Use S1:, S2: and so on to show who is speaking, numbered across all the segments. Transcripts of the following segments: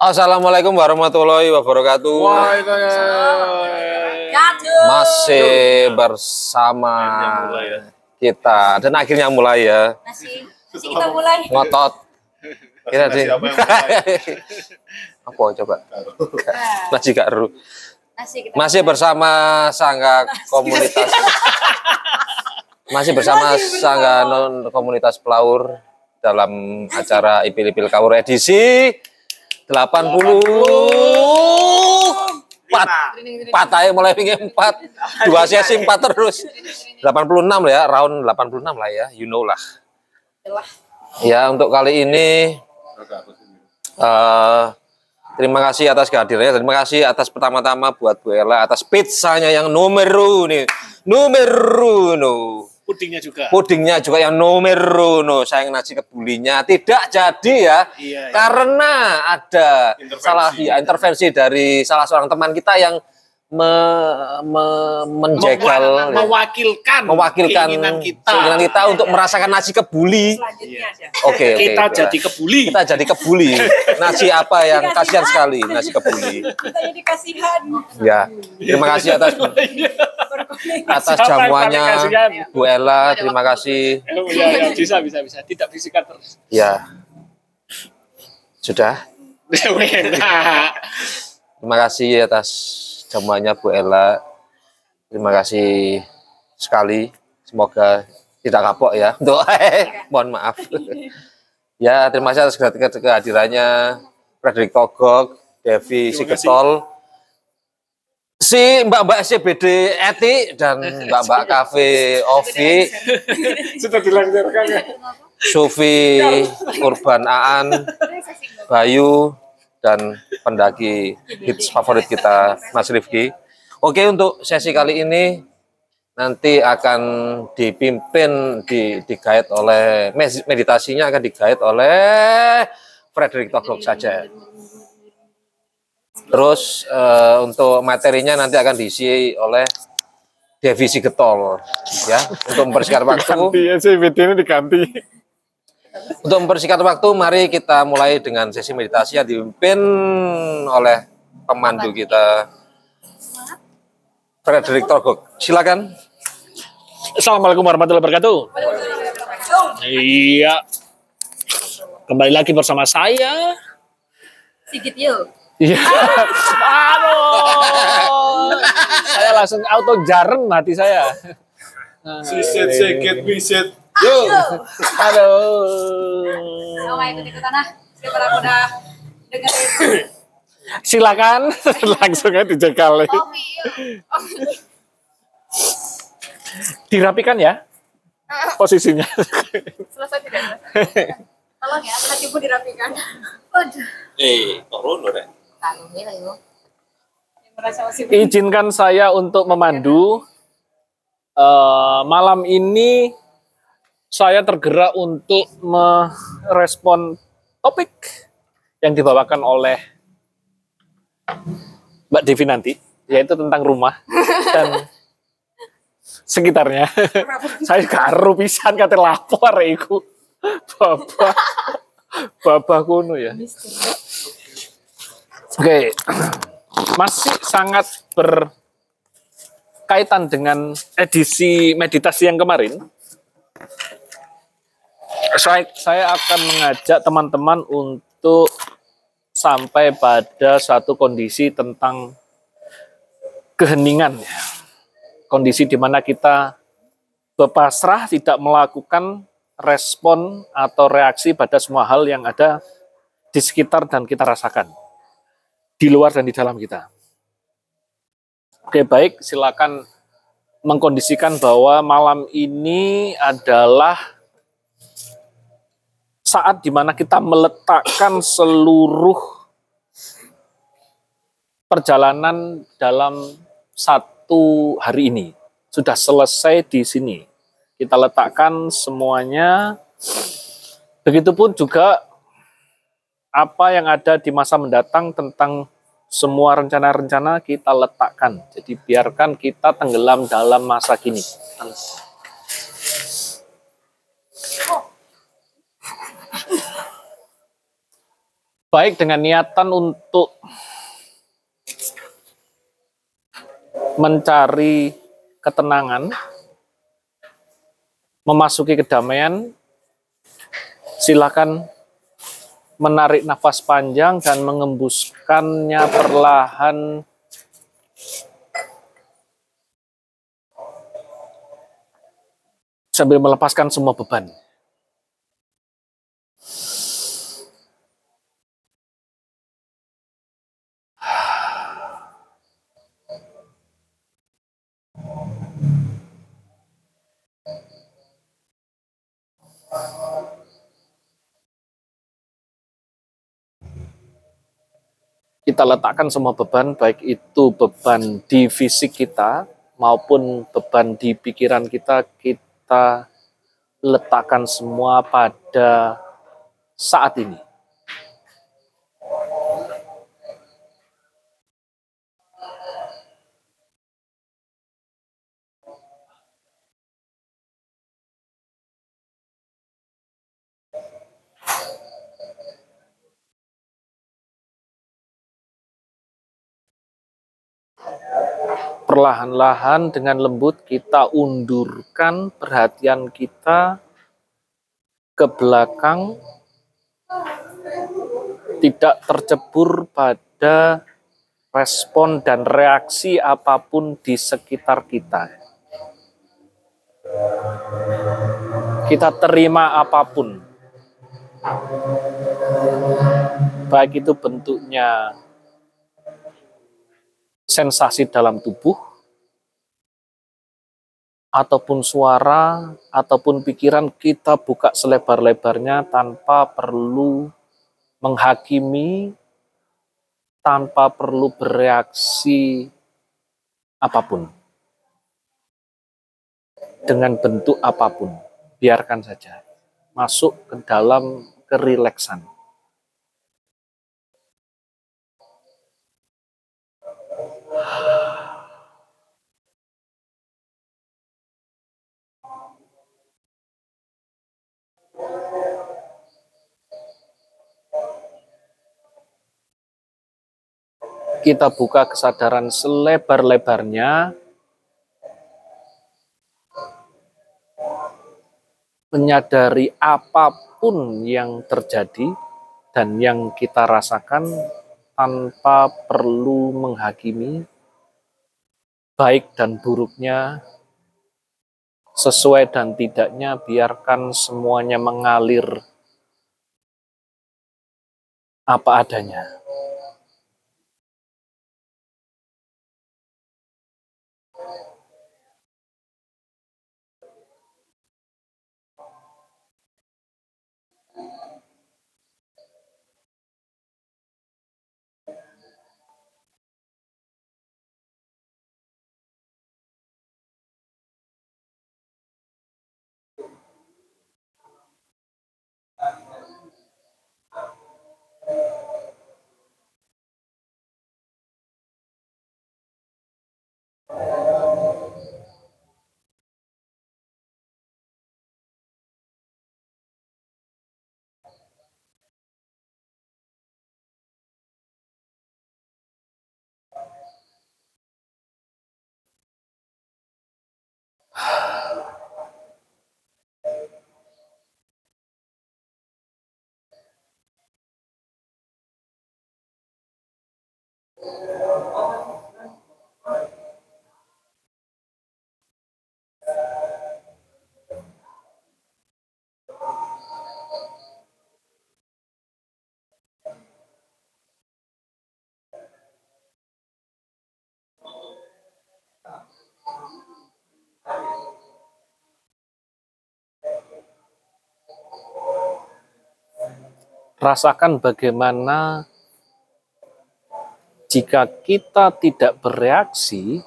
S1: Assalamualaikum warahmatullahi wabarakatuh. Masih bersama kita dan akhirnya mulai ya
S2: Masih, masih kita mulai.
S1: ngotot. Kira deh. Apa coba? Masih gak ru.
S2: Masih kita
S1: Masih bersama sangga komunitas. Masih bersama sangga non komunitas pelaur dalam acara Ipil-Ipil Kawur edisi 80 empat. Empat aja mulai pingin empat. Dua sesi empat terus. 86 lah ya round 86 lah ya you know lah. Ya untuk kali ini eh terima kasih atas kehadirannya. Terima kasih atas pertama-tama buat Bu Ella atas pizzanya yang numero nih numero no
S3: pudingnya juga.
S1: pudingnya juga yang numero no sayang nasi kebulinya tidak jadi ya
S3: Iya, iya.
S1: karena ada salah ya, intervensi dari salah seorang teman kita yang me- me- menjegal
S3: Mewa- mewakilkan,
S1: mewakilkan
S3: keinginan kita.
S1: keinginan kita untuk merasakan nasi kebuli
S2: Selanjutnya aja.
S1: oke oke
S3: kita
S1: itulah.
S3: jadi kebuli.
S1: kita jadi kebuli nasi apa yang kasihan sekali nasi kebuli
S2: Kita jadi kasihan.
S1: ya terima kasih atas
S2: Berkuning.
S1: atas jamuannya
S3: kasihan?
S1: Bu Ella terima kasih
S3: iya, iya, bisa, bisa, bisa. Tidak fisikan terus.
S1: ya sudah. Terima kasih atas jamuannya Bu Ella. Terima kasih sekali. Semoga tidak kapok ya. Untuk mohon maaf. ya, terima kasih atas ke- kehadirannya Frederick Togok, Devi. Siketol, si Mbak-mbak SCBD Eti dan Mbak-mbak Cafe Ovi,
S3: Sudah dilaksanakan ya.
S1: Sufi Urban Aan, Bayu dan pendaki hits favorit kita Mas Rifki. Oke untuk sesi kali ini nanti akan dipimpin di digait oleh meditasinya akan digait oleh Frederick Togok saja. Terus eh, untuk materinya nanti akan diisi oleh Devi Getol ya untuk mempersingkat waktu.
S3: Ganti ya sih, ini diganti.
S1: Untuk mempersingkat waktu, mari kita mulai dengan sesi meditasi yang dipimpin oleh pemandu kita, Frederick Togok. Silakan.
S3: Assalamualaikum warahmatullahi wabarakatuh. Iya. Kembali lagi bersama saya.
S2: Sigit yuk.
S3: Iya. Aduh. saya langsung auto jaren hati saya.
S4: Sisit, sikit, bisit.
S1: Yo.
S3: Aduh.
S2: Mau nggak ikut-ikutan ah? Daripada aku udah dengerin.
S3: Silakan langsung aja dijegal.
S2: Kopi yuk.
S3: Dirapikan ya posisinya.
S2: Selesai tidak? Tolong ya, hatimu dirapikan. Waduh.
S4: Eh,
S2: ya yuk. Yang merasa masih
S3: Izinkan saya untuk memandu. Eh, malam ini saya tergerak untuk merespon topik yang dibawakan oleh Mbak Devi nanti, yaitu tentang rumah dan sekitarnya. saya karo pisan kate lapor iku. Bapak Bapak kuno ya. Oke. Masih sangat berkaitan dengan edisi meditasi yang kemarin. Saya, saya akan mengajak teman-teman untuk sampai pada satu kondisi tentang keheningan. Kondisi di mana kita berpasrah tidak melakukan respon atau reaksi pada semua hal yang ada di sekitar dan kita rasakan di luar dan di dalam kita. Oke, baik, silakan mengkondisikan bahwa malam ini adalah saat di mana kita meletakkan seluruh perjalanan dalam satu hari ini. Sudah selesai di sini. Kita letakkan semuanya. Begitupun juga apa yang ada di masa mendatang tentang semua rencana-rencana kita letakkan. Jadi biarkan kita tenggelam dalam masa kini. Baik dengan niatan untuk mencari ketenangan, memasuki kedamaian, silakan menarik nafas panjang dan mengembuskannya perlahan sambil melepaskan semua beban. Kita letakkan semua beban, baik itu beban di fisik kita maupun beban di pikiran kita, kita letakkan semua pada saat ini. Perlahan-lahan dengan lembut kita undurkan perhatian kita ke belakang, tidak tercebur pada respon dan reaksi apa pun di sekitar kita. Kita terima apa pun, baik itu bentuknya sensasi dalam tubuh, ataupun suara, ataupun pikiran kita buka selebar-lebarnya tanpa perlu menghakimi, tanpa perlu bereaksi apa pun. Dengan bentuk apa pun, biarkan saja. Masuk ke dalam kerileksan. Kita buka kesadaran selebar-lebarnya, menyadari apa pun yang terjadi dan yang kita rasakan tanpa perlu menghakimi baik dan buruknya, sesuai dan tidaknya, biarkan semuanya mengalir apa adanya. Rasakan bagaimana jika kita tidak bereaksi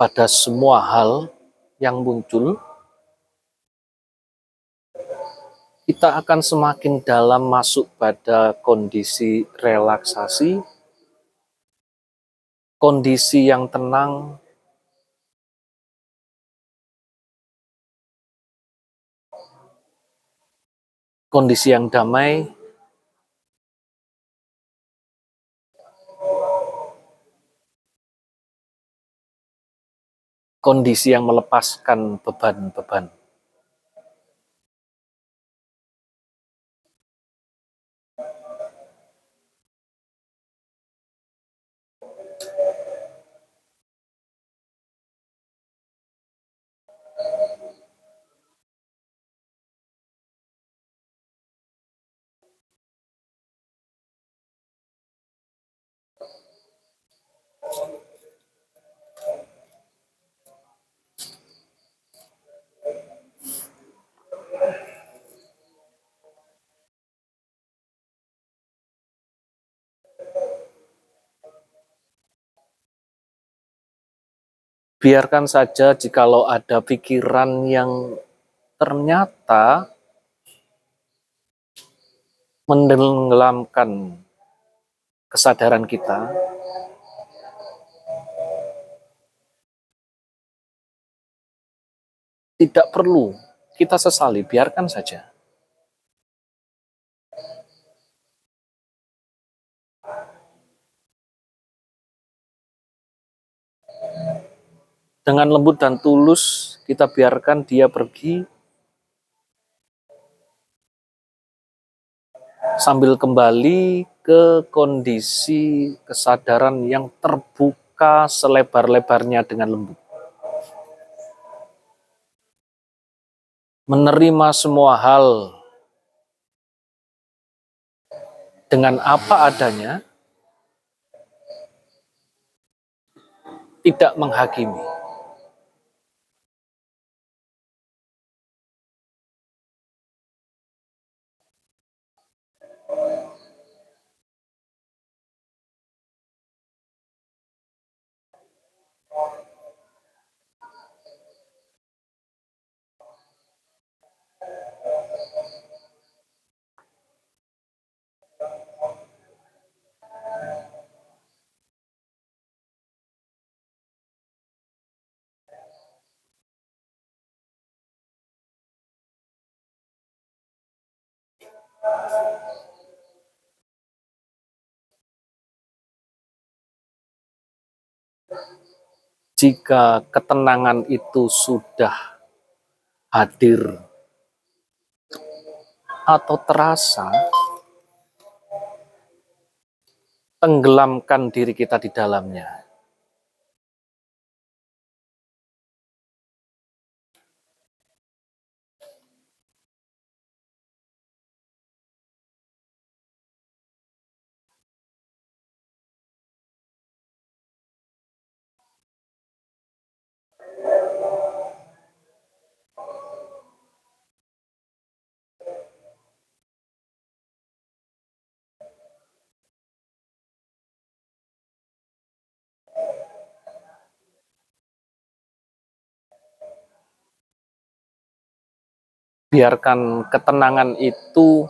S3: pada semua hal yang muncul, kita akan semakin dalam masuk pada kondisi relaksasi, kondisi yang tenang, kondisi yang damai, kondisi yang melepaskan beban-beban. Biarkan saja jikalau ada pikiran yang ternyata menenggelamkan kesadaran kita, tidak perlu kita sesali, biarkan saja. Dengan lembut dan tulus, kita biarkan dia pergi sambil kembali ke kondisi kesadaran yang terbuka selebar-lebarnya dengan lembut. Menerima semua hal dengan apa adanya, tidak menghakimi. Jika ketenangan itu sudah hadir atau terasa, tenggelamkan diri kita di dalamnya. Biarkan ketenangan itu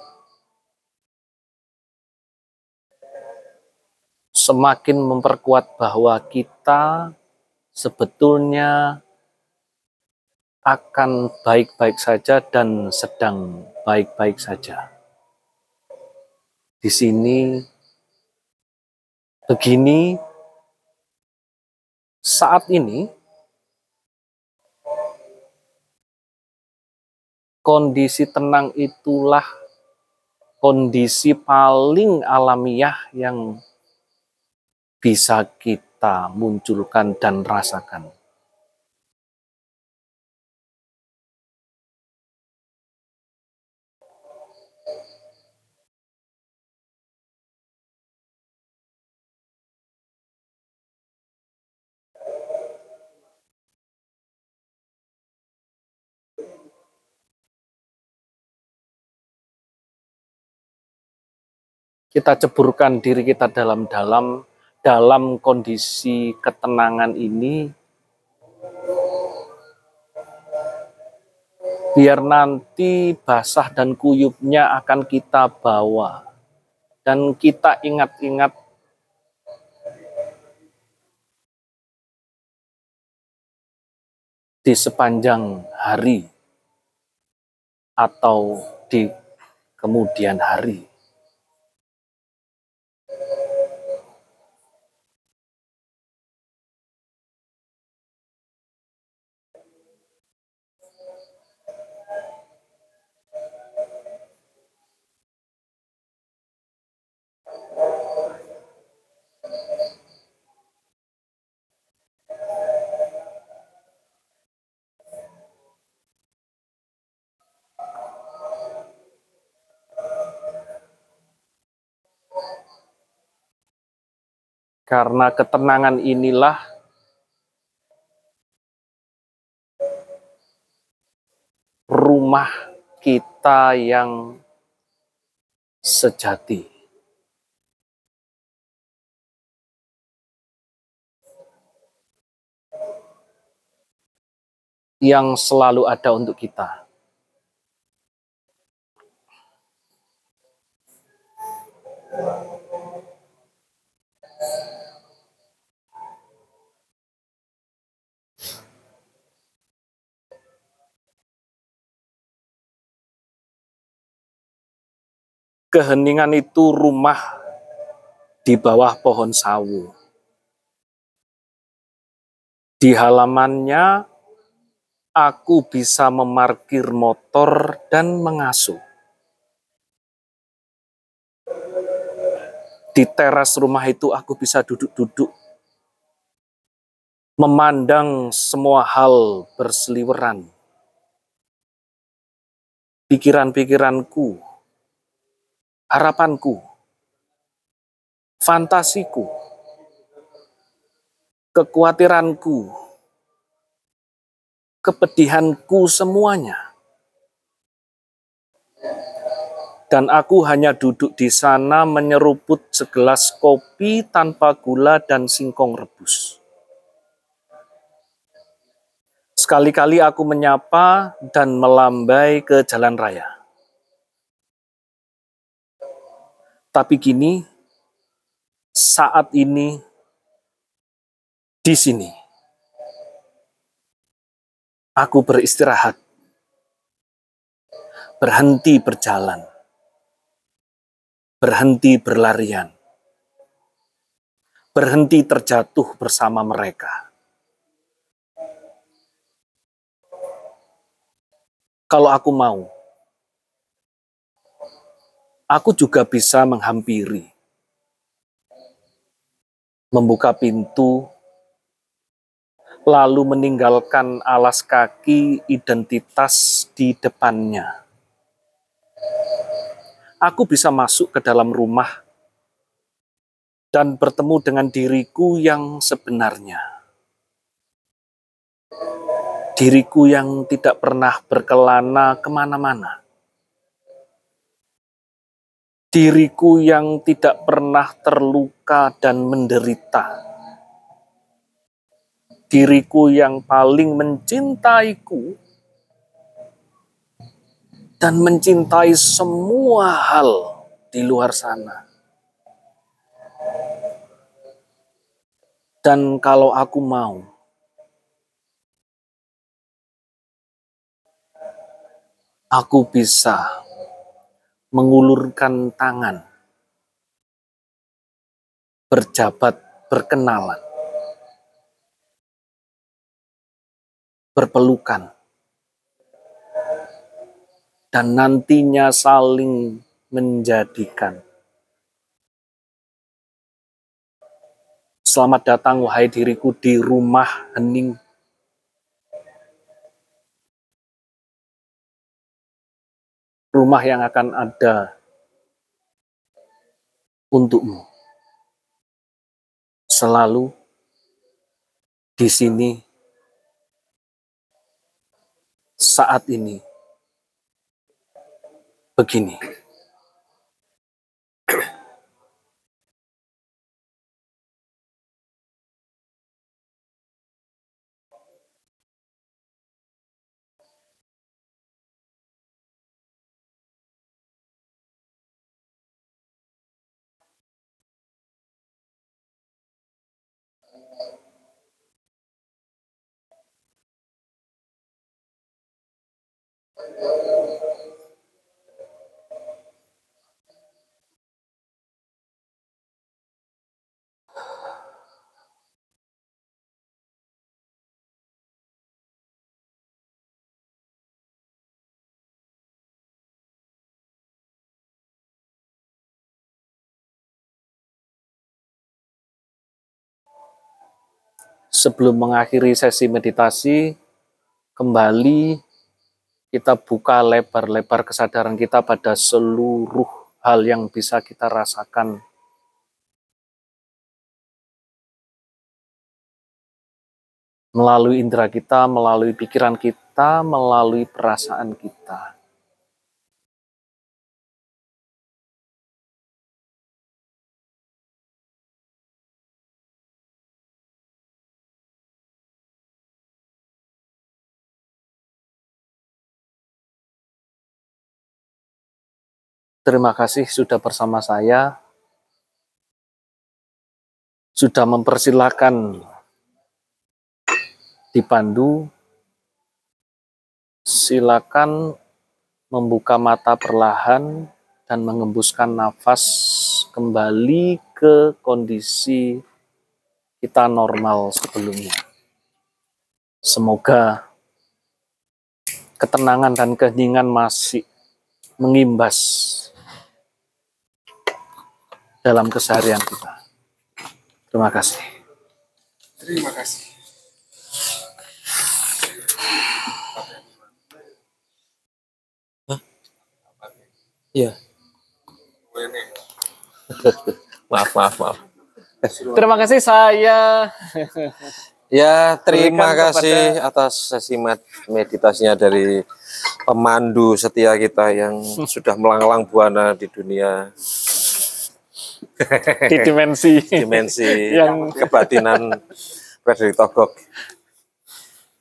S3: semakin memperkuat bahwa kita sebetulnya akan baik-baik saja dan sedang baik-baik saja. Di sini, begini, saat ini, kondisi tenang itulah kondisi paling alamiah yang bisa kita munculkan dan rasakan. Kita ceburkan diri kita dalam-dalam dalam kondisi ketenangan ini biar nanti basah dan kuyupnya akan kita bawa dan kita ingat-ingat di sepanjang hari atau di kemudian hari. Karena ketenangan inilah rumah kita yang sejati. Yang selalu ada untuk kita. Keheningan itu rumah di bawah pohon sawu. Di halamannya, aku bisa memarkir motor dan mengasuh. Di teras rumah itu, aku bisa duduk-duduk, memandang semua hal berseliweran. Pikiran-pikiranku harapanku, fantasiku, kekhawatiranku, kepedihanku semuanya. Dan aku hanya duduk di sana menyeruput segelas kopi tanpa gula dan singkong rebus. Sekali-kali aku menyapa dan melambai ke jalan raya. Tapi kini, saat ini, di sini, aku beristirahat, berhenti berjalan, berhenti berlarian, berhenti terjatuh bersama mereka. Kalau aku mau, aku juga bisa menghampiri, membuka pintu, lalu meninggalkan alas kaki identitas di depannya. Aku bisa masuk ke dalam rumah dan bertemu dengan diriku yang sebenarnya. Diriku yang tidak pernah berkelana ke mana-mana diriku yang tidak pernah terluka dan menderita, diriku yang paling mencintaiku dan mencintai semua hal di luar sana. Dan kalau aku mau, aku bisa mengulurkan tangan, berjabat, berkenalan, berpelukan, dan nantinya saling menjadikan. Selamat datang, wahai diriku, di rumah hening rumah yang akan ada untukmu. Selalu di sini saat ini begini. Sebelum mengakhiri sesi meditasi, kembali kita buka lebar-lebar kesadaran kita pada seluruh hal yang bisa kita rasakan. Melalui indera kita, melalui pikiran kita, melalui perasaan kita. Terima kasih sudah bersama saya, sudah mempersilahkan dipandu. Silakan membuka mata perlahan dan mengembuskan nafas kembali ke kondisi kita normal sebelumnya. Semoga ketenangan dan keheningan masih mengimbas dalam keseharian kita. Terima kasih.
S4: Terima kasih.
S1: Iya. maaf, maaf, maaf.
S3: Terima kasih saya.
S1: Ya, terima
S3: Berikan
S1: kasih atas sesi med- meditasinya dari pemandu setia kita yang sudah melanglang buana di dunia
S3: di dimensi
S1: dimensi
S3: Yang-
S1: kebatinan Frederick Togok.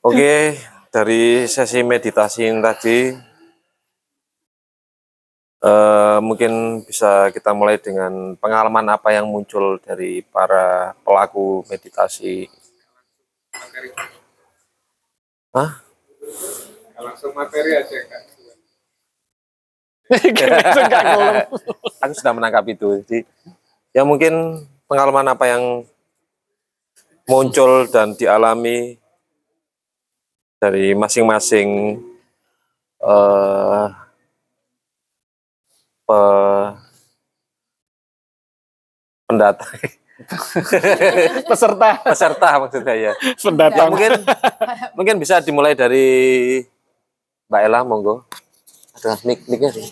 S1: Oke, dari sesi meditasi ini tadi eh, mungkin bisa kita mulai dengan pengalaman apa yang muncul dari para pelaku meditasi. Hah?
S4: Langsung materi aja kak.
S3: Enggak ngulung.
S1: Aku sudah menangkap itu. Jadi, ya mungkin pengalaman apa yang muncul dan dialami dari masing-masing eh, pe- pendatang
S3: peserta
S1: peserta maksudnya ya. Ya,
S3: pendatang
S1: mungkin mungkin bisa dimulai dari Mbak Ella, monggo. Ada mic mic-nya sih.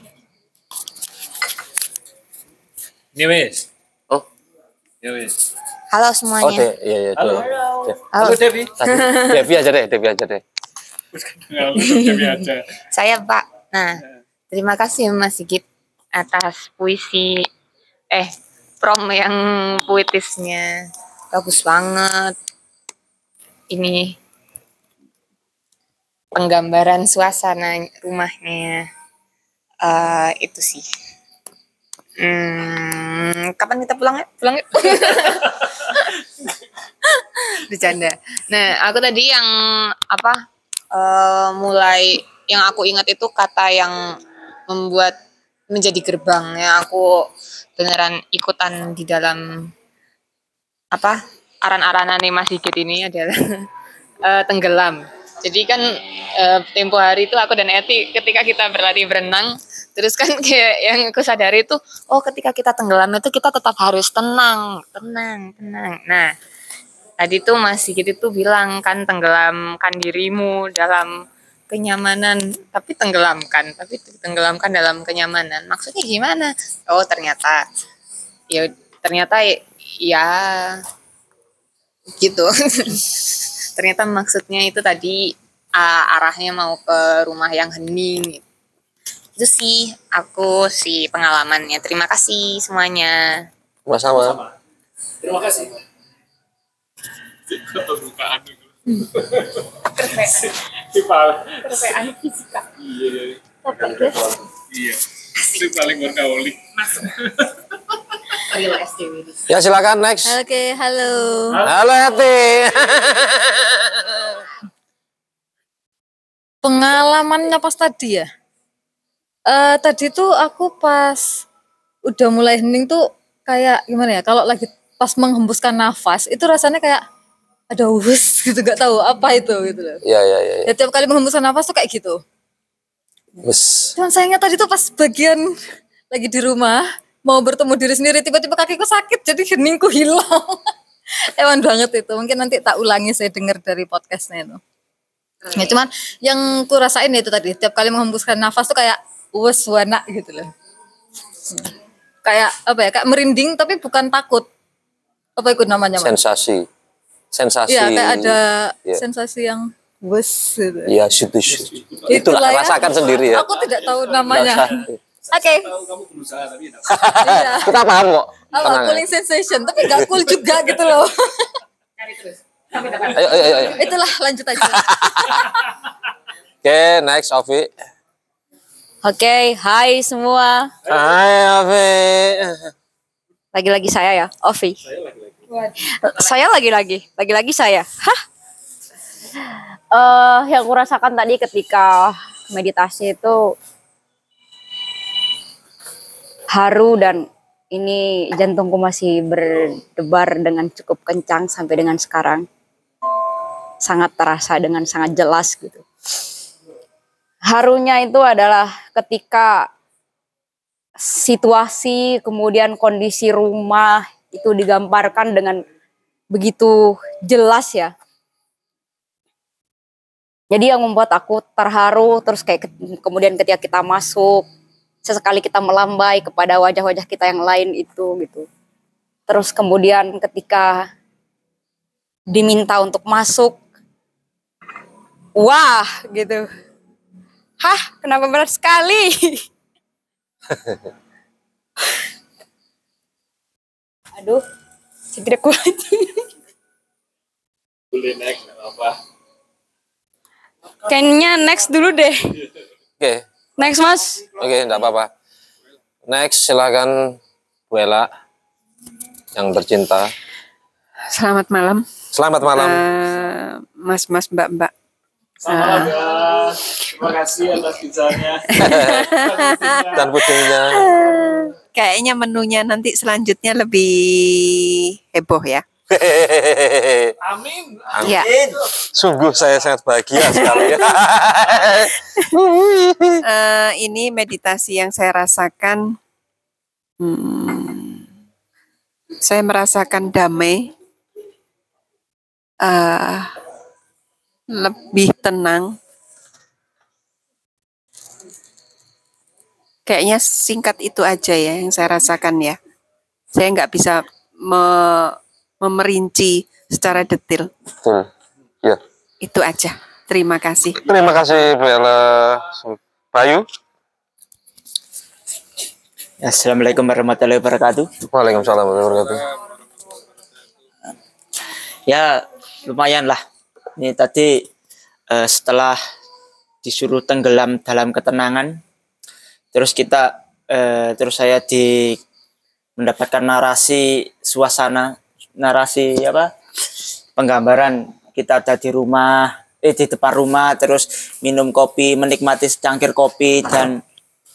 S4: Ini wis.
S1: Oh,
S4: Ya.
S2: Halo
S1: oh,
S2: semuanya.
S1: De, iya, iya,
S4: Halo.
S1: De.
S2: Halo.
S4: Devi.
S1: Devi aja deh, Devi aja deh.
S4: Halo, Devi aja.
S2: Saya Pak. Nah, terima kasih Mas Sigit atas puisi eh prom yang puitisnya bagus banget. Ini penggambaran suasana rumahnya eh itu sih. Hmm, kapan kita pulang ya? Pulang ya? Bercanda. Nah, aku tadi yang apa eh, mulai yang aku ingat itu kata yang membuat menjadi gerbang ya aku beneran ikutan di dalam apa aran-aranan Mas Sigit ini adalah eh, tenggelam. Jadi kan eh, tempo hari itu aku dan Eti ketika kita berlatih berenang terus kan kayak yang aku sadari itu oh ketika kita tenggelam itu kita tetap harus tenang, tenang, tenang. Nah, tadi tuh Mas Sigit itu bilang kan tenggelamkan dirimu dalam kenyamanan tapi tenggelamkan tapi tenggelamkan dalam kenyamanan. Maksudnya gimana? Oh ternyata ya ternyata ya gitu. Ternyata maksudnya itu tadi ah, arahnya mau ke rumah yang hening itu sih aku si pengalamannya terima kasih semuanya
S1: Sama-sama.
S3: terima kasih
S4: Pembukaan.
S2: Kerjaan fisika
S4: Iya.
S2: capek guys
S4: Iya. Itu paling workaholic.
S1: Ya silakan next.
S2: Oke, halo.
S1: Halo Eti.
S5: pengalamannya pas tadi ya eh tadi tuh aku pas udah mulai hening tuh kayak gimana ya kalau lagi pas menghembuskan nafas itu rasanya kayak ada gitu gak tahu apa itu gitu loh
S1: Ya ya ya. ya.
S5: ya tiap kali menghembuskan nafas tuh kayak gitu
S1: Wes.
S5: dan sayangnya tadi tuh pas bagian lagi di rumah mau bertemu diri sendiri tiba-tiba kakiku sakit jadi heningku hilang Hewan banget itu. Mungkin nanti tak ulangi saya dengar dari podcastnya itu. Ya cuman yang ku rasain itu tadi tiap kali menghembuskan nafas tuh kayak wes wana gitu loh. Kayak apa ya? Kayak merinding tapi bukan takut. Apa itu namanya? Mas?
S1: Sensasi. Sensasi.
S5: Iya, kayak ada
S1: Iya.
S5: sensasi yang wes gitu.
S1: Ya, situ. Itulah,
S5: Itulah ya.
S1: rasakan sendiri ya.
S5: Aku tidak tahu namanya. Oke.
S4: Tahu kamu berusaha tapi tidak.
S5: Iya.
S1: Kita paham kok.
S5: Apa
S1: Tenang ya.
S5: cooling sensation tapi gak cool juga gitu loh.
S1: Ayo, ayo, ayo, ayo.
S5: Itulah lanjut aja.
S1: Oke, next Ovi.
S6: Oke, hai semua.
S1: Hai Ovi.
S6: Lagi-lagi saya ya, Ovi. Saya lagi-lagi, lagi-lagi saya. Hah? Eh, yang kurasakan tadi ketika meditasi itu haru dan ini jantungku masih berdebar dengan cukup kencang sampai dengan sekarang. Sangat terasa dengan sangat jelas gitu. Harunya itu adalah ketika situasi kemudian kondisi rumah itu digambarkan dengan begitu jelas ya. Jadi yang membuat aku terharu terus kayak ke- kemudian ketika kita masuk sesekali kita melambai kepada wajah-wajah kita yang lain itu gitu. Terus kemudian ketika diminta untuk masuk wah gitu. Hah, kenapa berat sekali? Aduh, tidak kuat.
S4: Boleh naik nggak apa.
S6: Kayaknya next dulu deh.
S1: Oke,
S6: Next mas.
S1: oke, enggak apa-apa. Next silakan Bu Ella yang tercinta.
S7: Selamat malam,
S1: Selamat malam.
S7: eh, mas-mas, mbak-mbak.
S4: Ya. Terima kasih atas pizzanya.
S1: Dan pudingnya.
S7: Kayaknya menunya nanti selanjutnya lebih heboh ya.
S4: Amin.
S7: Ya,
S1: Sungguh saya sangat bahagia sekali.
S7: eh, ini meditasi yang saya rasakan. hmm, saya merasakan damai, eh, lebih tenang. Kayaknya singkat itu aja ya yang saya rasakan ya. Saya nggak bisa me- memerinci secara detail.
S1: Betul. Ya.
S7: Itu aja. Terima kasih.
S1: Terima kasih Bu Ella. Bayu.
S8: Assalamualaikum warahmatullahi wabarakatuh.
S1: Waalaikumsalam warahmatullahi wabarakatuh.
S8: Ya lumayan lah. Ini tadi eh, setelah disuruh tenggelam dalam ketenangan, terus kita eh, terus saya di mendapatkan narasi suasana, narasi apa penggambaran kita ada di rumah, eh di depan rumah, terus minum kopi, menikmati secangkir kopi dan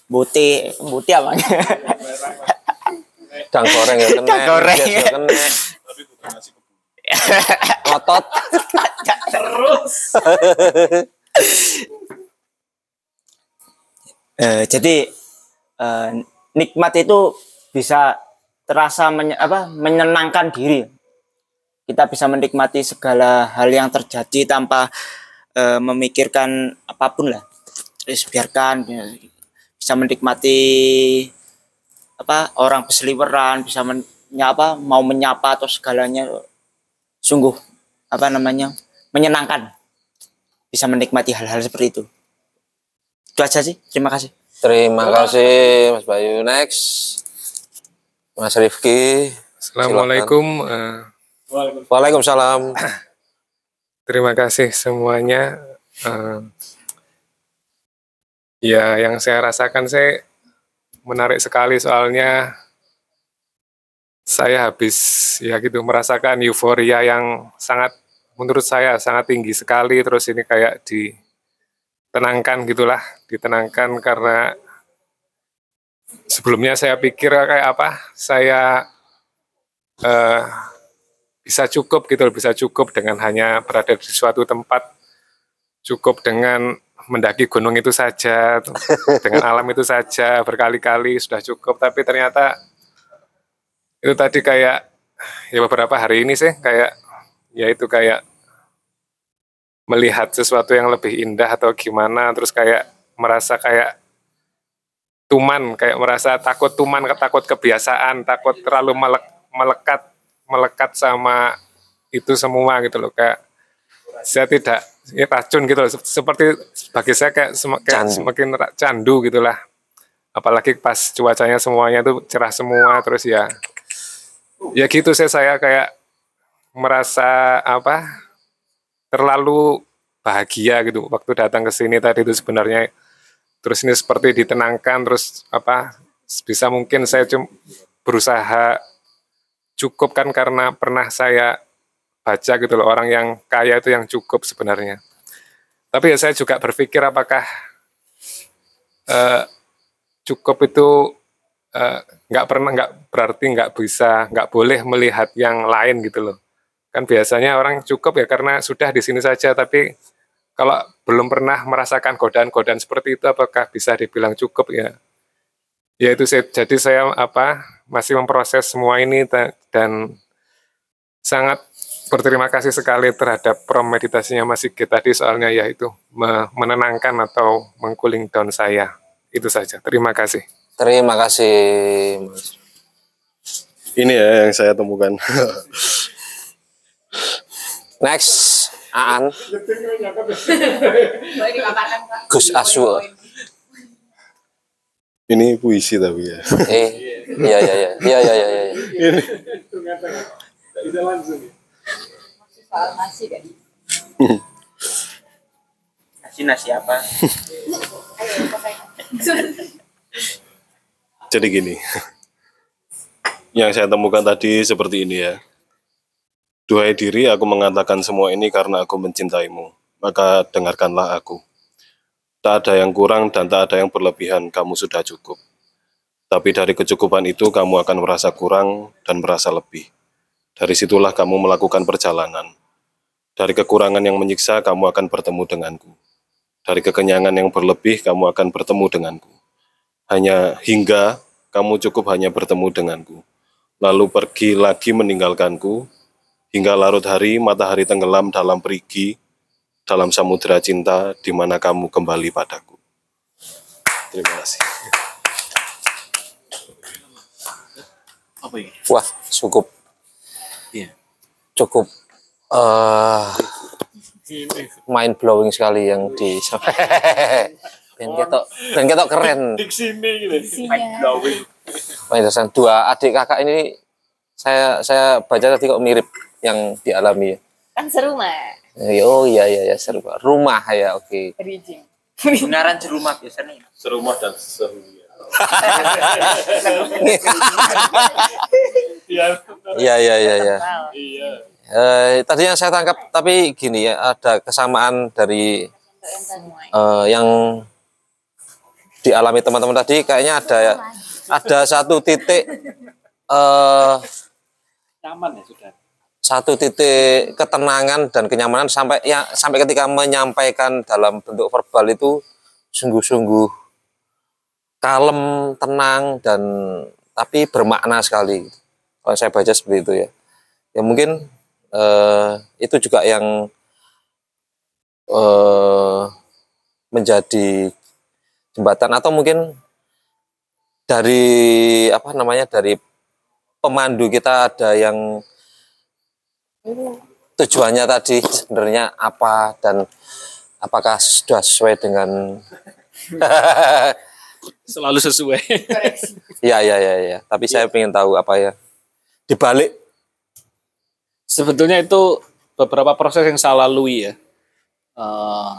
S8: buti, buti apa?
S1: Dang goreng ya kena.
S8: Goreng.
S1: ya kena. Otot.
S8: Eh, jadi eh, nikmat itu bisa terasa menye- apa, menyenangkan diri. Kita bisa menikmati segala hal yang terjadi tanpa eh, memikirkan apa pun lah. Terus biarkan ya, bisa menikmati apa orang berseliweran, bisa menyapa, mau menyapa atau segalanya sungguh apa namanya menyenangkan. Bisa menikmati hal-hal seperti itu. Itu aja sih. Terima kasih.
S1: Terima kasih Mas Bayu. Next. Mas Rifki.
S9: Assalamualaikum. eh,
S1: Waalaikumsalam.
S9: terima kasih semuanya. Eh, ya, yang saya rasakan saya menarik sekali soalnya saya habis ya gitu merasakan euforia yang sangat menurut saya sangat tinggi sekali. Terus ini kayak ditenangkan gitulah ditenangkan karena sebelumnya saya pikir kayak apa saya eh, bisa cukup gitu bisa cukup dengan hanya berada di suatu tempat cukup dengan mendaki gunung itu saja dengan alam itu saja berkali-kali sudah cukup. Tapi ternyata itu tadi kayak ya beberapa hari ini sih kayak ya itu kayak melihat sesuatu yang lebih indah atau gimana terus kayak merasa kayak tuman kayak merasa takut tuman takut kebiasaan takut terlalu melek, melekat melekat sama itu semua gitu loh kayak saya tidak ya racun gitu loh seperti bagi saya kayak, sem- kayak
S1: Candu.
S9: semakin candu gitulah apalagi pas cuacanya semuanya tuh cerah semua terus ya ya gitu sih saya kayak merasa apa terlalu bahagia gitu waktu datang ke sini tadi itu sebenarnya. Terus ini seperti ditenangkan terus apa bisa mungkin saya cuma berusaha cukup kan karena pernah saya baca gitu loh orang yang kaya itu yang cukup sebenarnya. Tapi ya saya juga berpikir apakah eh, cukup itu eh, nggak pernah nggak berarti nggak bisa nggak boleh melihat yang lain gitu loh. Kan biasanya orang cukup ya karena sudah di sini saja tapi kalau belum pernah merasakan godaan-godaan seperti itu apakah bisa dibilang cukup ya? Ya itu saya jadi saya apa masih memproses semua ini dan sangat berterima kasih sekali terhadap promeditasinya Mas Sigit tadi soalnya ya itu me- menenangkan atau mengcooling down saya. Itu saja. Terima kasih
S1: Terima kasih, Mas.
S10: Ini ya yang saya temukan.
S1: Next, Aan. Gus Aswul.
S10: Ini puisi tapi ya.
S1: Eh, iya iya iya iya iya iya. iya.
S10: Ini
S4: Tidak langsung.
S8: Nasi nasi apa?
S10: jadi gini. Yang saya temukan tadi seperti ini ya. Duhai diri, aku mengatakan semua ini karena aku mencintaimu. Maka dengarkanlah aku. Tak ada yang kurang dan tak ada yang berlebihan, kamu sudah cukup. Tapi dari kecukupan itu kamu akan merasa kurang dan merasa lebih. Dari situlah kamu melakukan perjalanan. Dari kekurangan yang menyiksa, kamu akan bertemu denganku. Dari kekenyangan yang berlebih, kamu akan bertemu denganku. Hanya hingga kamu cukup hanya bertemu denganku. Lalu pergi lagi meninggalkanku, hingga larut hari matahari tenggelam dalam perigi, dalam samudera cinta, di mana kamu kembali padaku. Terima kasih.
S3: Apa ini?
S1: Wah, cukup.
S3: Iya.
S1: Cukup eh mind blowing sekali yang di Ben ketok, ben ketok keren.
S4: Diksine gitu.
S1: Penjelasan dua adik kakak ini saya saya baca tadi kok mirip yang dialami ya.
S2: Kan seru mah.
S1: Eh, Oh iya iya ya seru. Rumah ya oke.
S2: Bridging.
S8: Kebenaran serumah biasanya.
S10: Serumah dan sehulia.
S4: Iya.
S1: Iya iya iya iya.
S4: Iya.
S1: Eh, tadi yang saya tangkap tapi gini ya ada kesamaan dari eh, yang dialami teman-teman tadi kayaknya ada ada satu titik eh
S3: Nyaman ya sudah.
S1: satu titik ketenangan dan kenyamanan sampai ya sampai ketika menyampaikan dalam bentuk verbal itu sungguh-sungguh kalem, tenang dan tapi bermakna sekali. Kalau saya baca seperti itu ya. Ya mungkin eh, itu juga yang eh, menjadi jembatan atau mungkin dari apa namanya dari pemandu kita ada yang tujuannya tadi sebenarnya apa dan apakah sudah sesuai dengan
S3: Selalu sesuai.
S1: ya ya ya ya tapi saya ingin tahu apa ya dibalik
S3: Sebetulnya itu beberapa proses yang saya lalui ya. Eh,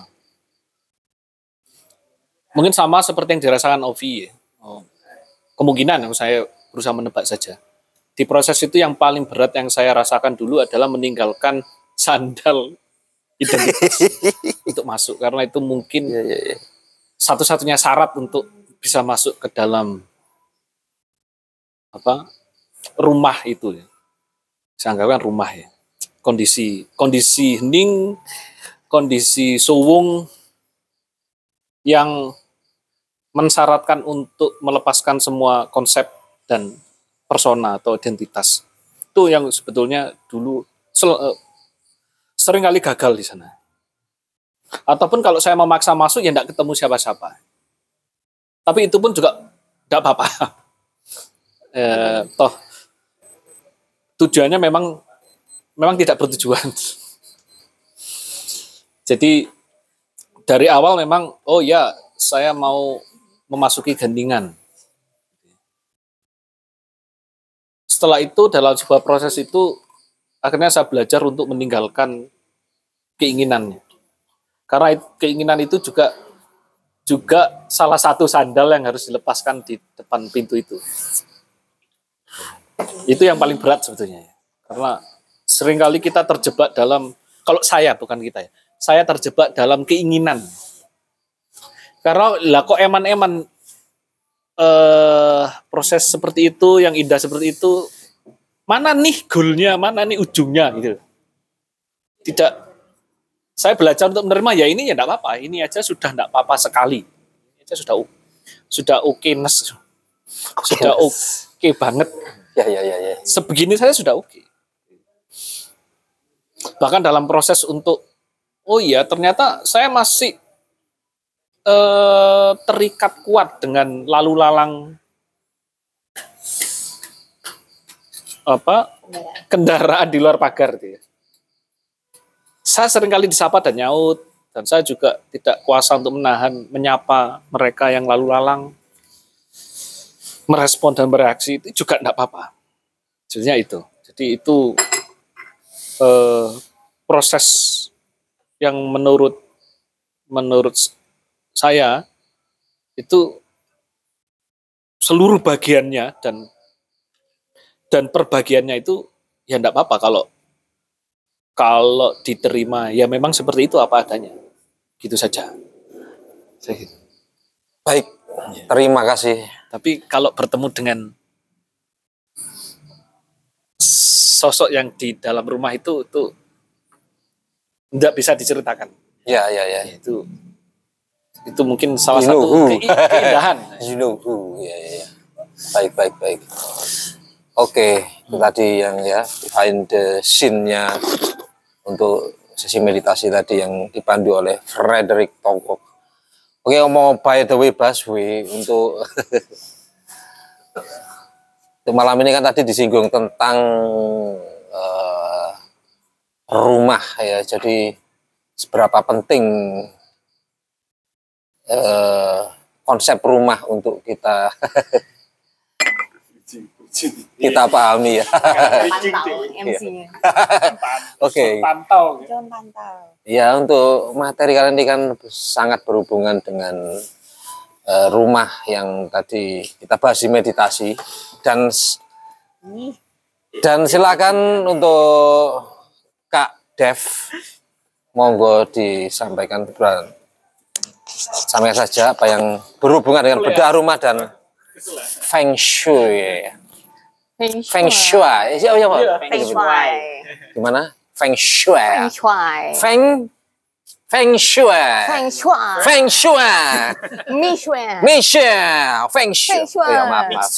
S3: mungkin sama seperti yang dirasakan Ovi ya. Oh, kemungkinan yang saya berusaha menebak saja. Di proses itu yang paling berat yang saya rasakan dulu adalah meninggalkan sandal identitas untuk masuk karena itu mungkin
S1: ya, ya, ya.
S3: satu-satunya syarat untuk bisa masuk ke dalam apa rumah itu ya. Saya anggapkan rumah ya. Kondisi kondisi hening, kondisi suwung yang mensyaratkan untuk melepaskan semua konsep dan persona atau identitas. Itu yang sebetulnya dulu sel- eh, sering kali gagal di sana. Ataupun kalau saya memaksa masuk ya tidak ketemu siapa-siapa. Tapi itu pun juga tidak apa-apa. Eh, toh tujuannya memang memang tidak bertujuan. Jadi dari awal memang oh ya saya mau memasuki gendingan. Setelah itu dalam sebuah proses itu akhirnya saya belajar untuk meninggalkan keinginannya. Karena keinginan itu juga juga salah satu sandal yang harus dilepaskan di depan pintu itu. Itu yang paling berat sebetulnya. ya. Karena sering kali kita terjebak dalam kalau saya bukan kita ya. Saya terjebak dalam keinginan. Karena lah kok eman-eman eh proses seperti itu yang indah seperti itu mana nih goalnya, mana nih ujungnya gitu. Tidak saya belajar untuk menerima ya ini ya enggak apa-apa, ini aja sudah enggak apa-apa sekali. Ini aja sudah sudah oke sudah oke banget.
S1: Ya ya ya ya.
S3: Sebegini saya sudah oke. Bahkan dalam proses untuk oh iya ternyata saya masih eh, terikat kuat dengan lalu lalang apa kendaraan di luar pagar gitu ya. Saya sering kali disapa dan nyaut dan saya juga tidak kuasa untuk menahan menyapa mereka yang lalu lalang merespon dan bereaksi itu juga tidak apa-apa. Sebenarnya itu. Jadi itu eh, proses yang menurut menurut saya itu seluruh bagiannya dan dan perbagiannya itu ya enggak apa-apa kalau kalau diterima ya memang seperti itu apa adanya gitu saja gitu.
S1: Baik, terima kasih.
S3: tapi kalau bertemu dengan sosok yang di dalam rumah itu itu tidak bisa diceritakan
S1: Ya ya ya.
S3: itu itu mungkin salah
S1: You know
S3: satu kei- keindahan
S1: You know who. Ya ya ya. Baik baik baik. Oke, itu tadi yang ya behind the scene-nya untuk sesi meditasi tadi yang dipandu oleh Frederick Tongkok. Oke, ngomong by the way Baswe untuk untuk malam ini kan tadi disinggung tentang eh, rumah ya. Jadi seberapa penting eh, konsep rumah untuk kita kita pahami ya.
S2: Pantau MC-nya.
S1: Oke.
S3: pantau.
S1: Ya untuk materi kali ini kan sangat berhubungan dengan eh, rumah yang tadi kita bahas di meditasi dan dan silakan untuk Kak Dev monggo disampaikan sampaikan saja apa yang berhubungan dengan bedah rumah dan feng shui. Feng shui. Siapa siapa?
S2: Feng Shui.
S1: Gimana? Feng shui.
S2: Feng Shui.
S1: Feng Feng Shui.
S2: Feng Shui.
S1: Feng Shui.
S2: Mi Shui.
S1: Michelle. Feng Shui.
S2: Feng Shui.
S1: Oh, ya, maaf, maaf.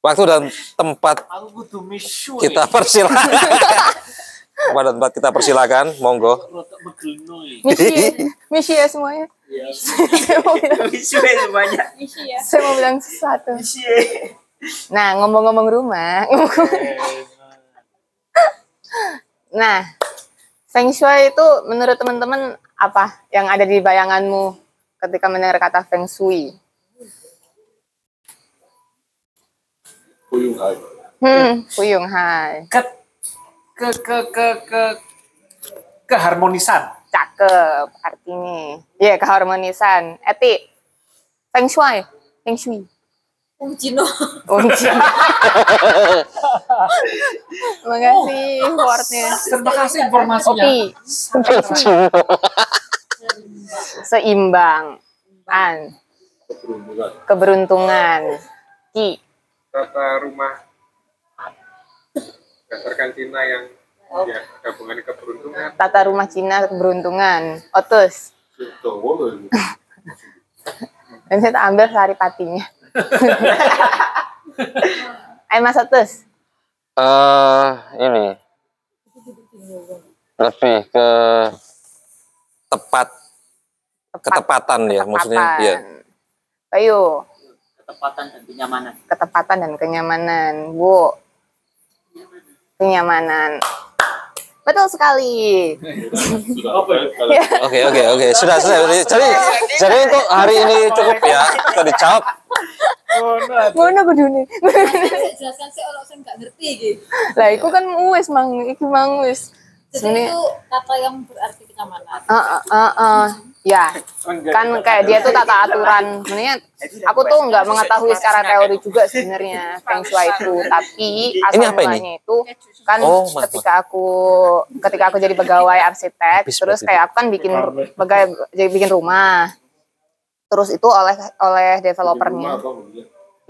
S1: Waktu dan tempat kita persilakan. Tempat dan tempat kita persilakan, monggo.
S2: Misi, misi ya semuanya. Saya mau bilang,
S8: semuanya.
S2: saya mau bilang sesuatu. Nah, ngomong-ngomong rumah. nah, Feng Shui itu menurut teman-teman apa yang ada di bayanganmu ketika mendengar kata Feng Shui? Hmm, Fuyung Hai.
S3: ke ke ke ke ke keharmonisan
S2: Cakep artinya. Iya, keharmonisan. Eti, Feng Shui. Feng Shui.
S11: Om Cino.
S2: Oh, iya. Terima kasih wordnya.
S3: terima kasih informasinya
S2: Oke. Seimbang. An. Keberuntungan. Ki.
S9: tata rumah berdasarkan Cina yang ya ada hubungannya keberuntungan
S2: Tata rumah Cina keberuntungan. Otus. Dan saya tak ambil sehari patinya. Ayo Mas Otus.
S1: eh ini lebih ke tepat ketepatan ya maksudnya
S2: Ketepatan.
S1: ya
S2: Ayo,
S8: Ketepatan dan kenyamanan.
S2: ketepatan dan kenyamanan, Bu. Kenyamanan. Betul sekali. Ya.
S1: oke oke oke sudah sudah jadi jadi untuk hari ini cukup ya sudah dijawab
S2: Ngono kudune.
S5: jelaskan sih orang saya nggak ngerti gitu.
S2: Lah iku kan wis mang, iki mang wis.
S5: Jadi itu kata yang berarti kenyamanan.
S2: Heeh, heeh. Ya, kan kayak dia tuh tata aturan. Sebenarnya aku tuh nggak mengetahui secara teori juga sebenarnya feng shui itu, tapi asal mulanya itu kan
S1: Oh,
S2: ketika aku ketika aku jadi pegawai arsitek, terus kayak aku kan bikin pegawai jadi bikin rumah. Terus itu oleh oleh developernya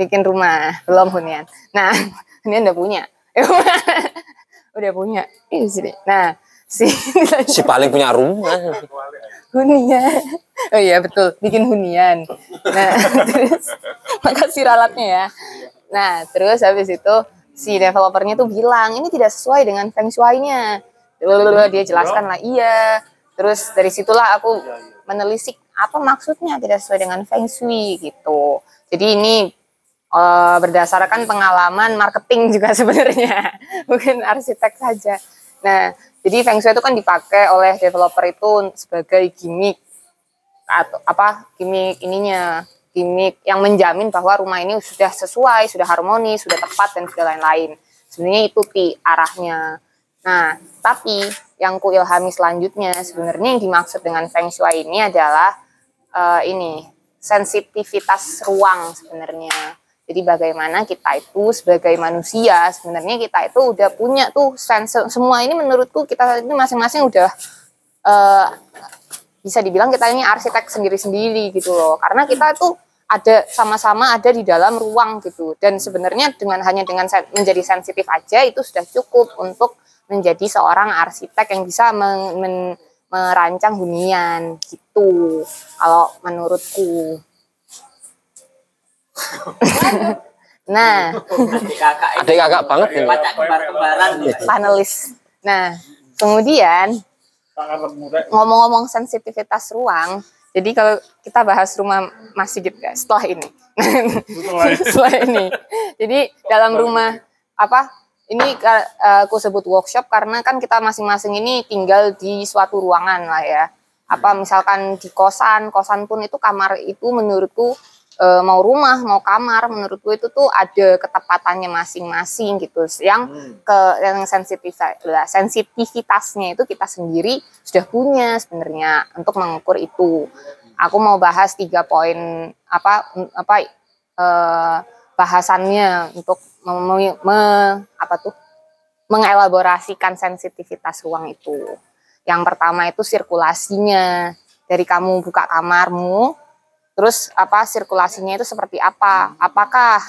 S2: bikin rumah belum hunian. Nah, hunian udah punya. udah punya. Ini sini. Nah, si
S1: si paling punya rumah
S2: hunian. Oh iya betul, bikin hunian. Nah, terus makasih ralatnya ya. Nah, terus habis itu si developernya tuh bilang ini tidak sesuai dengan feng shui-nya. Lalu dia jelaskan lah iya. Terus dari situlah aku menelisik apa maksudnya tidak sesuai dengan feng shui gitu. Jadi ini eh, berdasarkan pengalaman marketing juga sebenarnya, bukan arsitek saja. Nah, jadi feng shui itu kan dipakai oleh developer itu sebagai gimmick atau apa gimmick ininya, gimmick yang menjamin bahwa rumah ini sudah sesuai, sudah harmonis, sudah tepat dan sudah lain-lain. Sebenarnya itu pi arahnya. Nah, tapi yang ku ilhami selanjutnya sebenarnya yang dimaksud dengan feng shui ini adalah eh, ini sensitivitas ruang sebenarnya. Jadi bagaimana kita itu sebagai manusia sebenarnya kita itu udah punya tuh sense semua ini menurutku kita ini masing-masing udah eh, bisa dibilang kita ini arsitek sendiri-sendiri gitu loh. Karena kita itu ada sama-sama ada di dalam ruang gitu. Dan sebenarnya dengan hanya dengan menjadi sensitif aja itu sudah cukup untuk menjadi seorang arsitek yang bisa men- men- merancang hunian gitu. Kalau menurutku. nah,
S8: Kakak
S1: adik kakak banget
S8: Pacak kembar-kembaran.
S2: panelis. Nah, kemudian ngomong-ngomong sensitivitas ruang, jadi kalau kita bahas rumah Mas Sigit ya, setelah ini, setelah ini, jadi dalam rumah apa? Ini aku sebut workshop karena kan kita masing-masing ini tinggal di suatu ruangan lah ya. Apa misalkan di kosan, kosan pun itu kamar itu menurutku eh, mau rumah mau kamar menurutku itu tuh ada ketepatannya masing-masing gitu. Yang ke yang sensitif sensitivitasnya itu kita sendiri sudah punya sebenarnya untuk mengukur itu. Aku mau bahas tiga poin apa apa eh, bahasannya untuk mem- me- apa tuh mengelaborasikan sensitivitas ruang itu. Yang pertama itu sirkulasinya dari kamu buka kamarmu, terus apa sirkulasinya itu seperti apa? Apakah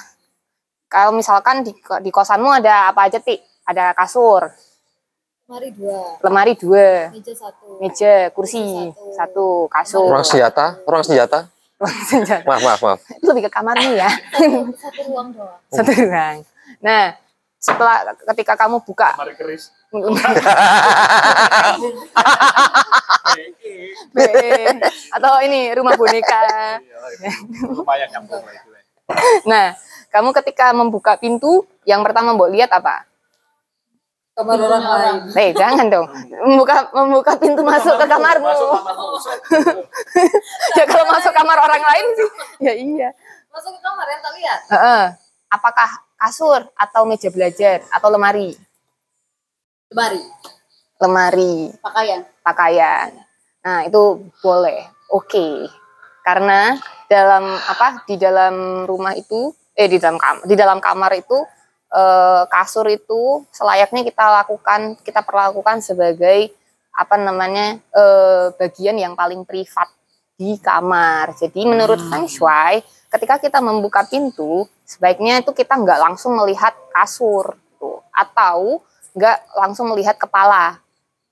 S2: kalau misalkan di, di kosanmu ada apa aja ti? Ada kasur,
S5: Mari dua,
S2: lemari dua,
S5: meja satu.
S2: meja, kursi satu, kasur.
S1: orang senjata orang senjata
S2: Senjata.
S1: maaf maaf maaf
S2: Itu lebih ke kamarmu ya.
S5: Satu, satu ruang doang.
S2: satu ruang. Nah, setelah ketika kamu buka atau ini rumah boneka.
S3: Lah itu.
S2: Nah, kamu ketika membuka pintu, yang pertama mau lihat apa?
S5: Kamar orang lain.
S2: Eh, jangan dong. Membuka membuka pintu masuk ke kamarmu. ya kalau masuk kamar orang lain sih, ya iya.
S5: Masuk ke kamar yang tak lihat.
S2: Heeh. Apakah kasur atau meja belajar atau lemari?
S5: Lemari,
S2: Lemari.
S5: pakaian.
S2: pakaian. Nah, itu boleh. Oke. Karena dalam apa di dalam rumah itu eh di dalam kamar di dalam kamar itu eh, kasur itu selayaknya kita lakukan kita perlakukan sebagai apa namanya eh, bagian yang paling privat di kamar. Jadi menurut Feng Shui, ketika kita membuka pintu, sebaiknya itu kita nggak langsung melihat kasur tuh atau nggak langsung melihat kepala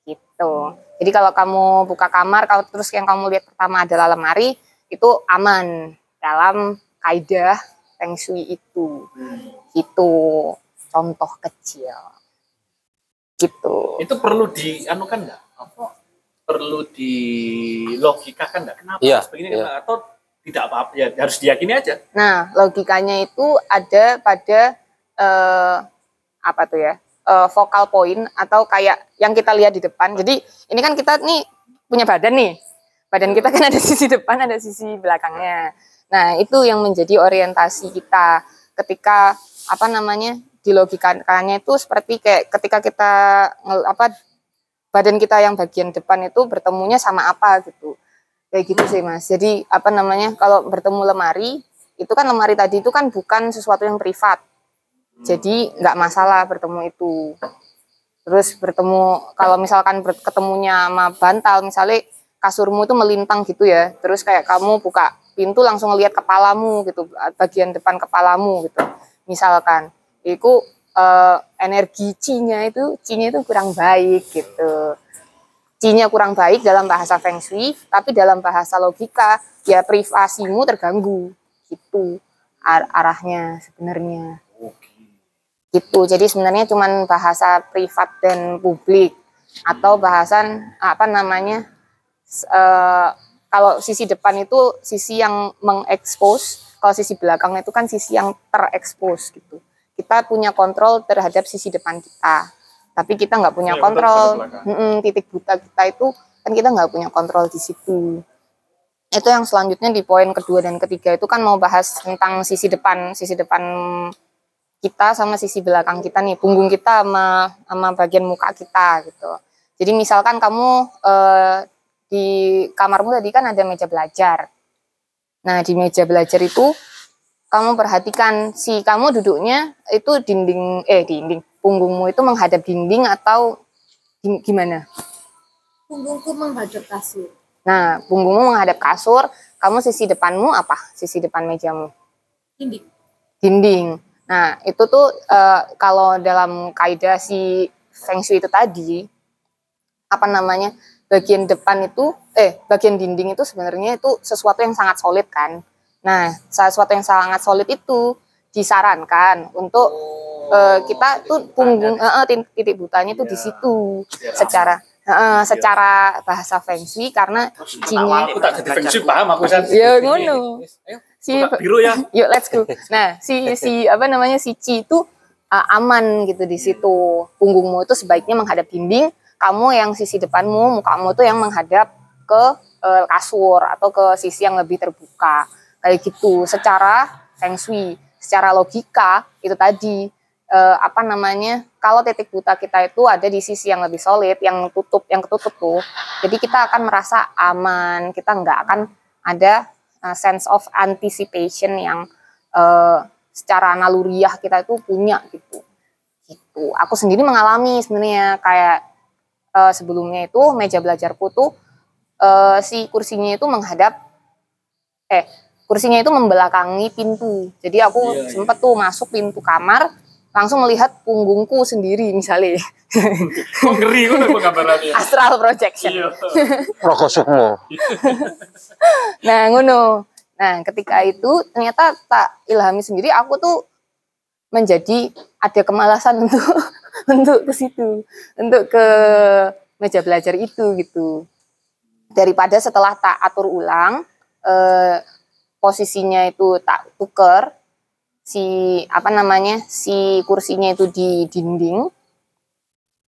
S2: gitu. Jadi kalau kamu buka kamar, kalau terus yang kamu lihat pertama adalah lemari, itu aman dalam kaidah feng shui itu. Gitu. contoh kecil gitu
S3: Itu perlu dianukan nggak? Apa? Perlu dilogikakan nggak? Kenapa
S1: Iya,
S3: harus begini?
S1: iya.
S3: Kenapa? Atau tidak apa-apa? Ya harus diyakini aja.
S2: Nah, logikanya itu ada pada eh, apa tuh ya? eh, vokal point atau kayak yang kita lihat di depan. Jadi ini kan kita nih punya badan nih. Badan kita kan ada sisi depan, ada sisi belakangnya. Nah, itu yang menjadi orientasi kita ketika apa namanya? dilogikakannya itu seperti kayak ketika kita apa badan kita yang bagian depan itu bertemunya sama apa gitu. Kayak gitu sih, Mas. Jadi apa namanya? Kalau bertemu lemari, itu kan lemari tadi itu kan bukan sesuatu yang privat. Jadi nggak masalah bertemu itu. Terus bertemu kalau misalkan ketemunya sama bantal, misalnya kasurmu itu melintang gitu ya. Terus kayak kamu buka pintu langsung ngelihat kepalamu gitu, bagian depan kepalamu gitu. Misalkan itu eh, energi ci-nya itu ci-nya itu kurang baik gitu. Ci-nya kurang baik dalam bahasa feng shui, tapi dalam bahasa logika ya privasimu terganggu. Gitu ar- arahnya sebenarnya. Gitu. Jadi sebenarnya cuman bahasa privat dan publik atau bahasan apa namanya eh, kalau sisi depan itu sisi yang mengekspos kalau sisi belakang itu kan sisi yang terekspos gitu. Kita punya kontrol terhadap sisi depan kita tapi kita nggak punya
S3: Iya, betul,
S2: kontrol.
S3: belakang.
S2: Mm-mm, titik buta kita itu kan kita nggak punya kontrol di situ. Itu yang selanjutnya di poin kedua dan ketiga itu kan mau bahas tentang sisi depan sisi depan kita sama sisi belakang kita nih punggung kita sama sama bagian muka kita gitu. Jadi misalkan kamu eh, di kamarmu tadi kan ada meja belajar. Nah di meja belajar itu kamu perhatikan si kamu duduknya itu dinding eh dinding punggungmu itu menghadap dinding atau gim- gimana
S5: Punggungku menghadap kasur.
S2: Nah, punggungmu menghadap kasur, kamu sisi depanmu apa? Sisi depan mejamu?
S5: Dinding.
S2: Dinding. Nah, itu tuh eh, kalau dalam kaidah si Feng Shui itu tadi, apa namanya, bagian depan itu, eh, bagian dinding itu sebenarnya itu sesuatu yang sangat solid kan. Nah, sesuatu yang sangat solid itu disarankan untuk eh, kita tuh punggung, eh, eh, titik butanya tuh di situ. Secara eh, secara bahasa Feng Shui karena cinya
S3: Aku tak jadi feng shui paham aku.
S2: Ya, ngono. si
S3: biru ya.
S2: yuk let's go. Nah si si apa namanya si Ci itu uh, aman gitu di situ. Punggungmu itu sebaiknya menghadap dinding kamu yang sisi depanmu mukamu tuh yang menghadap ke uh, kasur atau ke sisi yang lebih terbuka. Kayak gitu secara feng shui secara logika itu tadi eh, apa namanya kalau titik buta kita itu ada di sisi yang lebih solid yang tutup yang ketutup tuh jadi kita akan merasa aman kita nggak akan ada uh, sense of anticipation yang uh, secara naluriah kita itu punya gitu. Gitu. Aku sendiri mengalami sebenarnya kayak uh, sebelumnya itu meja belajarku tuh uh, si kursinya itu menghadap eh kursinya itu membelakangi pintu jadi aku sempet tuh masuk pintu kamar langsung melihat punggungku sendiri misalnya
S3: Kok ngeri kok penggambarannya.
S2: astral projection
S3: Iya.
S2: Nah, ngono. Nah, ketika itu ternyata tak ilhami sendiri aku tuh menjadi ada kemalasan untuk untuk ke situ, untuk ke meja belajar itu gitu. Daripada setelah tak atur ulang eh, posisinya itu tak tuker si apa namanya si kursinya itu di dinding.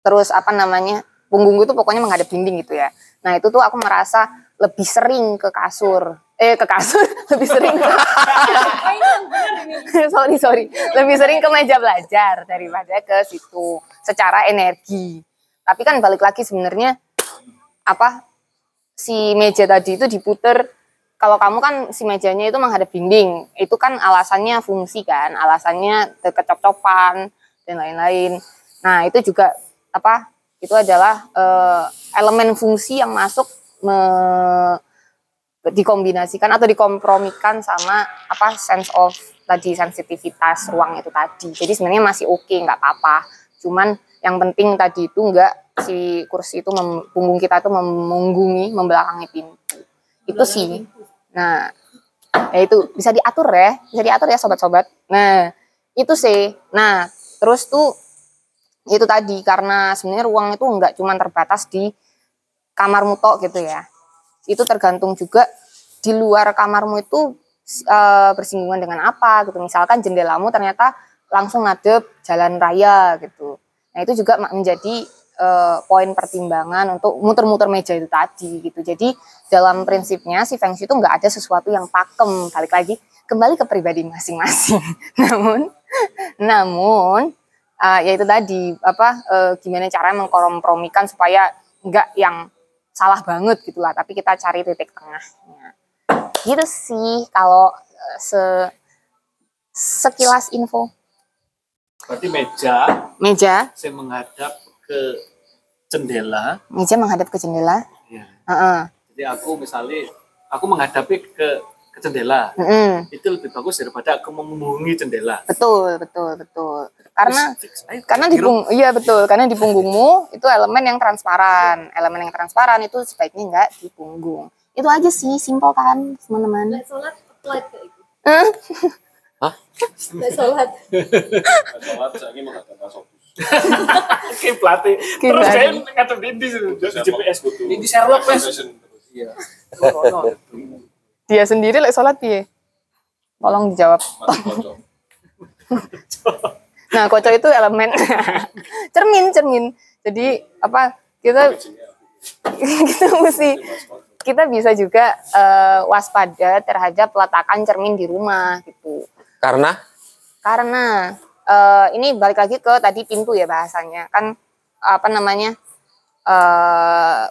S2: Terus apa namanya punggungku itu pokoknya menghadap dinding gitu ya. Nah itu tuh aku merasa lebih sering ke kasur. Eh ke kasur? Lebih sering ke sorry sorry. Lebih sering ke meja belajar daripada ke situ secara energi. Tapi kan balik lagi sebenarnya apa si meja tadi itu diputer kalau kamu kan si mejanya itu menghadap dinding itu kan alasannya fungsi kan alasannya kecop-copan dan lain-lain. Nah itu juga apa itu adalah eh, elemen fungsi yang masuk me- dikombinasikan atau dikompromikan sama apa sense of tadi sensitivitas ruang itu tadi. Jadi sebenarnya masih oke nggak apa-apa. Cuman yang penting tadi itu nggak si kursi itu punggung kita itu memunggungi membelakangi pintu. Itu sih nah ya itu bisa diatur ya bisa diatur ya sobat-sobat. Nah itu sih. Nah terus tuh itu tadi karena sebenarnya ruang itu nggak cuma terbatas di kamarmu tok gitu ya. Itu tergantung juga di luar kamarmu itu eh, bersinggungan dengan apa gitu. Misalkan jendelamu ternyata langsung ngadep jalan raya gitu. Nah itu juga menjadi eh, poin pertimbangan untuk muter-muter meja itu tadi gitu. Jadi dalam prinsipnya si feng shui itu nggak ada sesuatu yang pakem. Balik lagi kembali ke pribadi masing-masing. Namun namun uh, ya itu tadi apa eh, gimana caranya mengkompromikan supaya nggak yang salah banget gitu lah tapi kita cari titik tengahnya. Gitu sih kalau eh, se sekilas info.
S3: Berarti meja
S2: meja.
S3: saya menghadap ke jendela.
S2: meja menghadap ke jendela
S3: Ya.
S2: Heeh.
S3: Jadi aku misalnya aku menghadapi ke ke jendela.
S2: Mm-mm.
S3: Itu lebih bagus daripada aku menghubungi jendela.
S2: betul betul betul karena
S3: Fix, ayo,
S2: karena di
S3: Giro.
S2: pung iya betul karena di punggungmu itu elemen yang transparan elemen yang transparan itu sebaiknya enggak di punggung itu aja sih simpel kan teman-teman
S5: sholat applied kayak gitu. Lek sholat.
S10: Sholat mengatakan
S3: Oke, pelatih. Terus saya ngadep di di di GPS. Ini Sherlock, Mas. Iya.
S2: dia sendiri lek sholat piye? Tolong dijawab. Nah kocok itu elemen. Cermin cermin. Jadi apa kita kita mesti kita bisa juga eh, waspada terhadap peletakan cermin di rumah gitu.
S1: Karena?
S2: Karena eh, ini balik lagi ke tadi pintu ya bahasanya. Kan apa namanya eh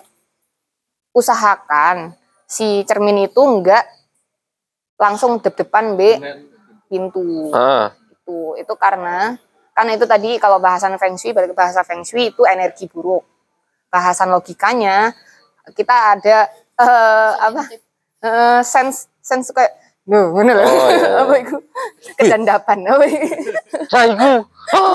S2: usahakan si cermin itu enggak langsung dep-depan B pintu.
S1: Ah,
S2: itu itu karena karena itu tadi kalau bahasan feng shui balik ke bahasa feng shui itu energi buruk. Bahasan logikanya kita ada eh, apa? Eh, sense sense kayak
S1: Oh, iya, iya.
S2: apa itu? Kedandapan, apa itu?
S1: Saiku, oh,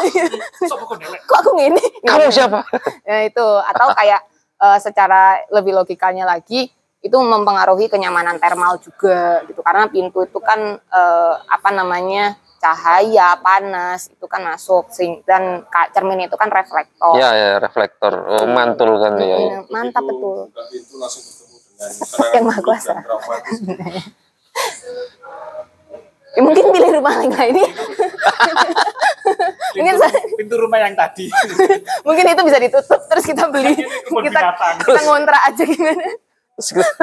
S2: Kok aku ngini?
S1: kamu siapa?
S2: Ya itu atau kayak eh, secara lebih logikanya lagi itu mempengaruhi kenyamanan termal juga gitu karena pintu itu kan eh, apa namanya cahaya panas itu kan masuk dan cermin itu kan reflektor
S1: Ya, ya, reflektor, oh, mantul kan ya. ya.
S2: Mantap betul
S10: Itu langsung bertemu dengan
S2: yang maha kuasa. Ya, mungkin pilih rumah lain lah ini mungkin
S3: Pintu, pintu rumah yang tadi.
S2: mungkin itu bisa ditutup terus kita beli
S3: kebun
S2: kita kita ngontrak aja gimana
S1: Terus kita-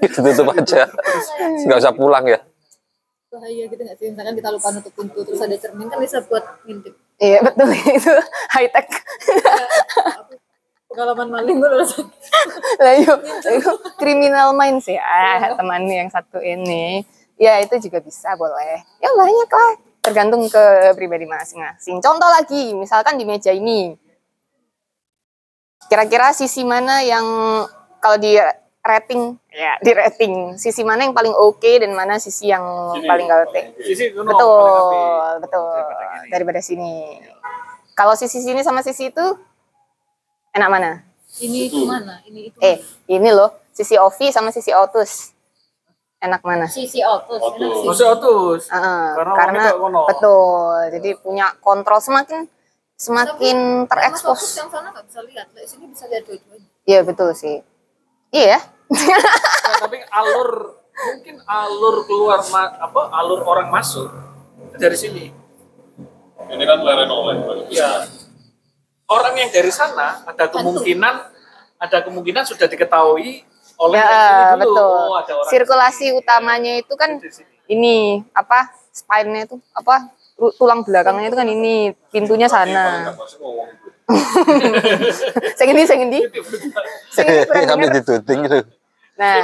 S1: kita tutup aja, nggak usah pulang ya.
S5: Bahaya gitu nggak sih? Misalkan kita lupa nutup pintu terus ada cermin kan bisa buat ngintip.
S2: iya betul itu high tech
S5: Pengalaman maling gue rasain.
S2: lah yuk, yuk criminal minds ya teman yang satu ini. Ya itu juga bisa boleh. Ya banyak lah. Tergantung ke pribadi masing-masing. Contoh lagi misalkan di meja ini. Kira-kira sisi mana yang kalau di rating ya di rating. Sisi mana yang paling oke dan mana sisi yang paling gak oke? Betul betul.
S3: Daripada gini.
S2: daripada sini. Kalau sisi sini sama sisi itu enak mana
S5: Ini itu mana? Ini itu.
S2: Eh, ini loh, sisi Ovi sama sisi Otus. Enak mana?
S5: Sisi otus. Enak sih.
S3: Masuk otus.
S2: Heeh,
S3: Karena
S2: karena betul. Jadi punya kontrol semakin semakin
S5: Mas Otus
S2: terekspos.
S5: yang sana nggak bisa lihat. Lek sini bisa lihat dua-duanya.
S2: Iya betul sih. Iya.
S3: Nah, tapi alur mungkin alur keluar ma- apa alur orang masuk dari sini.
S10: Ini kan lereng oleh.
S3: Ya. Orang yang dari sana ada kemungkinan ada kemungkinan sudah diketahui oleh yang ini
S2: Ya,
S3: dulu.
S2: betul.
S3: Oh, ada orang
S2: Sirkulasi utamanya itu kan
S3: sini.
S2: ini apa? Spine-nya itu apa? tu- Tulang belakangnya itu kan ini, pintunya sana. Saya ini, saya ini. Saya ini kurang
S1: Kami
S2: dengar.
S1: gitu.
S2: Nah,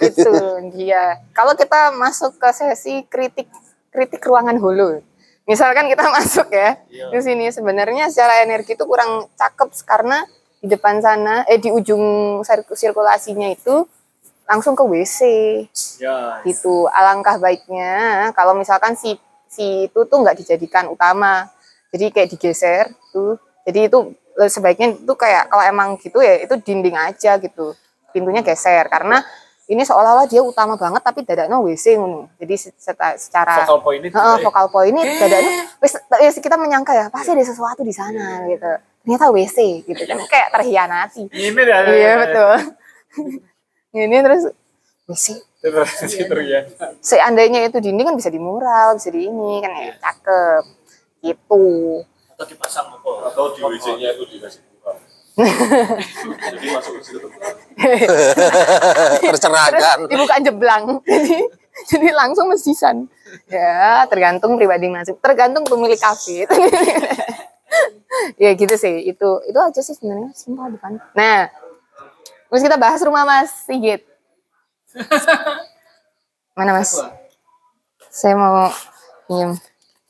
S2: itu dia. Kalau kita masuk ke sesi kritik kritik ruangan hulu, misalkan kita masuk ya di sini sebenarnya secara energi itu kurang cakep karena di depan sana eh di ujung sir- sirkulasinya itu langsung ke WC
S3: Ya.
S2: gitu. Alangkah baiknya kalau misalkan si si itu tuh nggak dijadikan utama, jadi kayak digeser tuh. Jadi itu eh, sebaiknya itu kayak kalau emang gitu ya itu dinding aja gitu, pintunya geser karena ini seolah-olah dia utama banget tapi dadakno WC ngono. Jadi secara
S3: Vokal point ini
S2: Heeh,
S3: juga ya.
S2: vokal point ini dadakno wis wis kita menyangka ya pasti ada sesuatu di sana gitu. Ternyata WC gitu kan kayak terhianati.
S3: Ini dah.
S2: Iya betul. ini terus WC.
S3: Terus itu ya.
S2: Seandainya itu dinding kan bisa di mural, bisa di ini kan ya cakep. Gitu.
S3: Atau dipasang apa?
S10: Atau di WC-nya itu dikasih buka. Jadi masuk ke situ.
S1: Tercerahkan.
S2: Dibuka jeblang. Jadi jadi langsung mesisan. Ya, tergantung pribadi masing. Tergantung pemilik kafe. ya gitu sih. Itu itu aja sih sebenarnya simpel bukan. Nah, terus kita bahas rumah Mas Sigit. Mana Mas? Saya mau pinjam.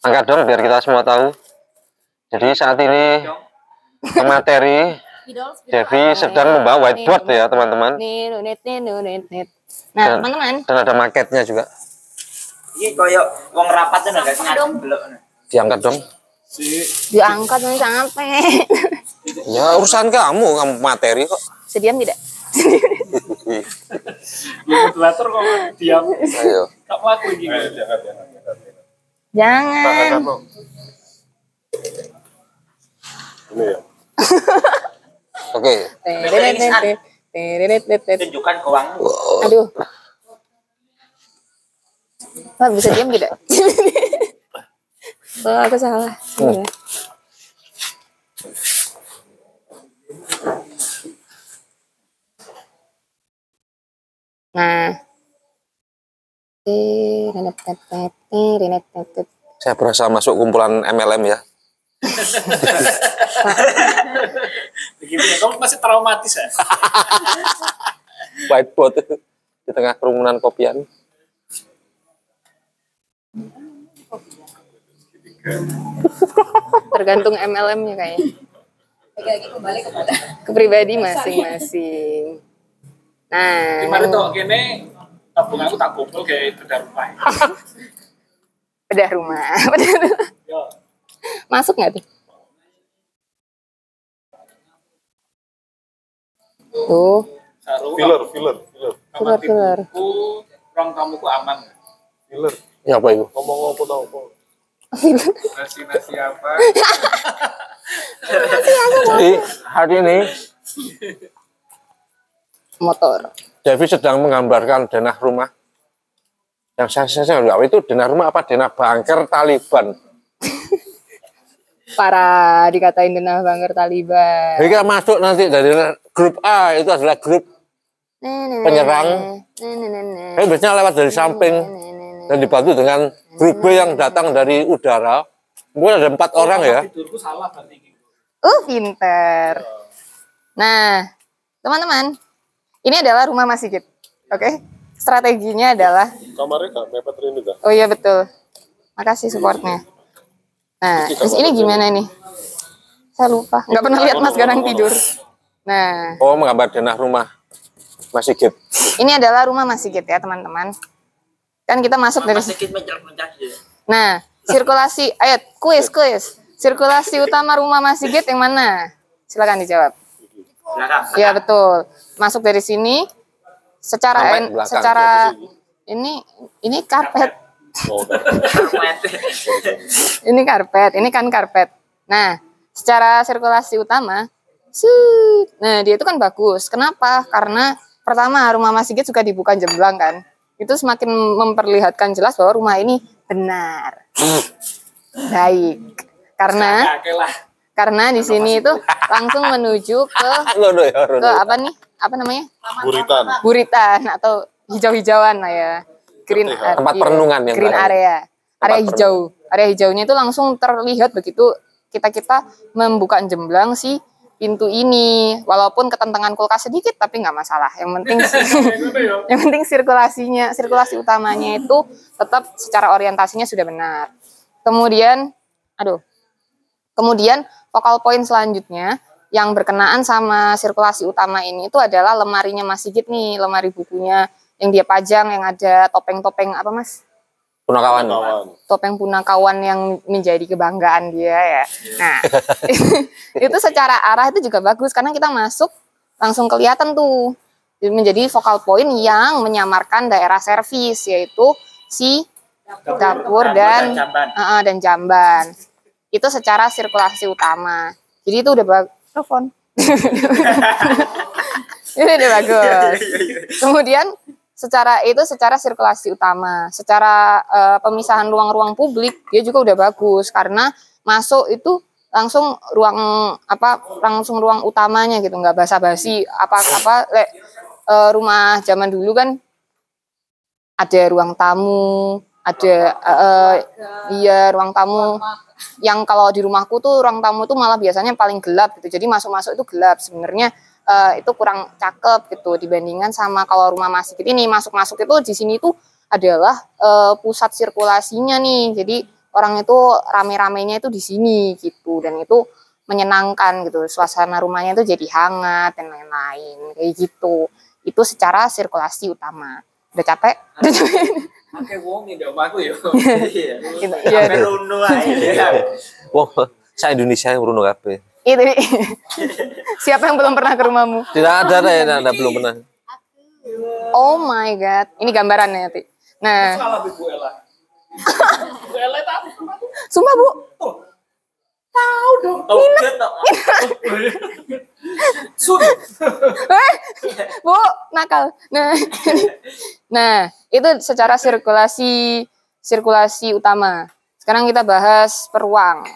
S1: Angkat dong biar kita semua tahu. Jadi saat ini materi Devi sedang membawa whiteboard ya teman-teman.
S2: Nah,
S1: Dan-
S2: teman-teman,
S1: Dan ada maketnya juga.
S8: Ini koyo wong rapat tuh enggak sengaja.
S1: Diangkat dong.
S2: diangkat nih sampai.
S1: Ya urusan kamu, kamu materi kok.
S2: Sediam tidak?
S3: Ya moderator kok diam.
S1: Ayo.
S3: Tak melaku ini.
S2: Jangan.
S10: Ini ya.
S1: Oke.
S8: Tunjukkan uang.
S2: Aduh. Pak, bisa diam tidak? oh, aku salah. Salah. Nah.
S1: Saya berasa masuk kumpulan MLM ya.
S3: Begitu ya. Kamu masih traumatis ya?
S1: Whiteboard di tengah kerumunan kopian.
S2: Tergantung MLM-nya kayaknya. Lagi-lagi kembali kepada ke pribadi masing-masing. Nah,
S3: Kemarin tuh kene tabunganku tak kumpul kayak bedah rumah.
S2: bedah rumah. Bedah rumah. Masuk nggak tuh? Tuh.
S10: Filler, filler, filler.
S2: keluar.
S3: Ku ruang tamuku aman.
S10: Filler.
S1: Ya apa itu?
S10: Ngomong apa tau apa?
S3: Nasi nasi apa?
S1: Jadi hari ini
S2: Motor.
S1: Devi sedang menggambarkan denah rumah. Yang saya saya nggak tahu itu denah rumah apa denah bangker Taliban.
S2: Para dikatain denah bangker Taliban.
S1: Jadi kita masuk nanti dari grup A itu adalah grup penyerang. Tapi biasanya lewat dari samping dan dibantu dengan grup B yang datang dari udara. Mungkin ada empat orang ya.
S3: Tidurku salah berarti. gitu.
S2: Uh, pinter. Nah, teman-teman, ini adalah rumah Mas Sigit. Oke? Strateginya adalah
S10: Kamarnya gak mepet.
S2: Oh iya betul. Makasih supportnya. Nah, terus ini gimana nih? Saya lupa. Nggak pernah lihat Mas Ganang tidur. Nah,
S1: Oh menggambar denah rumah Mas Sigit.
S2: ini adalah rumah Mas Sigit ya teman-teman. Kan kita masuk dari
S8: mencak-mencak gitu.
S2: Nah, sirkulasi, ayo kuis kuis. Sirkulasi utama rumah Mas Sigit yang mana? Silakan dijawab.
S8: Silakan.
S2: Ya betul. Masuk dari sini. Secara en-
S1: belakang.
S2: secara ini ini karpet.
S10: Oh,
S2: ini karpet, ini kan karpet. Nah, secara sirkulasi utama, nah dia itu kan bagus. Kenapa? Karena pertama rumah Mas Sigit juga dibuka jemblang kan. Itu semakin memperlihatkan jelas bahwa rumah ini benar. Baik. Karena karena di sini itu langsung menuju ke
S1: ya,
S2: ke apa nih? Apa namanya?
S10: Buritan.
S2: Buritan atau hijau-hijauan lah ya. Green area.
S1: Tempat perenungan yang
S2: green area. Area
S1: Tempat
S2: hijau. Area hijaunya itu langsung terlihat begitu kita-kita membuka jemblang si pintu ini. Walaupun ketentangan kulkas sedikit tapi nggak masalah. Yang penting yang penting sirkulasinya, sirkulasi utamanya itu tetap secara orientasinya sudah benar. Kemudian, aduh, kemudian vokal point selanjutnya yang berkenaan sama sirkulasi utama ini itu adalah lemarinya Mas Sigit nih, lemari bukunya yang dia pajang yang ada topeng-topeng apa Mas?
S1: Punakawan.
S10: Kawan.
S2: Topeng punakawan yang menjadi kebanggaan dia ya. Nah, itu secara arah itu juga bagus karena kita masuk langsung kelihatan tuh. menjadi focal point yang menyamarkan daerah servis yaitu si dapur dan
S8: jamban.
S2: uh, dan jamban. Itu secara sirkulasi utama. Jadi itu udah bagus. Telepon. Ini udah bagus. Kemudian secara itu secara sirkulasi utama, secara eh, pemisahan ruang-ruang publik dia juga udah bagus. Karena masuk itu langsung ruang apa langsung ruang utamanya gitu. Nggak basa-basi apa apa le, eh, rumah zaman dulu kan ada ruang tamu ada eh, iya ruang tamu. Yang kalau di rumahku tuh ruang tamu tuh malah biasanya paling gelap gitu. Jadi masuk-masuk itu gelap. Sebenarnya eh, itu kurang cakep gitu dibandingkan sama kalau rumah masjid ini masuk-masuk itu di sini tuh adalah eh, pusat sirkulasinya nih jadi orang itu rame-ramenya itu di sini gitu dan itu menyenangkan gitu suasana rumahnya itu jadi hangat dan lain-lain kayak gitu itu secara sirkulasi utama udah capek
S3: Oke, wong di omahku ya.
S8: Iya. Sampai runo ae.
S1: Wah, saya Indonesia yang runo kabeh.
S2: Itu siapa yang belum pernah ke rumahmu?
S1: Tidak ada, ada, ada belum pernah.
S2: oh my god. Ini gambarannya Ti. nah.
S3: Salah Bu Ella. Bu Ella tahu.
S2: sumpah bu.
S3: Tahu dong. Oh, dia tahu.
S2: Eh, bu nakal. Nah nah itu secara sirkulasi sirkulasi utama. Sekarang kita bahas peruang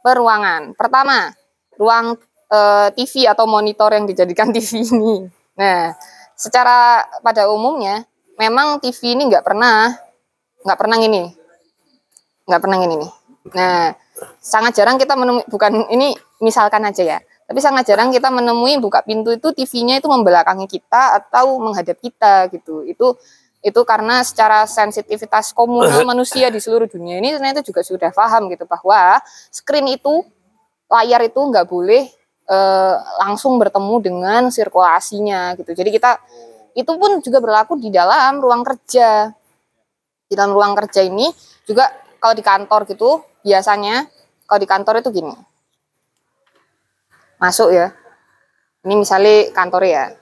S2: peruangan. Pertama ruang eh, TV atau monitor yang dijadikan TV ini. Nah secara pada umumnya memang TV ini nggak pernah nggak pernah gini nggak pernah nih. Nah sangat jarang kita menemui bukan ini misalkan aja ya tapi sangat jarang kita menemui buka pintu itu TV-nya itu membelakangi kita atau menghadap kita gitu. Itu itu karena secara sensitivitas komunal manusia di seluruh dunia ini ternyata juga sudah paham gitu bahwa screen itu layar itu nggak boleh eh, langsung bertemu dengan sirkulasinya gitu. Jadi kita itu pun juga berlaku di dalam ruang kerja. Di dalam ruang kerja ini juga kalau di kantor gitu biasanya kalau di kantor itu gini masuk ya. Ini misalnya kantor ya.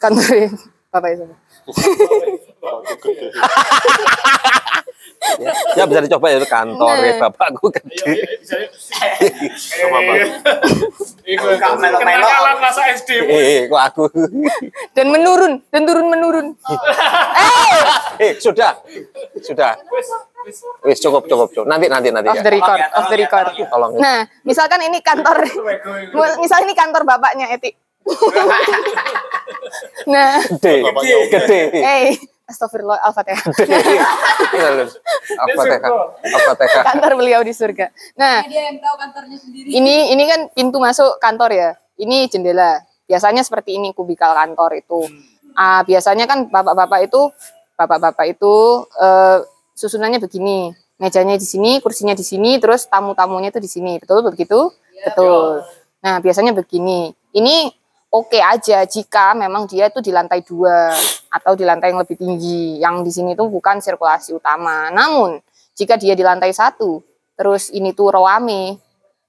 S2: Kantor Bapak itu.
S1: Ya, ya bisa dicoba ya itu kantor ya bapakku gede.
S3: Kenakalan masa SD.
S1: Eh, kok aku.
S2: Dan menurun, dan turun menurun.
S1: Eh, sudah. Sudah. Wis cukup cukup cukup. Nanti nanti nanti
S2: Off
S1: ya.
S2: the record, off the record.
S1: Tolong.
S2: Nah, misalkan ini kantor, misalnya ini kantor bapaknya Eti. nah,
S1: Gede. Gede.
S2: eh, astagfirullah, al-fatihah.
S1: Al-Fatihah. Al-Fatihah.
S2: kantor beliau di surga. Nah,
S5: Dia yang tahu kantornya sendiri.
S2: ini ini kan pintu masuk kantor ya. Ini jendela. Biasanya seperti ini kubikal kantor itu. Ah, biasanya kan bapak-bapak itu bapak-bapak itu eh, susunannya begini. Mejanya di sini, kursinya di sini, terus tamu-tamunya itu di sini. Betul begitu? Betul. Nah, biasanya begini. Ini oke aja jika memang dia itu di lantai dua atau di lantai yang lebih tinggi. Yang di sini itu bukan sirkulasi utama. Namun, jika dia di lantai satu, terus ini tuh rawame.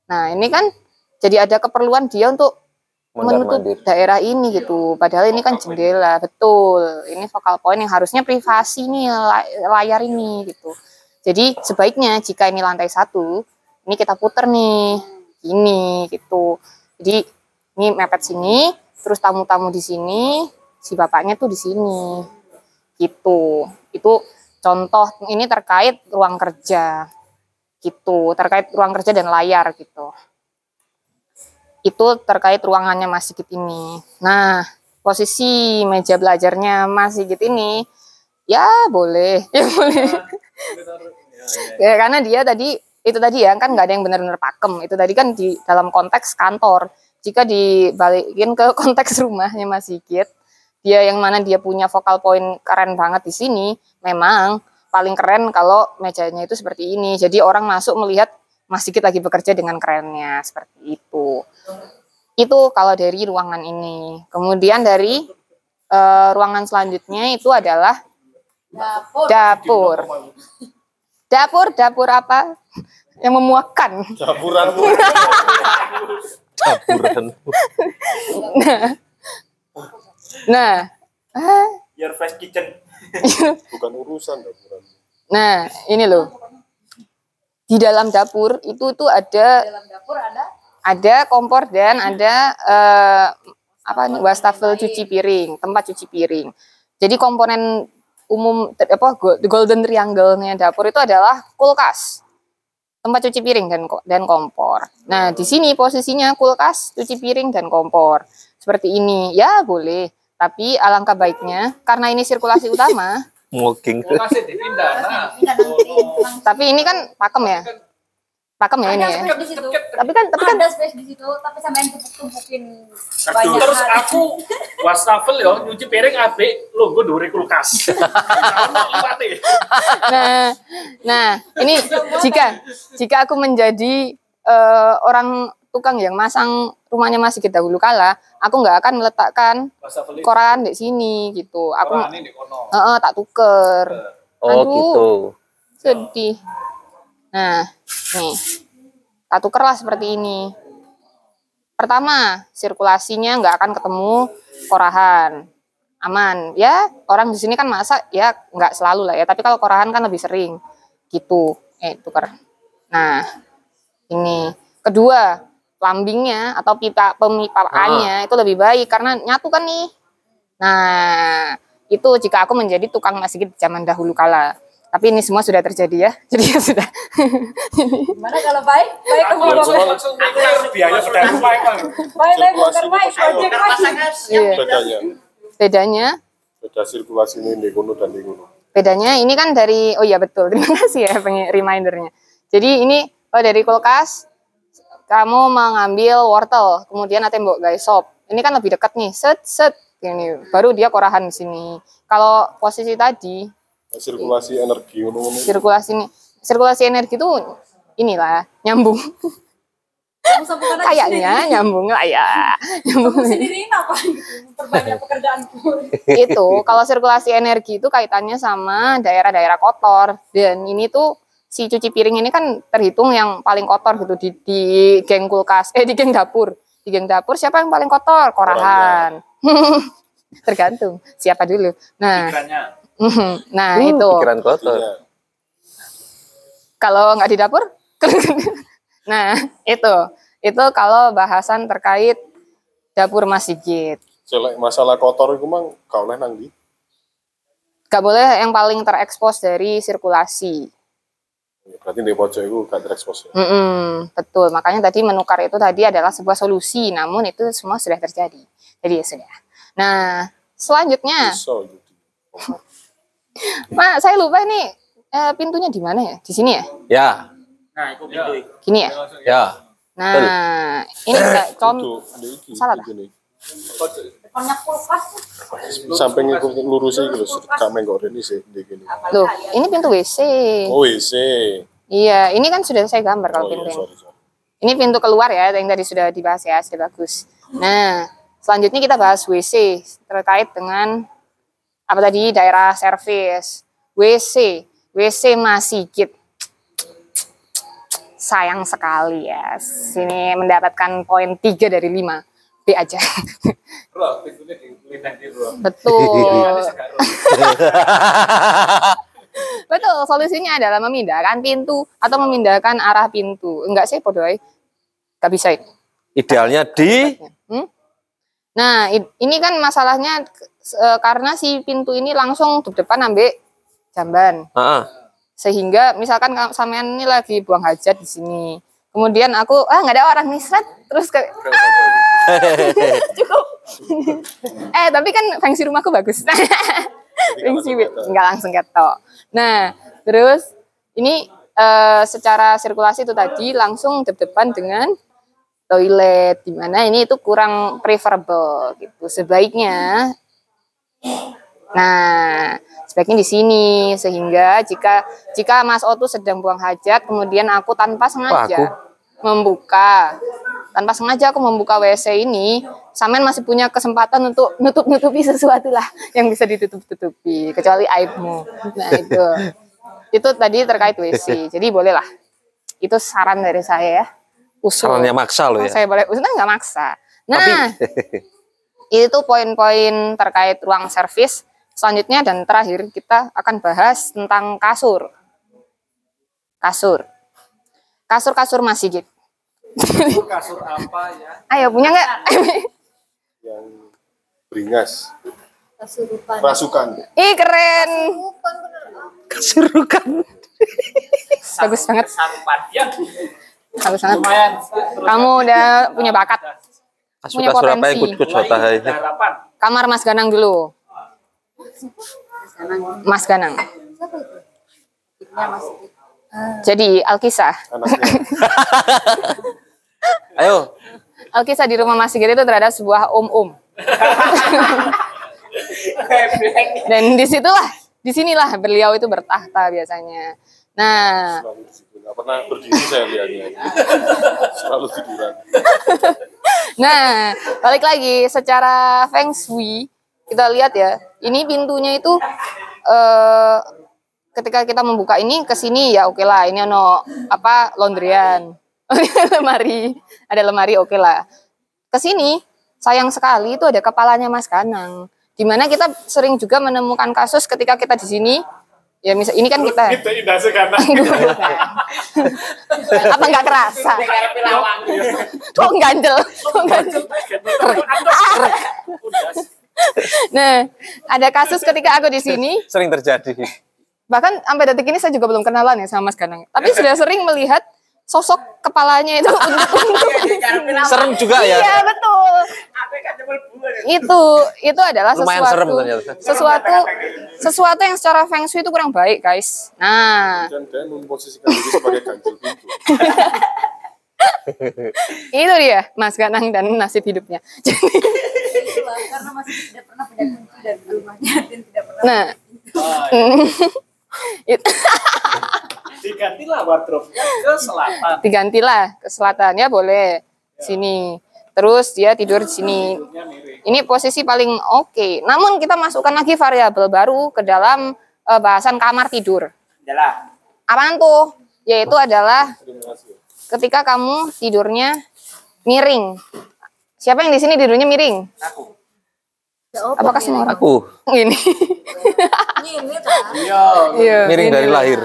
S2: Nah, ini kan jadi ada keperluan dia untuk menutup
S1: Mondar-mandir.
S2: daerah ini gitu. Padahal ini kan jendela, betul. Ini focal point yang harusnya privasi nih la- layar ini gitu. Jadi sebaiknya jika ini lantai satu, ini kita puter nih, ini gitu. Jadi ini mepet sini, terus tamu-tamu di sini, si bapaknya tuh di sini, gitu. Itu contoh ini terkait ruang kerja, gitu. Terkait ruang kerja dan layar gitu itu terkait ruangannya Mas Sigit ini. Nah, posisi meja belajarnya Mas Sigit ini, ya boleh, ya boleh. ya karena dia tadi itu tadi ya kan nggak ada yang benar-benar pakem. Itu tadi kan di dalam konteks kantor. Jika dibalikin ke konteks rumahnya Mas Sigit, dia yang mana dia punya vokal point keren banget di sini, memang paling keren kalau mejanya itu seperti ini. Jadi orang masuk melihat Mas Sigit lagi bekerja dengan kerennya seperti itu. Itu kalau dari ruangan ini. Kemudian dari eh, ruangan selanjutnya itu adalah dapur. Dapur, dapur apa? Yang memuakkan.
S10: Dapuran.
S1: Taburan.
S2: Nah, ah,
S8: Your first kitchen.
S10: Bukan urusan dapur.
S2: nah ini loh. Di dalam dapur itu tuh ada ada kompor dan ada eh, apa nih wastafel cuci piring, tempat cuci piring. Jadi komponen umum apa golden triangle-nya dapur itu adalah kulkas. Tempat cuci piring dan dan kompor. Nah, di sini posisinya kulkas, cuci piring dan kompor. Seperti ini. Ya, boleh. Tapi alangkah baiknya karena ini sirkulasi utama,
S1: Mungkin.
S3: Nah,
S2: tapi ini kan pakem ya. Pakem ya ini ya.
S5: di situ.
S2: Tapi kan tapi kan
S5: ada space di situ, tapi sampai tumpuk-tumpukin banyak
S3: Terus
S5: hal.
S3: aku wastafel ya nyuci piring abe lo gue duri kulkas. Liwate.
S2: nah, nah ini jika jika aku menjadi eh, orang tukang yang masang rumahnya masih kita dahulu kala, aku nggak akan meletakkan koran di sini gitu. Aku
S3: kono.
S2: Heeh, tak tuker.
S1: Oh
S2: Aduh.
S1: gitu.
S2: Sedih. Nah, nih. Tak tuker lah seperti ini. Pertama, sirkulasinya nggak akan ketemu korahan. Aman. Ya, orang di sini kan masak ya nggak selalu lah ya. Tapi kalau korahan kan lebih sering. Gitu. Eh, tuker. Nah, ini. Kedua, lambingnya atau pipa pemipaannya itu lebih baik karena nyatu kan nih. Nah, itu jika aku menjadi tukang masjid zaman dahulu kala. Tapi ini semua sudah terjadi ya. Jadi ya sudah.
S5: Gimana kalau baik? Baik
S3: Aku langsung langsung biaya sudah kan.
S5: Baik baik baik. Project baik.
S2: Iya.
S10: Bedanya,
S2: Bedanya,
S10: beda sirkulasi ini di kuno dan di kuno.
S2: bedanya ini kan dari oh iya betul. Terima kasih ya peng- remindernya. Jadi ini oh dari kulkas kamu mengambil wortel, kemudian nanti mbok guys sop. Ini kan lebih dekat nih. Set set ini baru dia korahan di sini. Kalau posisi tadi
S10: Sirkulasi energi kuno kuno.
S2: sirkulasi ini sirkulasi energi itu inilah nyambung. Kayaknya nyambung lah ya. Nyambung.
S5: Kamu sendiriin apa? Perbanyak pekerjaanku.
S2: itu kalau sirkulasi energi itu kaitannya sama daerah-daerah kotor. Dan ini tuh si cuci piring ini kan terhitung yang paling kotor gitu di, di geng kulkas eh di geng dapur. Di geng dapur siapa yang paling kotor? Korahan. Tergantung siapa dulu. Nah nah
S1: Uh,
S2: itu
S1: Pikiran kotor.
S10: Iya.
S2: kalau nggak di dapur nah itu itu kalau bahasan terkait dapur masjid
S10: masalah kotor itu mang kau oleh nang di.
S2: nggak boleh yang paling terekspos dari sirkulasi
S10: Berarti di pojok itu gak terekspos ya.
S2: Mm-mm, betul makanya tadi menukar itu tadi adalah sebuah solusi namun itu semua sudah terjadi jadi ya sudah nah selanjutnya
S10: Bisa gitu.
S2: Mak saya lupa ini eh, pintunya di mana ya di sini ya
S1: Ya,
S8: Nah, itu pintu.
S2: gini ya
S1: ya.
S2: nah ini enggak
S10: iki,
S2: Salah
S10: di gini.
S5: Depannya kulkas.
S10: Samping itu lurus iki lho, gak menggok ini sih di gini.
S2: loh ini pintu WC
S10: Oh, WC.
S2: iya ini kan sudah saya gambar kalau
S10: Oh iya,
S2: pintu
S10: sorry, sorry.
S2: Ini pintu keluar ya, yang tadi sudah dibahas ya, sudah bagus. Nah, selanjutnya kita bahas WC terkait dengan apa tadi daerah servis. WC, WC Masjid. Sayang sekali ya. Sini mendapatkan poin 3 dari 5. B aja.
S3: Di.
S2: Betul. Betul, solusinya adalah memindahkan pintu atau memindahkan arah pintu. Enggak sih, podoy. Enggak bisa itu.
S1: Idealnya di?
S2: Nah, ini kan masalahnya eh, karena si pintu ini langsung di depan ambek jamban.
S1: Ah,
S2: Sehingga misalkan ka- sampean ini lagi buang hajat di sini. Kemudian aku ah nggak ada orang nih seret terus ke cukup. eh, tapi kan fungsi rumahku bagus. fungsi nggak langsung ketok. Nah, terus ini eh, secara sirkulasi itu tadi langsung dep-depan dengan toilet di mana ini itu kurang preferable gitu. Sebaiknya Nah, sebaiknya di sini sehingga jika jika Mas Otu sedang buang hajat kemudian aku tanpa sengaja membuka tanpa sengaja aku membuka WC ini, Samen masih punya kesempatan untuk nutup-nutupi sesuatu lah yang bisa ditutup-tutupi kecuali aibmu. Nah, itu. Itu tadi terkait WC. Jadi bolehlah. Itu saran dari saya ya. Usul.
S1: sarannya maksa loh ya.
S2: Saya boleh usul nggak maksa. Nah, itu poin-poin terkait ruang servis. Selanjutnya dan terakhir kita akan bahas tentang kasur. Kasur. Kasur-kasur Mas Sigit.
S3: kasur apa ya?
S2: Ayo punya nggak?
S10: Yang beringas,
S5: Kasurupan.
S10: rasukan.
S2: Ih keren.
S1: Kasurukan.
S2: Bagus banget.
S3: Sarupan. Ya,
S2: Bagus banget.
S3: lumayan.
S2: Kamu udah punya bakat. Punya potensi. Kamar Mas Ganang dulu. Mas Ganang. Jadi Alkisah.
S1: Ayo,
S2: Alkisah di rumah Mas Sigit itu terhadap sebuah om-om. Dan di situlah, di sinilah beliau itu bertahta biasanya. Nah.
S10: Nggak pernah berdiri saya lihatnya. Selalu tiduran.
S2: nah balik lagi secara feng shui kita lihat ya, ini pintunya itu eh, ketika kita membuka ini ke sini ya oke lah, ini ono apa laundryan, lemari, ada lemari oke lah. Ke sini sayang sekali itu ada kepalanya Mas Kanang. Di mana kita sering juga menemukan kasus ketika kita di sini ya misal ini kan kita.
S4: Itu indah sekarang.
S2: apa nggak kerasa? Kok ganjel? Kok ganjel? Nah ada kasus ketika aku di sini.
S1: Sering terjadi.
S2: bahkan sampai detik ini saya juga belum kenalan ya sama Mas Ganang tapi sudah sering melihat sosok kepalanya itu untuk
S1: Serem juga ya.
S2: iya betul itu itu adalah
S1: Lumayan
S2: sesuatu
S1: serem ternyata.
S2: sesuatu sesuatu yang secara feng shui itu kurang baik guys. Nah.
S10: Dan dia memposisikan diri sebagai ganjil pintu.
S2: itu dia Mas Ganang dan nasib hidupnya. Jadi
S5: Karena masih tidak pernah punya kunci dari rumahnya dan tidak pernah
S2: nah. itu
S3: Digantilah wardrobe-nya ke selatan.
S2: digantilah ke selatan. Ya boleh. Sini terus dia tidur di sini ini posisi paling oke namun kita masukkan lagi variabel baru ke dalam eh, bahasan kamar tidur
S8: Adalah
S2: apaan tuh yaitu adalah ketika kamu tidurnya miring siapa yang di sini tidurnya miring
S8: aku.
S2: apakah semua orang
S1: Aku
S2: ini
S5: kan.
S2: Iya,
S1: miring dari
S2: lah.
S1: lahir.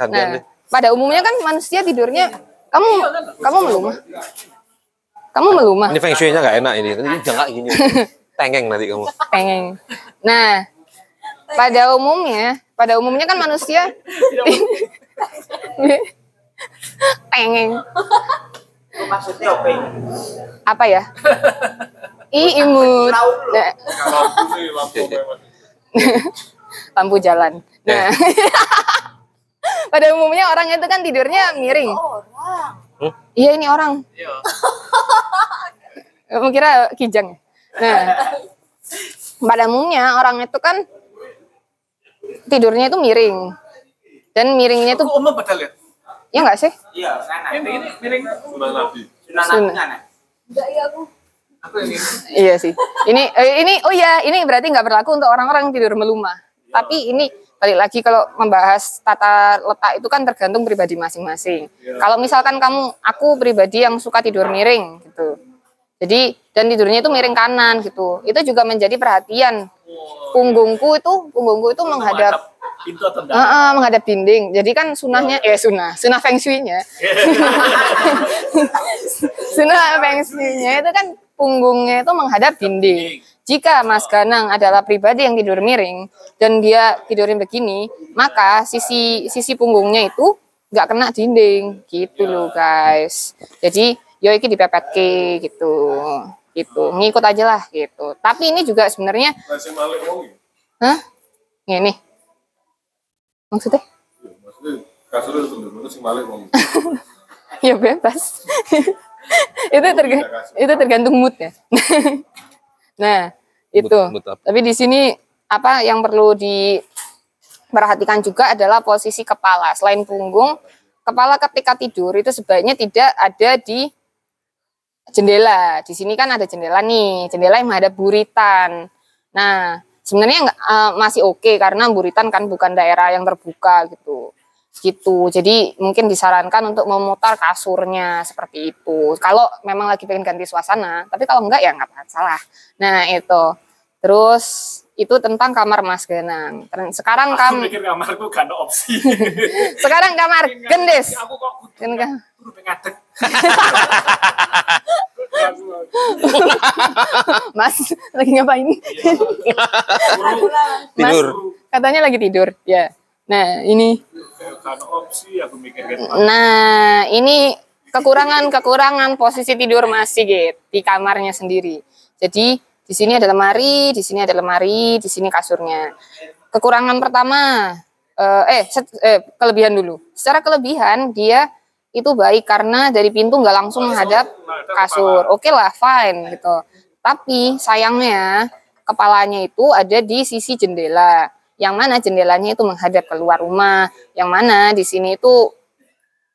S2: Nah,
S1: deh.
S2: pada umumnya kan manusia tidurnya kamu kamu melumah. Kamu melumah,
S1: Ini feng shui-nya nggak enak ini. Ini jangan gini. Tengeng nanti kamu.
S2: pengen. Nah, pada umumnya, pada umumnya kan manusia pengen
S8: Maksudnya apa?
S2: apa ya? Ih, imut. Nah,
S10: Lampu
S2: jalan. Nah, pada umumnya orang itu kan tidurnya miring. Iya ini orang. Kamu kira kijang? ya? Nah, pada umumnya orang itu kan tidurnya itu miring. Dan miringnya itu,
S3: Umum padahal ya.
S2: ya nggak sih?
S8: Iya, sana.
S3: Ini ini miring.
S10: Sunnah Nabi.
S8: Sunan
S2: Sunnah.
S8: Nabi sana.
S3: Aku ini.
S2: Iya sih. Ini eh, ini oh ya, ini berarti nggak berlaku untuk orang-orang tidur melumah. Tapi ini balik lagi kalau membahas tata letak itu kan tergantung pribadi masing-masing. Kalau misalkan kamu, aku pribadi yang suka tidur miring gitu. Jadi dan tidurnya itu miring kanan gitu. Itu juga menjadi perhatian. Punggungku itu punggungku itu menghadap
S3: pintu atau enggak?
S2: Heeh, menghadap dinding. Jadi kan sunahnya, eh sunah, sunah feng shui-nya. sunah feng shui-nya itu kan punggungnya itu menghadap dinding. Jika Mas Ganang adalah pribadi yang tidur miring dan dia tidurin begini, maka sisi sisi punggungnya itu nggak kena dinding, gitu loh guys. Jadi yo iki dipepetke gitu, gitu. Ngikut aja lah gitu. Tapi ini juga sebenarnya,
S10: ya.
S2: hah? Ini maksudnya?
S10: Wong.
S2: ya bebas itu terga- itu tergantung mood ya nah itu.
S1: Mood apa?
S2: tapi di sini apa yang perlu diperhatikan juga adalah posisi kepala. Selain punggung kepala ketika tidur itu sebaiknya tidak ada di jendela. Di sini kan ada jendela nih jendela yang menghadap buritan. Nah sebenarnya eh, masih oke karena buritan kan bukan daerah yang terbuka gitu gitu. Jadi mungkin disarankan untuk memutar kasurnya seperti itu. Kalau memang lagi pengen ganti suasana, tapi kalau enggak ya nggak masalah. Nah itu. Terus itu tentang kamar Mas Ganang. Ter- Sekarang
S4: Aku
S2: kam
S4: mikir kamarku gak ada opsi.
S2: sekarang kamar gendis.
S4: Aku kok
S2: Kan kan.
S4: kudu.
S2: Mas lagi ngapain? Mas
S1: Tidur.
S2: katanya lagi tidur. Ya. Nah ini.
S4: Gitu.
S2: Nah ini kekurangan-kekurangan posisi tidur Mas Sigit di kamarnya sendiri. Jadi di sini ada lemari, di sini ada lemari, di sini kasurnya. Kekurangan pertama, eh, eh, set- eh, kelebihan dulu. Secara kelebihan dia itu baik karena dari pintu nggak langsung menghadap kasur. Oke lah, fine gitu. Tapi sayangnya kepalanya itu ada di sisi jendela. Yang mana jendelanya itu menghadap keluar rumah. Yang mana di sini itu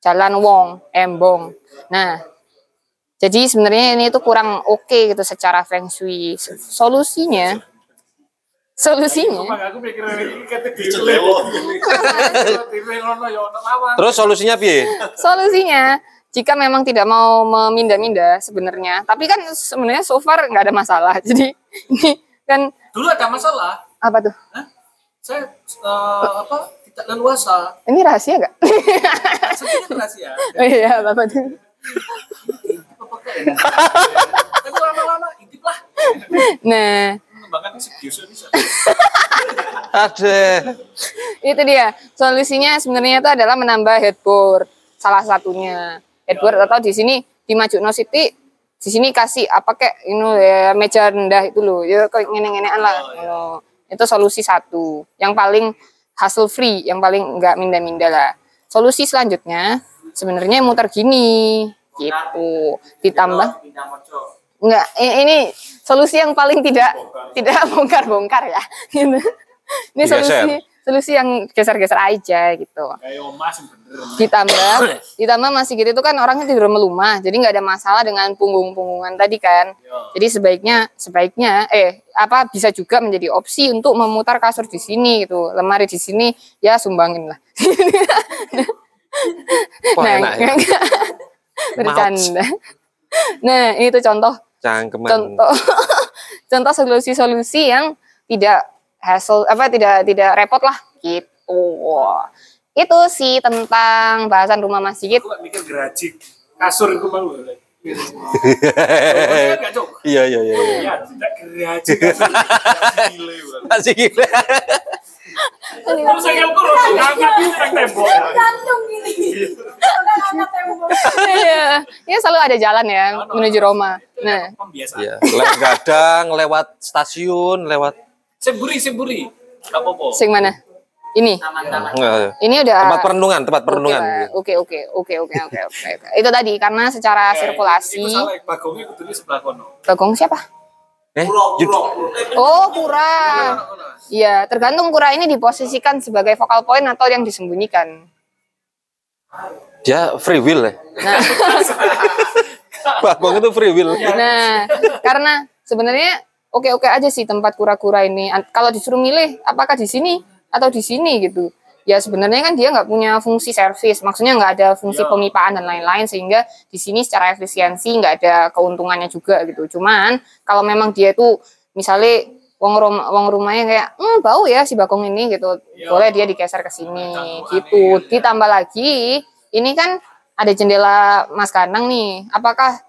S2: jalan wong, embong. Nah, jadi sebenarnya ini tuh kurang oke gitu secara feng shui. Solusinya, solusinya,
S4: ya.
S1: Terus solusinya piye?
S2: solusinya jika memang tidak mau memindah-mindah sebenarnya, tapi kan sebenarnya so far nggak ada masalah. Jadi ini kan
S4: Dulu ada masalah.
S2: apa tuh?
S4: Saya eh, apa tidak leluasa.
S2: Ini rahasia nggak?
S4: Sebenarnya rahasia.
S2: oh iya, bapak tuh.
S4: Tapi lama-lama intip lah.
S2: Nah,
S4: Mengembangkan bisa.
S1: Ada.
S2: itu dia solusinya sebenarnya itu adalah menambah headboard salah satunya headboard atau di sini di Majukno City di sini kasih apa kayak ini ya meja rendah itu loh ya kayak ngene-ngenean lah Ngono. Itu solusi satu. Yang paling hassle free yang paling enggak minda-minda lah. Solusi selanjutnya sebenarnya muter gini gitu. Ditambah enggak i- ini solusi yang paling tidak tidak bongkar-bongkar ya. Gitu. ini solusi solusi yang geser-geser aja gitu.
S4: Kayak bener.
S2: ditambah ditambah masih gitu itu kan orangnya tidur melumah jadi nggak ada masalah dengan punggung-punggungan tadi kan. Jadi sebaiknya sebaiknya eh apa bisa juga menjadi opsi untuk memutar kasur di sini gitu. Lemari di sini ya sumbangin lah.
S1: Wah
S2: nah
S1: enak ya.
S2: bercanda. Nah itu contoh.
S1: Cangkeman.
S2: contoh. Contoh solusi-solusi yang tidak hassle apa tidak tidak repot lah gitu itu sih tentang bahasan rumah Mas Sigit
S4: Aku mikir gerajik. Kasur itu malu.
S1: Iya iya iya. iya.
S4: Ya, tidak gerajik. kasur. Bro.
S1: Masih gila.
S4: Terus saya aku ngangkat itu nang tembok.
S2: Iya, ya selalu ada jalan ya menuju Roma. Nah,
S4: Pembiasaan.
S1: Iya. Lewat gadang, lewat stasiun, lewat
S4: Semburi, semburi. Gak apa-apa.
S2: sing mana? Ini.
S1: Nggak.
S2: Ini udah
S1: tempat perenungan, tempat perenungan.
S2: Oke, Oke, oke, oke, oke, oke. Itu tadi karena secara sirkulasi.
S4: Itu salah, bagongnya kudunya sebelah kono.
S2: Bagong siapa?
S1: Eh, Yud-
S2: Oh, kura. Iya, tergantung kura ini diposisikan sebagai focal point atau yang disembunyikan.
S1: dia free will ya.
S2: Nah,
S1: Bagong itu free will.
S2: nah karena sebenarnya oke-oke aja sih tempat kura-kura ini. Kalau disuruh milih, apakah di sini atau di sini gitu? Ya sebenarnya kan dia nggak punya fungsi servis, maksudnya nggak ada fungsi pemipaan dan lain-lain sehingga di sini secara efisiensi nggak ada keuntungannya juga gitu. Cuman kalau memang dia itu misalnya wong rumah wong rumahnya kayak hmm, bau ya si bakong ini gitu, boleh dia digeser ke sini gitu. Ditambah lagi ini kan ada jendela Mas Kanang nih. Apakah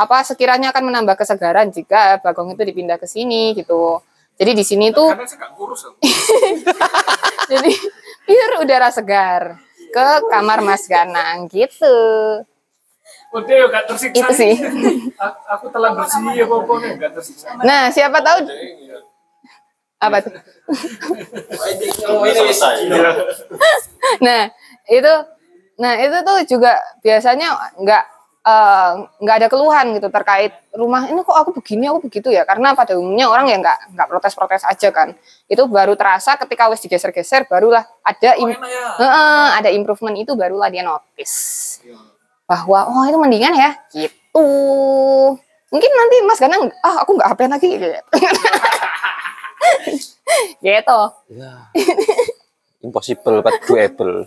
S2: apa sekiranya akan menambah kesegaran jika bagong itu dipindah ke sini gitu. Jadi di sini tuh jadi biar udara segar ke kamar Mas Ganang gitu.
S4: Udah ya gak tersiksa.
S2: Itu sih.
S4: Aku telah bersih apa-apa nih gak tersiksa.
S2: Nah, siapa tahu apa tuh? Nah, itu nah itu tuh juga biasanya nggak eh, nggak ada keluhan gitu terkait rumah. Ini kok aku begini aku begitu ya? Karena pada umumnya orang ya nggak nggak protes-protes aja kan. Itu baru terasa ketika wis digeser-geser barulah ada im- Heeh, ada improvement itu barulah dia notice bahwa oh itu mendingan ya? Gitu. Mungkin nanti Mas Ganang ah aku nggak HP lagi. Gitu. Gitu
S1: Ya. Impossible but doable.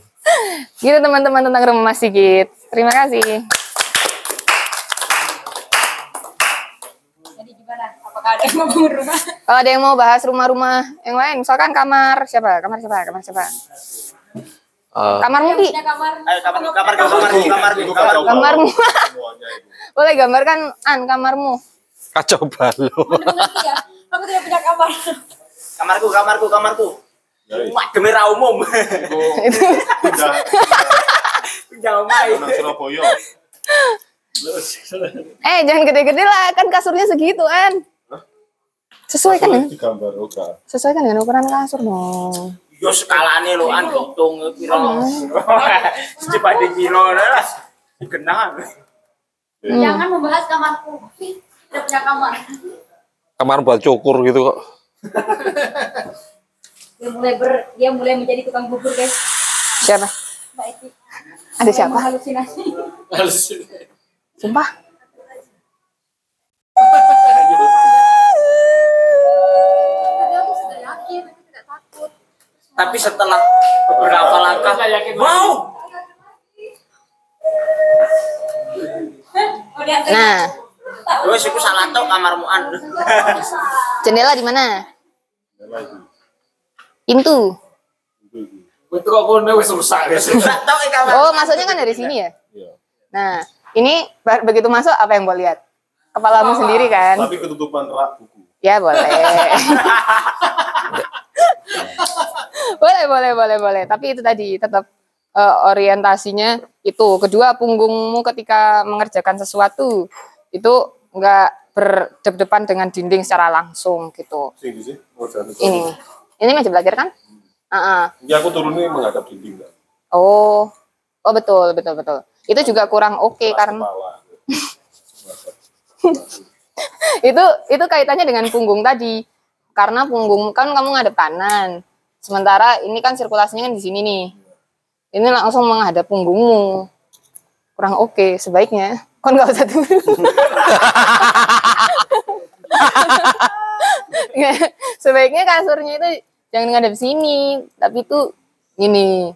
S2: gitu teman-teman tentang rumah Mas Sigit. Terima kasih.
S6: Jadi gimana? Apakah ada yang mau bangun rumah?
S2: Kalau ada yang mau bahas rumah-rumah yang lain, misalkan kamar siapa? Kamar siapa? Kamar siapa?
S1: Eh,
S2: Kamarmu Ki?
S6: Punya kamar.
S8: Ayo kamar kamar kamar kamar kamar
S2: Kamarmu. Boleh gambarkan an kamarmu.
S1: kacau balau.
S6: Ya? Aku tidak punya kamar.
S8: kamarku kamarku kamarku. Wah, demi ra umum. Jauh mai.
S10: Nang Surabaya.
S2: Eh, jangan gede-gede lah, kan kasurnya segitu, An. Sesuaikan ya?
S10: Di gambar oke.
S2: Sesuaikan dengan ukuran kasur dong.
S8: Yo skalane lo an hitung piro. Cepade kilo lah. Dikenang.
S6: Jangan membahas kamarku. Tidak punya kamar.
S1: Kamar buat cukur gitu kok.
S6: Dia mulai ber, dia mulai menjadi tukang bubur guys.
S2: Siapa?
S6: Mbak Eti.
S2: Ada siapa?
S6: Halusinasi.
S2: Sumpah.
S6: Tadi aku sudah yakin, aku tidak takut.
S8: Tapi setelah beberapa langkah wow.
S6: Dia
S2: Nah,
S8: Wes iku salah tok kamarmu an.
S2: jendela di mana? Pintu.
S3: Itu kok kono wis rusak guys.
S8: Sak tok iki kamar.
S2: Oh, masuknya kan dari sini ya? Nah, ini begitu masuk apa yang gue lihat? Kepalamu sendiri kan?
S10: Tapi ketutupan rak buku.
S2: Ya boleh. boleh, boleh, boleh, boleh. Tapi itu tadi tetap eh, orientasinya itu. Kedua, punggungmu ketika mengerjakan sesuatu itu nggak berdep-depan dengan dinding secara langsung gitu.
S10: Oh,
S2: Ini, ini meja belajar kan? Ah, ah.
S10: Ya aku turun ini menghadap dinding. kan.
S2: Oh, oh betul, betul, betul. Itu juga kurang oke karena
S10: Kepala.
S2: itu itu kaitannya dengan punggung tadi karena punggung kan kamu ngadep kanan sementara ini kan sirkulasinya kan di sini nih. Ini langsung menghadap punggungmu. Kurang oke sebaiknya. Kon nggak usah Nggak, sebaiknya kasurnya itu jangan ngadep sini tapi itu gini.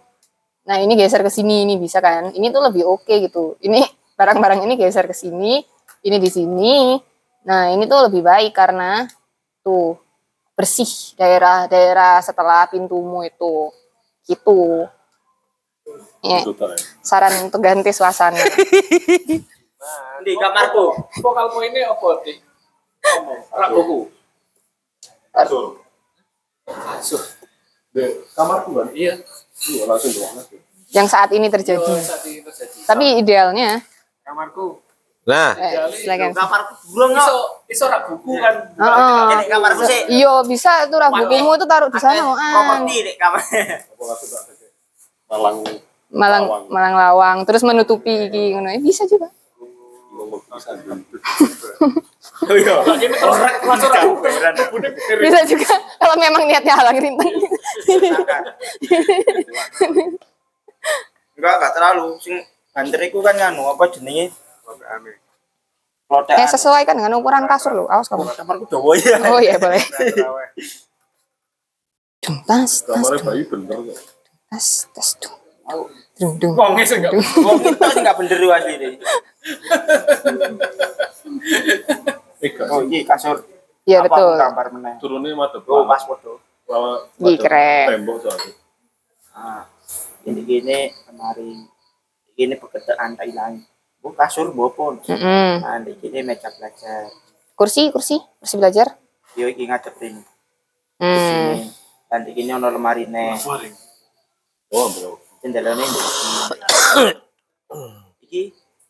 S2: Nah ini geser ke sini ini bisa kan? Ini tuh lebih oke gitu. Ini barang-barang ini geser ke sini ini di sini. Nah, ini tuh lebih baik karena tuh bersih daerah-daerah setelah pintumu itu. Gitu. Ya,
S10: Itu tak ya.
S2: saran untuk ganti suasana.
S8: Di kamarku.
S3: Vokal poinnya apa sih? Rak buku.
S10: Kasur.
S3: Asuh.
S10: Di kamarku kan?
S3: Iya.
S10: Iya, langsung.
S2: Yang saat ini terjadi.
S3: Saat ini terjadi.
S2: Tapi idealnya,
S3: Kamarku.
S1: Nah,
S2: eh, silakan.
S8: Kamarku burung
S3: Iso iso rak buku kan.
S2: Heeh.
S8: Ini kamarku sih.
S2: Iya, bisa tuh bukumu tuh taruh di sana, An.
S8: Properti di kamar.
S10: Malang.
S2: Malang Malang Lawang, terus menutupi iki ngono. Eh, bisa juga.
S8: Oh iya.
S2: Bisa juga kalau memang niatnya halang rintang.
S8: Enggak, enggak terlalu. Sing banter iku kan nganu apa jenenge?
S2: Ya sesuaikan dengan ukuran kasur lo. Awas kamu.
S8: Kamarku dawa ya.
S2: Oh iya boleh. Dung, tas, tas,
S10: Kamarnya
S2: dung,
S10: bayi bener kok.
S2: tas, tas, dung. Dung, dung.
S3: Wong wis enggak.
S8: Wong sing enggak bener asli ini.
S10: Eh,
S8: Oh, iya kasur.
S2: Iya
S8: Apa
S2: betul.
S8: Gambar meneh.
S10: Turunnya madep.
S8: Oh, pas foto.
S10: Madep
S2: keren.
S10: Tembok soalnya.
S8: Ah, ini gini kemarin ini pekerjaan Thailand. Bu kasur bu pun.
S2: Mm-mm.
S8: Nah, di sini meja belajar.
S2: Kursi, kursi, kursi belajar.
S8: Yo iki ngadep ini. Di
S2: Hmm.
S8: sini. Dan di sini ono lemari nih.
S10: Oh, bro.
S8: Jendelane di sini. Iki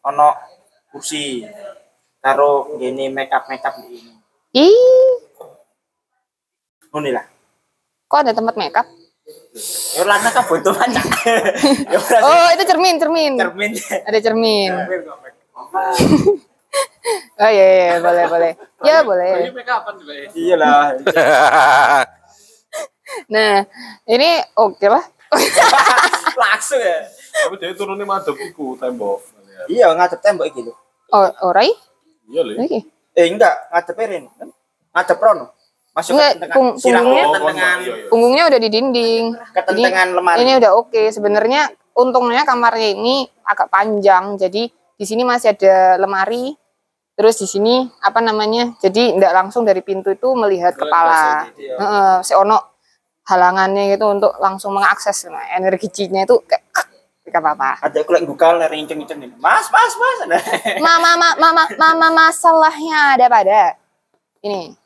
S8: ono kursi. Karo gini make up make up di ini.
S2: Ih,
S8: Ngono lah.
S2: kok ada tempat makeup?
S8: Lana kebutuhan. Yo ora sih.
S2: Oh, itu cermin, cermin.
S8: cermin.
S2: Ada cermin. Oh iya, iya, boleh, boleh. Ya boleh.
S3: Ini make upan juga ya.
S8: Iyalah.
S2: Nah, ini oke lah.
S8: Langsung ya.
S10: Tapi dia turunnya madep iku tembok.
S8: Iya ngadep tembok iki lho.
S2: Oh, orai?
S10: Iya, Le.
S2: Oke.
S8: Eh enggak, ngadep Erin. Ngadep Rono. Masuk
S2: Enggak,
S8: ke
S2: pung- punggungnya-
S8: ketentengan,
S10: iya, iya.
S2: Punggungnya udah di dinding.
S8: ketentengan lemari.
S2: Ini udah oke. Sebenarnya untungnya kamarnya ini agak panjang, jadi di sini masih ada lemari. Terus di sini apa namanya? Jadi tidak langsung dari pintu itu melihat kepala. Heeh, si ono halangannya gitu untuk langsung mengakses nah, energi chi-nya itu kayak tidak apa-apa.
S8: Ada lagi buka lari inceng-inceng ini. Mas, mas, mas.
S2: Mama, mama, mama, mama masalahnya ada pada ini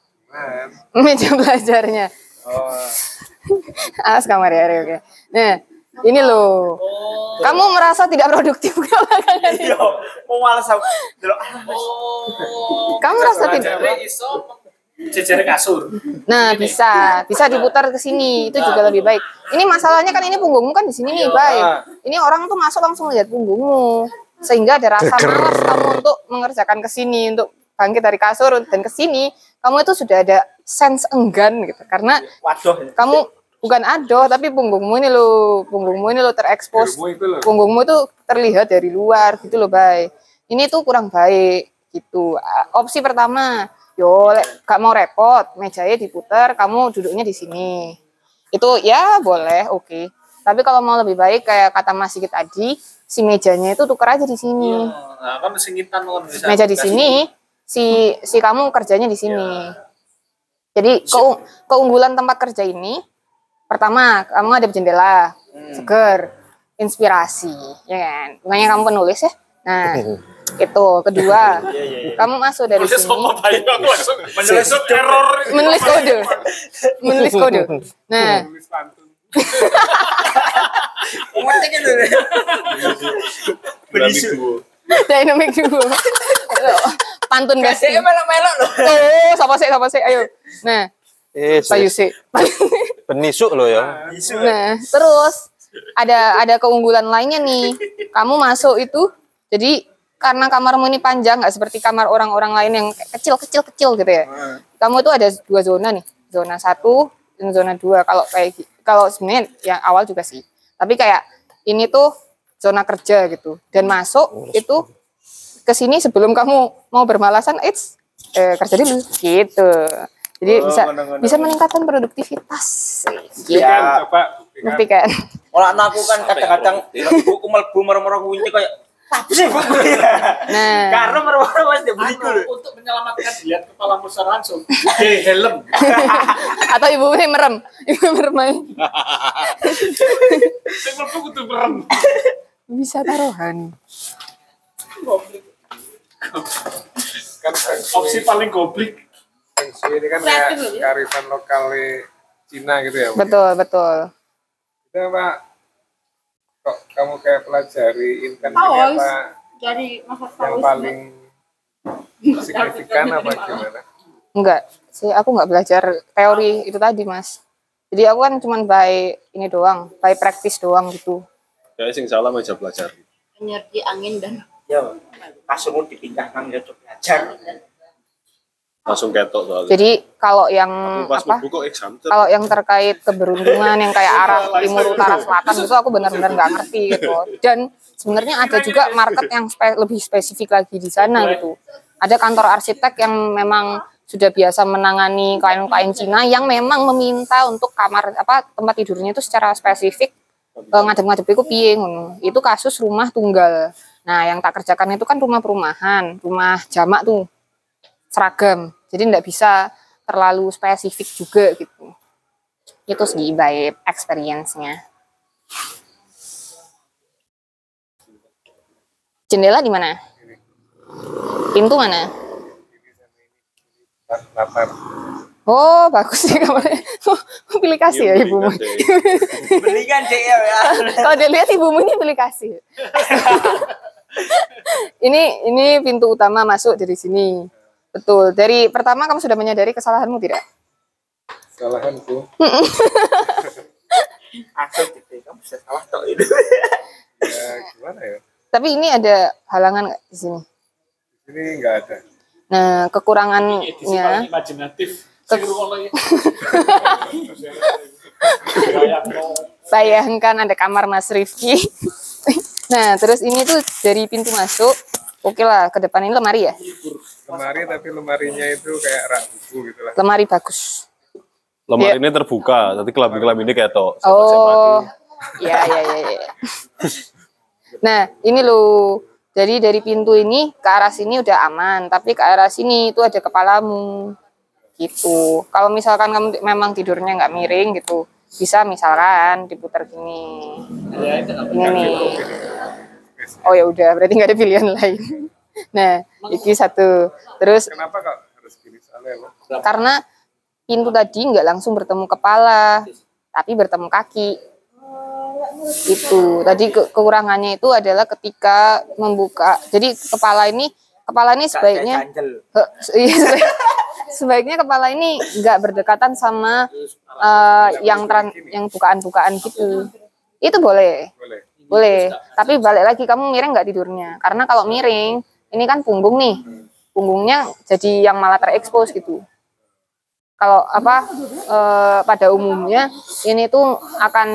S2: meja belajarnya. Alas kamar ya, oke. Nah, ini loh. Kamu merasa tidak produktif belakangan ini?
S8: Mau malas aku. Delok.
S2: Kamu merasa tidak?
S3: Jejer kasur.
S2: Nah, bisa, bisa diputar ke sini. Itu juga lebih baik. Ini masalahnya kan ini punggungmu kan di sini nih, baik. Ini orang tuh masuk langsung lihat punggungmu. Sehingga ada rasa malas kamu untuk mengerjakan ke sini, untuk bangkit dari kasur dan ke sini, kamu itu sudah ada sense enggan gitu. Karena
S8: Waduh.
S2: kamu bukan adoh tapi punggungmu ini lo punggungmu ini lo terekspos.
S9: Itu
S2: punggungmu tuh terlihat dari luar gitu loh bay. Ini tuh kurang baik gitu. Opsi pertama yo gak mau repot mejanya diputar kamu duduknya di sini. Itu ya boleh oke. Tapi kalau mau lebih baik kayak kata Mas Sigit tadi si mejanya itu tuker aja di sini.
S3: Nah, kan singitan kan bisa.
S2: meja di sini si si kamu kerjanya di sini. Jadi keung- keunggulan tempat kerja ini pertama kamu ada jendela seger inspirasi ya kan? Makanya kamu penulis ya. Nah itu. Kedua kamu masuk dari
S3: Terus
S2: sini.
S3: menyelesaikan error.
S2: menulis kode. Menulis kode. Nah.
S8: Kan lho.
S10: Dynamic duo.
S2: dynamic duo pantun besti
S8: Kasih melok-melok loh.
S2: oh sapa sih sapa sih ayo nah
S1: Eh,
S2: sayu sih
S1: penisuk lo ya.
S2: Nah, terus ada ada keunggulan lainnya nih. Kamu masuk itu jadi karena kamarmu ini panjang nggak seperti kamar orang-orang lain yang kecil kecil kecil gitu ya. Kamu itu ada dua zona nih, zona satu dan zona dua. Kalau kayak kalau sebenarnya yang awal juga sih. Tapi kayak ini tuh zona kerja gitu. Dan masuk itu ke sini sebelum kamu mau bermalasan, it's eh, kerja dulu gitu. Jadi
S8: Oh,
S2: bisa bisa meningkatkan produktivitas. Gitu.
S8: Ya.
S9: Coba
S2: Buktikan.
S8: Kalau anakku kan kadang-kadang buku mlebu merem-merem kunci kayak apa sih?
S2: Nah,
S8: Karena merem-merem dulu.
S3: Anu, Untuk menyelamatkan dilihat kepala musa langsung. Di helm.
S2: atau ibu ini merem, ibu merem.
S3: Sing mlebu kudu merem.
S2: bisa taruhan.
S9: Kan
S3: Opsi paling goblik.
S9: feng ini kan kayak kearifan lokal Cina gitu ya. Pak.
S2: Betul, betul.
S9: Itu apa? Kok kamu kayak pelajari intan ini apa
S6: Dari masa
S9: yang paling signifikan apa gimana?
S2: Enggak, sih aku nggak belajar teori itu tadi, Mas. Jadi aku kan cuman by ini doang, by practice doang gitu.
S10: Kayaknya sing salah aja belajar.
S6: energi angin dan
S8: Ya, kasurmu dipindahkan ya untuk belajar.
S10: Langsung ketok soalnya.
S2: Jadi kalau yang
S10: Pas
S2: apa? Kalau yang terkait keberuntungan yang kayak arah timur utara selatan itu aku benar-benar nggak ngerti gitu. Dan sebenarnya ada juga market yang spe- lebih spesifik lagi di sana gitu. Ada kantor arsitek yang memang sudah biasa menangani klien-klien Cina yang memang meminta untuk kamar apa tempat tidurnya itu secara spesifik eh, ngadep-ngadep iku piye ngono. Itu kasus rumah tunggal. Nah, yang tak kerjakan itu kan rumah perumahan, rumah jamak tuh seragam. Jadi tidak bisa terlalu spesifik juga gitu. Itu sih by experience-nya. Jendela di mana? Pintu mana? Oh, bagus sih kamarnya. Oh, pilih kasih ya
S10: Iya,
S2: ibumu.
S10: belikan deh.
S8: Kan ya. ya.
S2: Kalau dilihat ibumu ini pilih kasih. ini ini pintu utama masuk dari sini. Betul. Dari pertama kamu sudah menyadari kesalahanmu tidak?
S9: kesalahanku.
S8: Asal gitu, kamu bisa salah tok itu.
S9: Ya gimana ya?
S2: Tapi ini ada halangan nggak di sini?
S9: Di sini nggak ada.
S2: Nah, kekurangannya
S3: imajinatif. No.
S2: bayangkan ada kamar Mas Rifki. Nah, terus ini tuh dari pintu masuk. Oke lah, ke depan ini lemari ya.
S9: Lemari tapi lemarinya itu kayak rak buku gitu lah.
S2: Lemari bagus.
S10: Lemari
S2: Iya.
S10: ini terbuka, tapi kelambi-kelambi ini ketok.
S2: Oh, Iya, iya, iya, iya. Nah, ini loh. Jadi dari pintu ini ke arah sini udah aman, tapi ke arah sini itu ada kepalamu. Gitu. Kalau misalkan kamu memang tidurnya nggak miring gitu, bisa misalkan diputar gini. Ini nih. Oh ya udah, berarti nggak ada pilihan lain. Nah, iki satu. Terus
S9: Kenapa kok harus gini soalnya lo?
S2: karena pintu tadi nggak langsung bertemu kepala, tapi bertemu kaki. Itu tadi ke- kekurangannya itu adalah ketika membuka. Jadi kepala ini kepala ini sebaiknya iya, sebaik- sebaiknya kepala ini nggak berdekatan sama eh, yang tran- yang bukaan-bukaan gitu. Itu boleh.
S9: Boleh.
S2: Boleh. Tapi balik lagi kamu miring nggak tidurnya? Karena kalau miring, ini kan punggung nih. Punggungnya jadi yang malah terekspos gitu. Kalau apa eh, pada umumnya ini tuh akan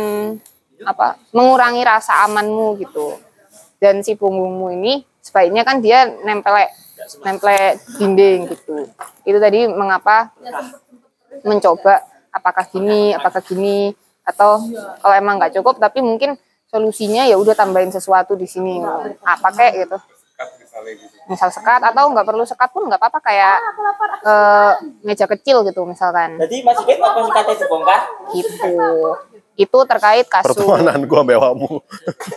S2: apa mengurangi rasa amanmu gitu. Dan si punggungmu ini sebaiknya kan dia nempel nempel dinding gitu. Itu tadi mengapa mencoba apakah gini, apakah gini atau kalau emang nggak cukup tapi mungkin solusinya ya udah tambahin sesuatu di sini. Apa kayak gitu.
S9: Gitu.
S2: misal sekat atau nggak perlu sekat pun nggak apa-apa kayak eh, meja kecil gitu misalkan.
S8: Jadi Mas Ikit apa sekatnya dibongkar?
S2: gitu. Itu terkait kasur
S10: Pertemanan gua bewamu.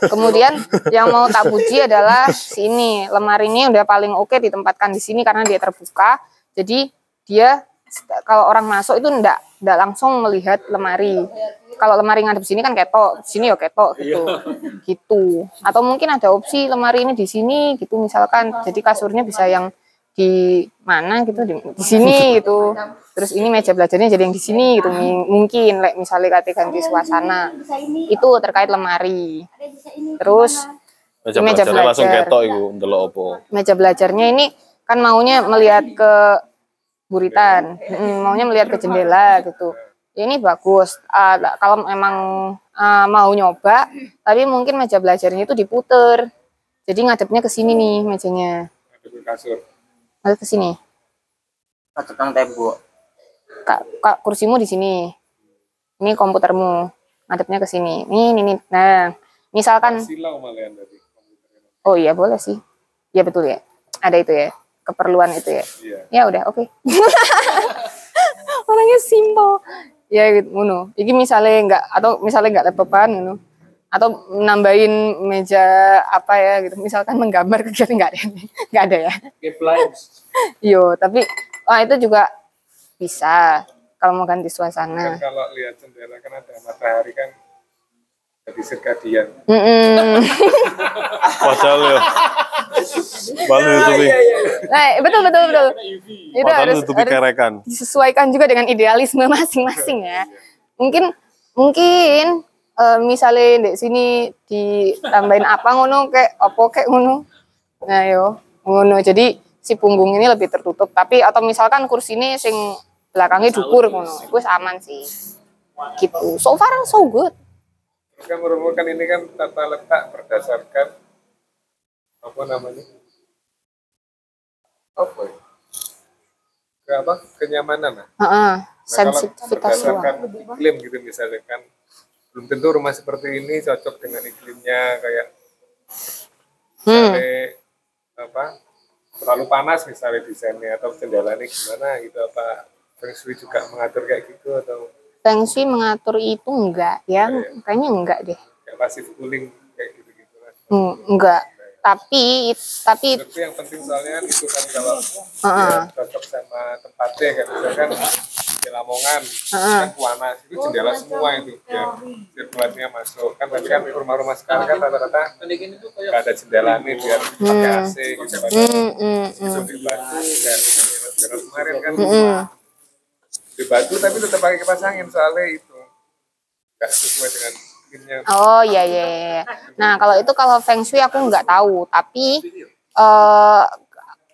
S2: kemudian yang mau tak puji adalah sini. Lemari ini udah paling oke ditempatkan di sini karena dia terbuka. Jadi dia kalau orang masuk itu ndak ndak langsung melihat lemari. Kalau lemari ngadep sini kan ketok di sini ya ketok gitu. Gitu. Atau mungkin ada opsi lemari ini di sini gitu misalkan. Jadi kasurnya bisa yang di mana gitu di, di sini gitu. Terus ini meja belajarnya jadi yang di sini gitu mungkin. Like, misalnya kata ganti suasana. itu terkait lemari. Terus
S10: Meja
S2: Meja
S10: belajarnya langsung
S2: belajar.
S10: ketok iku ndelok opo.
S2: meja belajarnya ini kan maunya melihat ke buritan, Mm, maunya melihat ke jendela gitu. Ini bagus. Ah, kalau memang ah, mau nyoba, tapi mungkin meja belajarnya itu diputer. Jadi ngadepnya ke sini nih mejanya.
S9: Kasur.
S2: Ngadep ke sini.
S8: Tembok.
S2: Kak, kak, kursimu di sini. Ini komputermu. Ngadepnya ke sini. Nih, nih, nih. Nah, misalkan
S9: Silau malahan tadi.
S2: Oh iya boleh sih. Iya betul ya. Ada itu ya. Keperluan itu ya.
S9: Iya.
S2: Ya udah oke. Orangnya simpel. Ya gitu ngono. Iki misalnya enggak atau misalnya enggak laptopan ngono. Atau nambahin meja apa ya gitu. Misalkan menggambar kegiatan enggak ada. Enggak ada ya. Yo, tapi wah itu juga bisa kalau mau ganti
S9: Kan
S2: suasana.
S9: kalau lihat jendela kan ada matahari kan jadi sirkadian.
S2: Mm-mm.
S10: Padahal ya. Padahal nutupi,
S2: Nah, betul betul betul. Itu
S10: padahal
S2: harus,
S10: nutupi
S2: harus
S10: kerekan.
S2: disesuaikan juga dengan idealisme masing-masing ya. Mungkin mungkin eh, misalnya di sini ditambahin apa ngono kayak opo kayak ngono. Nah yo ngono. Jadi si punggung ini lebih tertutup. Tapi atau misalkan kursi ini sing belakangnya dukur ngono. Gue aman sih. Gitu. So far so good.
S9: Kan merupakan ini kan tata letak berdasarkan apa namanya? Apa ya? Ke apa? Kenyamanan lah.
S2: Heeh.
S9: Nah, kalau
S2: Sensitivitas ruang.
S9: berdasarkan iklim gitu misalnya kan belum tentu rumah seperti ini cocok dengan iklimnya kayak
S2: Hmm.
S9: apa terlalu panas misalnya desainnya atau jendelanya gimana gitu apa Feng Shui juga mengatur kayak gitu atau
S2: Feng Shui mengatur itu enggak ya? Kayaknya enggak deh.
S9: kayak pasif cooling kayak gitu gitu kan.
S2: Hmm, enggak. Tapi tapi
S9: Tapi yang penting soalnya kan itu kan kalau
S2: Heeh.
S9: dia cocok sama tempatnya kan misalkan di Lamongan
S2: Heeh.
S9: kan panas itu jendela semua itu biar sirkulasinya masuk kan tapi kan rumah-rumah sekarang kan rata-rata nggak ada jendela nih biar pakai AC gitu kan
S2: Hmm, hmm,
S9: Mas Jonas kemarin kan Di batu tapi tetap pakai kipas angin soalnya itu nggak sesuai dengan iklimnya
S2: Oh iya iya. iya. Nah kalau itu kalau feng shui aku nggak tahu, tapi eh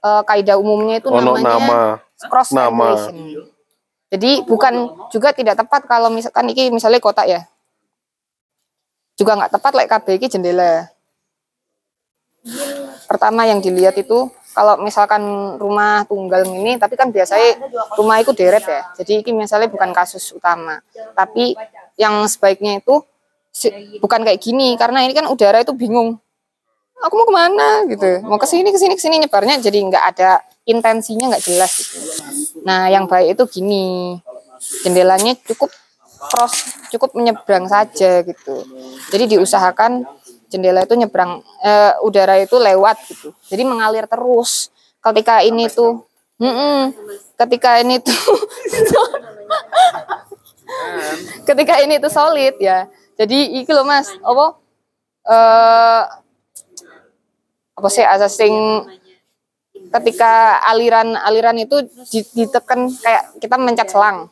S2: eh, kaidah umumnya itu
S10: Ono
S2: namanya
S10: nama.
S2: cross
S10: nama.
S2: ventilation. Jadi bukan juga tidak tepat kalau misalkan ini misalnya kotak ya. Juga nggak tepat like KB ini jendela. Pertama yang dilihat itu kalau misalkan rumah tunggal ini, tapi kan biasanya rumah itu deret ya. Jadi ini misalnya bukan kasus utama, tapi yang sebaiknya itu bukan kayak gini karena ini kan udara itu bingung. Aku mau ke mana gitu. Mau ke sini ke sini ke sini nyebarnya jadi nggak ada intensinya nggak jelas gitu. Nah yang baik itu gini. Jendelanya cukup cross cukup menyeberang saja gitu. Jadi diusahakan jendela itu nyebrang eh, udara itu lewat gitu. Jadi mengalir terus. Ketika ini tuh Mm-mm. ketika ini tuh ketika ini tuh solid ya. Jadi iki loh mas apa eh apa sih asasing ketika aliran aliran itu di- ditekan kayak kita mencet selang.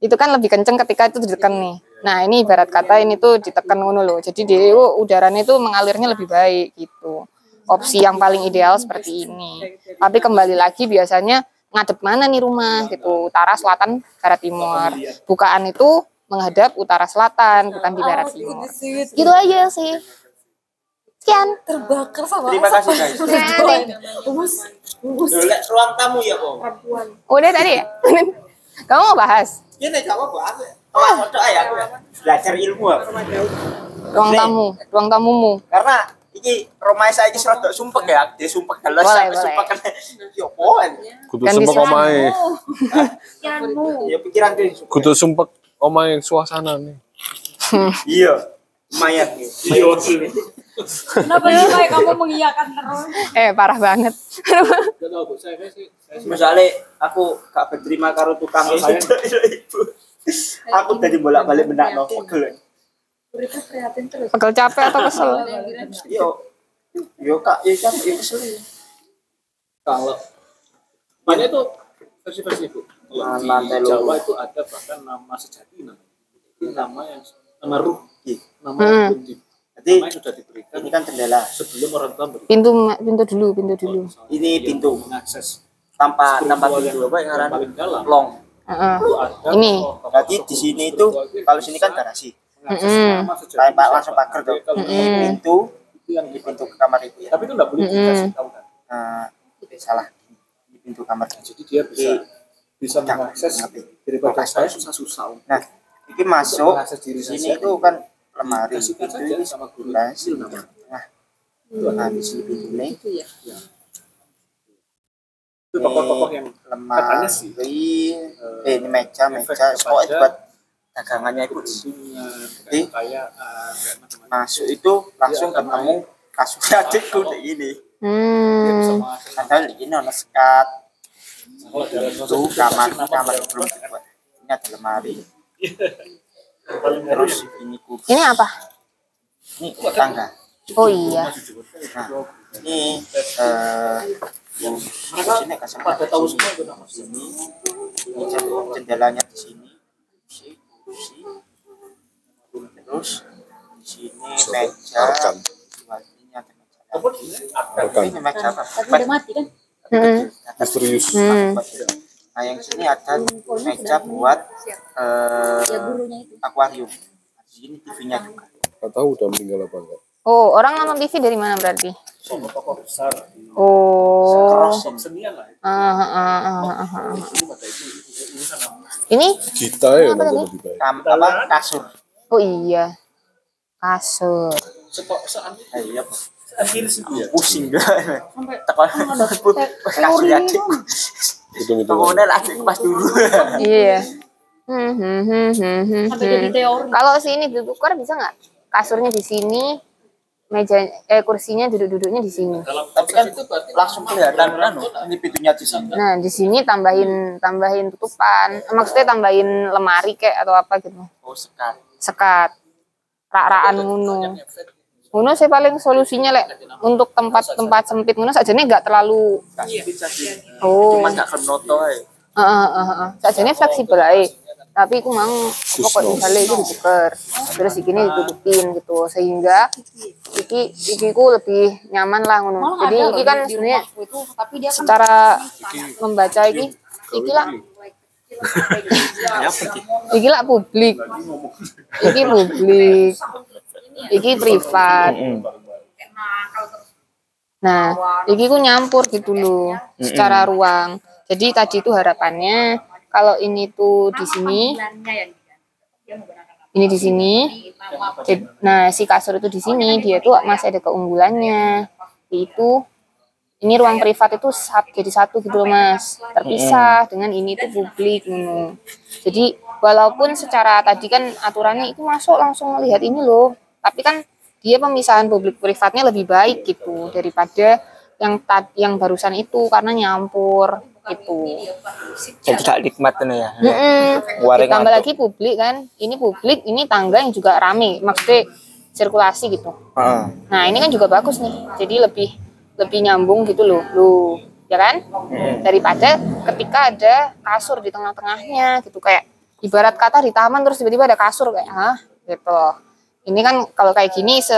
S2: Itu kan lebih kenceng ketika itu ditekan nih nah ini ibarat kata ini tuh ditekan ngono loh jadi dia udaranya itu mengalirnya lebih baik gitu. Opsi yang paling ideal seperti ini. Tapi kembali lagi biasanya ngadep mana nih rumah gitu? Utara selatan barat timur. Bukaan itu menghadap utara selatan bukan di barat timur. gitu aja sih. Sekian.
S5: Terbakar sama
S8: Terima kasih guys.
S5: Umus.
S8: Lek ruang tamu ya, Om.
S2: udah tadi ya? Kamu mau bahas?
S8: Ini nek gak apa-apa Oh, foto aja aku ya. Belajar ilmu aku.
S2: ruang
S8: Nih.
S2: tamu ruang tamumu
S8: Karena iki romai saya iki serodok sumpek ya, dia sumpek kalau
S2: boleh.
S8: sumpek kan yo poen.
S1: Kudu sumpek omae.
S8: Ya pikiran tuh.
S1: Kudu sumpek omae suasana nih.
S8: Iya. Lumayan. Iya.
S5: Kenapa sih kayak kamu mengiyakan terus?
S2: eh parah banget
S8: Misalnya aku gak berterima karo tukang itu ibu. Aku tadi bolak-balik benak no pegel.
S5: Prihatin terus.
S2: pegel capek atau kesel
S8: Yo. Yo kak, yo kan yo kesel.
S3: Kalau banyak itu versi-versi bu. Kalau di
S8: Lantai
S3: Jawa itu ada bahkan nama sejati namanya. Itu nama yang nama ruh, nama
S2: Hmm.
S3: di,
S8: Jadi
S3: nama yang sudah diberikan
S8: ini kan jendela.
S3: sebelum orang tua beri.
S2: pintu pintu dulu pintu dulu
S8: Ini pintu
S3: mengakses
S8: tanpa tanpa pintu apa yang
S3: paling dalam.
S8: long.
S3: Itu ada
S2: Ini.
S8: Berarti di sini itu kalau sini kan garasi. Kayak Pak langsung pagar tuh. Ini pintu
S3: itu yang
S8: di pintu ke kamar ibu ya.
S3: Tapi itu nggak boleh
S2: Mm-mm.
S3: dikasih tahu kan.
S8: Nah, salah di pintu kamar.
S3: Jadi dia bisa bisa
S8: Jangan
S3: mengakses daripada saya susah-susah.
S8: Nah, ini masuk
S3: diri
S8: sini itu kan lemari. Pintu
S3: saja
S8: ini
S3: sama guru.
S8: sini.
S3: namanya.
S8: Nah, nah di sini pintu ini.
S3: Itu tokoh-tokoh yang Katanya sih,
S8: lemari. Eh, ini meja, meja. Pokoknya buat dagangannya itu di sini.
S3: dengan
S8: Jadi,
S3: kayak macam-macam.
S8: Masuk itu langsung ketemu kasurnya adikku kayak gini.
S2: hmm
S8: Padahal ini ada sekat. Itu kamar kamar belum dibuat. Ini ada lemari. Terus ini kursi.
S2: ini apa
S8: Ini tangga.
S2: oh iya
S8: Nah, ini eh yang sini kasih
S3: pada tahu semua itu nama
S8: sini. Ini jend- jendelanya di sini. Kursi, kursi. Terus di sini meja. Ini ada meja. Ini meja apa?
S5: Udah mati kan?
S2: Hmm.
S1: Misterius.
S2: Hmm.
S8: Nah, yang sini ada meja buat eh, akuarium. Di sini TV-nya juga.
S1: Gak tahu udah meninggal apa enggak.
S2: Oh orang nonton TV dari mana berarti
S3: tokoh-tokoh besar di
S2: oh
S8: ini.
S3: lah.
S2: Ah, ah, ah, ah, ah, ah.
S1: Kita ya
S2: Apa
S1: lebih baik.
S8: Apa kasur.
S2: oh iya kasur
S3: setok
S8: Eh, iya, Pak.
S3: empiris itu ya.
S8: pusing gak? Tekan kasur. Pokoknya pas dulu.
S2: iya Hmm, hmm, hmm, hmm, hmm, hmm. kalau sini ditukar bisa nggak kasurnya di sini meja eh kursinya duduk-duduknya di sini
S8: Tapi kan langsung kelihatan kan, ini pintunya di sini.
S2: Nah, di sini tambahin tambahin tutupan. Eh, Maksudnya tambahin lemari kayak atau apa gitu.
S8: Oh, sekat.
S2: Sekat. Rak-rakan ngono. Ngono sih paling solusinya lek untuk tempat-tempat sempit ngono sajane nggak terlalu oh.
S8: Cuma gak kenoto aja.
S2: Heeh heeh heeh. Sajane fleksibel ae. Tapi aku mang pokoknya misalnya itu dibuker terus iki ditutupin gitu. Sehingga iki iki ku lebih nyaman lah ngono. Jadi iki kan
S5: di
S2: sebenarnya
S5: rumahku itu, tapi dia kan
S2: secara membaca iki iki lah iki lah publik. Iki publik. Iki privat. Nah iki ku nyampur gitu loh secara ruang. Jadi tadi itu harapannya kalau ini tuh di sini ini di sini. Nah, si kasur itu di sini dia tuh masih ada keunggulannya. Yaitu ini ruang privat itu sat- jadi satu gitu loh Mas. Terpisah dengan ini tuh publik ngono. Jadi walaupun secara tadi kan aturannya itu masuk langsung melihat ini loh, tapi kan dia pemisahan publik privatnya lebih baik gitu daripada yang tadi yang barusan itu karena nyampur gitu.
S8: Jadi tak nikmat ya.
S2: Mm-mm.
S8: Waring
S2: Ditambah lagi publik kan, ini publik, ini tangga yang juga rame, maksudnya sirkulasi gitu.
S8: Heeh.
S2: Nah ini kan juga bagus nih, jadi lebih lebih nyambung gitu loh, lu ya kan? Daripada ketika ada kasur di tengah-tengahnya gitu kayak ibarat kata di taman terus tiba-tiba ada kasur kayak ah gitu. Ini kan kalau kayak gini se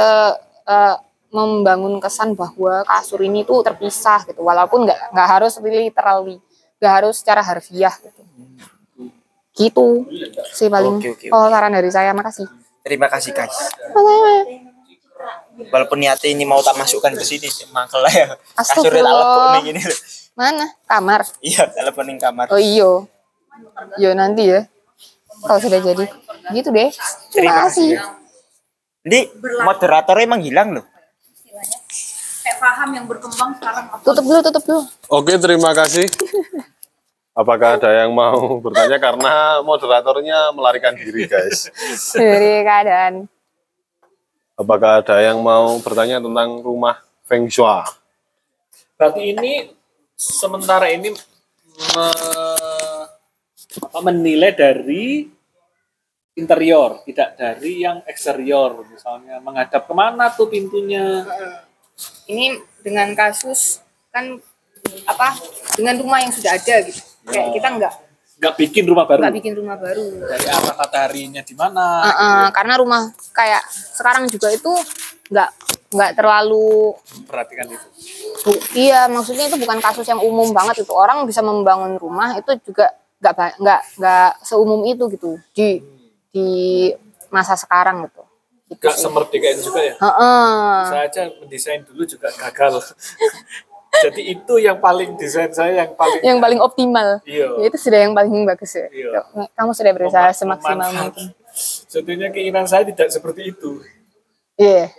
S2: eh, membangun kesan bahwa kasur ini tuh terpisah gitu, walaupun nggak nggak harus literally, nggak harus secara harfiah gitu. Gitu sih paling.
S8: Oke, oke,
S2: Oh saran dari saya, makasih.
S8: Terima kasih guys. Walaupun niatnya ini mau tak masukkan ke sini, mangkel ya. Kasurnya tak lepuk nih gini. loh.
S2: Mana? Kamar.
S8: Iya, nih kamar.
S2: Oh iyo. Yo nanti ya. Kalau sudah jadi. Gitu deh. Terima kasih.
S8: Jadi moderatornya emang hilang loh.
S11: Paham yang berkembang sekarang apa?
S2: Tutup dulu, tutup dulu.
S10: Oke, terima kasih. Apakah ada yang mau bertanya karena moderatornya melarikan diri, guys?
S2: Dari keadaan.
S10: Apakah ada yang mau bertanya tentang rumah Feng Shui?
S3: Berarti ini sementara ini me- apa, menilai dari interior, tidak dari yang eksterior. Misalnya menghadap ke mana tuh pintunya?
S2: Ini dengan kasus kan apa? Dengan rumah yang sudah ada gitu. Kayak kita nggak
S3: Nggak bikin rumah baru.
S2: nggak bikin rumah baru.
S3: Dari arah mataharinya di mana?
S2: Eh, eh, karena rumah kayak sekarang juga itu nggak nggak terlalu
S3: Perhatikan itu.
S2: Bu- iya maksudnya itu bukan kasus yang umum banget itu orang bisa membangun rumah itu juga nggak nggak nggak seumum itu gitu di di masa sekarang gitu.
S3: Nggak
S2: sih.
S3: semerdeka itu juga ya.
S2: Heeh.
S3: Saya aja mendesain dulu juga gagal. Jadi itu yang paling desain saya yang paling
S2: yang paling optimal.
S3: Iya.
S2: Ya, itu sudah yang paling bagus ya.
S3: Iya.
S2: Kamu sudah berusaha
S3: Mema-
S2: semaksimal mungkin.
S3: Sebetulnya keinginan saya tidak seperti itu.
S2: Iya.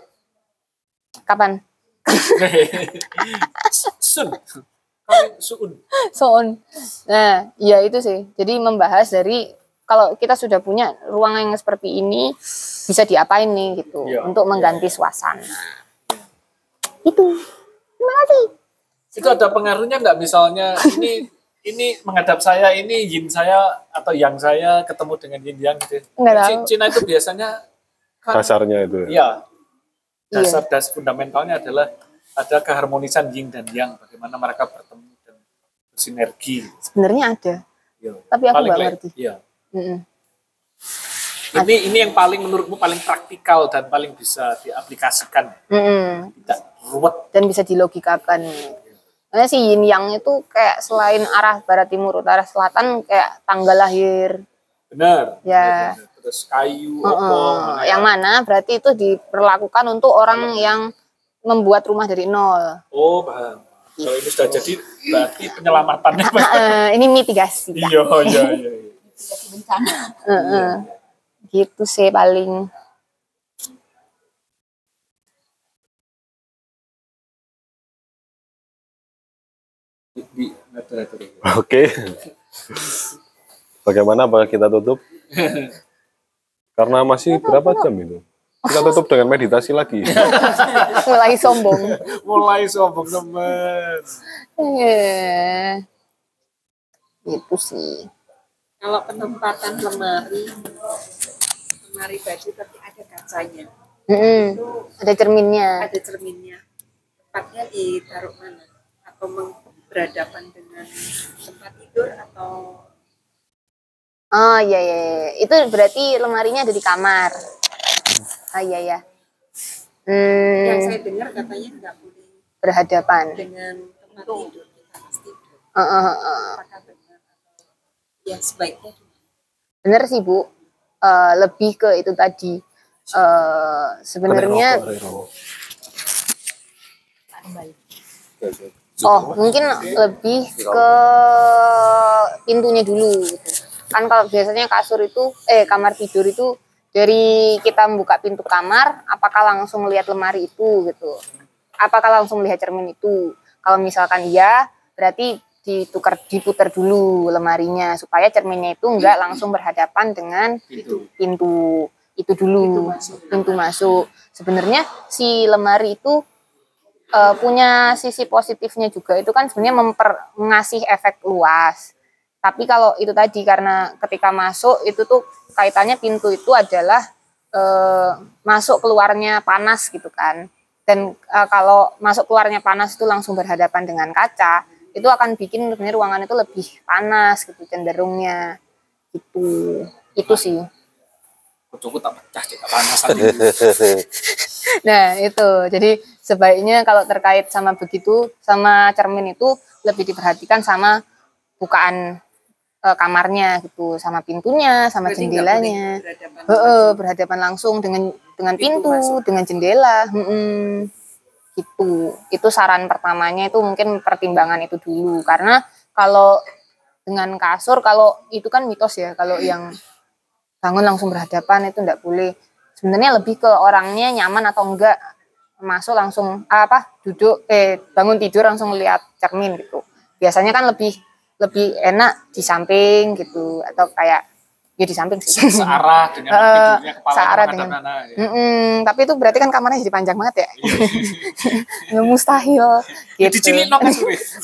S2: Kapan?
S3: Sun. Suun.
S2: Soon. Nah, iya itu sih. Jadi membahas dari kalau kita sudah punya ruang yang seperti ini bisa diapain nih gitu
S3: Iya.
S2: untuk mengganti suasana. Itu. Terima kasih.
S3: Itu ada pengaruhnya nggak misalnya ini ini menghadap saya ini yin saya atau yang saya ketemu dengan yin yang gitu.
S2: Nggak
S3: Kan
S2: tahu.
S3: Ci- Cina itu biasanya kan
S10: Kasarnya itu.
S3: Iya.
S2: Iya.
S3: Dasar das fundamentalnya adalah ada keharmonisan yin dan yang bagaimana mereka bertemu dan bersinergi.
S2: Sebenarnya ada.
S3: Iya.
S2: Tapi aku nggak ngerti.
S3: Iya.
S2: Mm-mm.
S3: Ini ini yang paling menurutmu paling praktikal dan paling bisa diaplikasikan.
S2: Mm-mm.
S3: Tidak ruwet.
S2: Dan bisa dilogikakan. Karena si yin yang itu kayak selain arah barat timur utara selatan kayak tanggal lahir.
S3: Benar.
S2: Ya.
S3: Benar. Terus kayu,
S2: Heeh.
S3: opo, mana
S2: yang mana berarti itu diperlakukan untuk orang yang membuat rumah dari nol.
S3: Oh, paham. Kalau ini sudah jadi berarti penyelamatannya.
S2: Eh, ini mitigasi. Kak.
S3: iya, iya, iya. iya.
S2: Heeh. Gitu sih paling.
S10: Oke. Bagaimana apakah kita tutup? Karena masih berapa jam itu? Kita tutup dengan meditasi lagi.
S2: Mulai sombong.
S3: Mulai sombong teman.
S2: Eh, Gitu sih.
S11: Kalau penempatan lemari, lemari baju tapi ada kacanya,
S2: Mm-mm. Ada cerminnya.
S11: ada cerminnya. Tempatnya ditaruh mana? Atau berhadapan dengan tempat tidur atau
S2: Oh iya iya, iya. itu berarti lemarinya ada di kamar. Ah iya ya.
S11: yang
S2: Hmm,
S11: saya dengar katanya nggak boleh
S2: berhadapan.
S11: dengan tempat tidur kita pasti tidur.
S2: Heeh, heeh.
S11: Apakah benar atau ya sebaiknya?
S2: Bener sih Bu. Eh, lebih ke itu tadi. Eh, sebenarnya Oh, mungkin lebih ke pintunya dulu gitu. Kan kalau biasanya kasur itu eh kamar tidur itu dari kita membuka pintu kamar apakah langsung lihat lemari itu gitu apakah langsung lihat cermin itu kalau misalkan iya berarti ditukar diputar dulu lemarinya supaya cerminnya itu enggak langsung berhadapan dengan pintu. itu dulu pintu masuk. Sebenarnya si lemari itu eh, punya sisi positifnya juga. Itu kan sebenarnya memper ngasih efek luas. Tapi kalau itu tadi karena ketika masuk itu tuh kaitannya pintu itu adalah eh, masuk keluarnya panas gitu kan. Dan eh, kalau masuk keluarnya panas itu langsung berhadapan dengan kaca itu akan bikin sebenarnya ruangan itu lebih panas gitu cenderungnya gitu itu sih
S3: Kucuku tak pecah cek panasan.
S2: Nah, itu. Jadi sebaiknya kalau terkait sama begitu, sama cermin itu lebih diperhatikan sama bukaan eh, kamarnya gitu, sama pintunya, sama
S11: Berarti
S2: jendelanya.
S11: berhadapan
S2: Heeh, berhadapan langsung dengan dengan
S11: Pintu
S2: pintu,
S11: masuk.
S2: dengan jendela. Mm-mm. Gitu. Itu saran pertamanya itu mungkin pertimbangan itu dulu karena kalau dengan kasur kalau itu kan mitos ya, kalau yang bangun langsung berhadapan itu enggak boleh. Sebenarnya lebih ke orangnya nyaman atau enggak masuk langsung apa duduk eh bangun tidur langsung lihat cermin gitu. Biasanya kan lebih lebih enak di samping gitu atau kayak ya di samping sih.
S3: Searah dengan tidurnya kepala
S2: searah dengan-
S3: mana, ya.
S2: Mm-mm, tapi itu berarti kan kamarnya jadi panjang banget ya. Ya, Mustahil.
S3: Ya,
S2: Gitu.
S3: dicilin Mas Wis.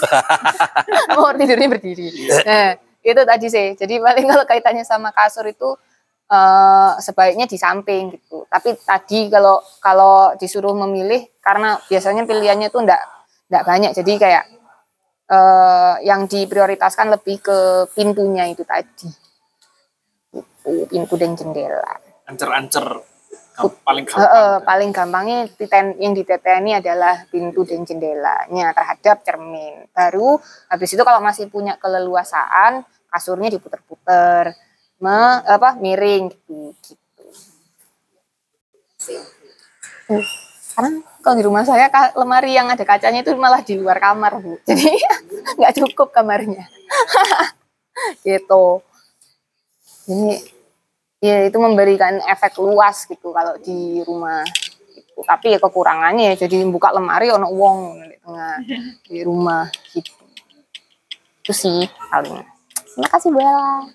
S2: oh tidurnya berdiri. Nah, itu tadi sih. Jadi paling kalau kaitannya sama kasur itu eh, sebaiknya di samping gitu. Tapi tadi kalau kalau disuruh memilih karena biasanya pilihannya tuh enggak enggak banyak. Jadi kayak eh, yang diprioritaskan lebih ke pintunya itu tadi. Gitu, pintu dan jendela.
S3: Ancer-ancer. Paling gampang.
S2: paling gampangnya titen, yang diteteni adalah pintu dan jendelanya terhadap cermin. Baru habis itu kalau masih punya keleluasaan, kasurnya diputer-puter, me, apa miring gitu. gitu. Uh, sekarang kalau di rumah saya lemari yang ada kacanya itu malah di luar kamar bu, jadi nggak cukup kamarnya. gitu. Jadi ya itu memberikan efek luas gitu kalau di rumah. Gitu. tapi ya kekurangannya ya jadi buka lemari ono wong di tengah di rumah gitu. Itu sih paling. Terima kasih Bella.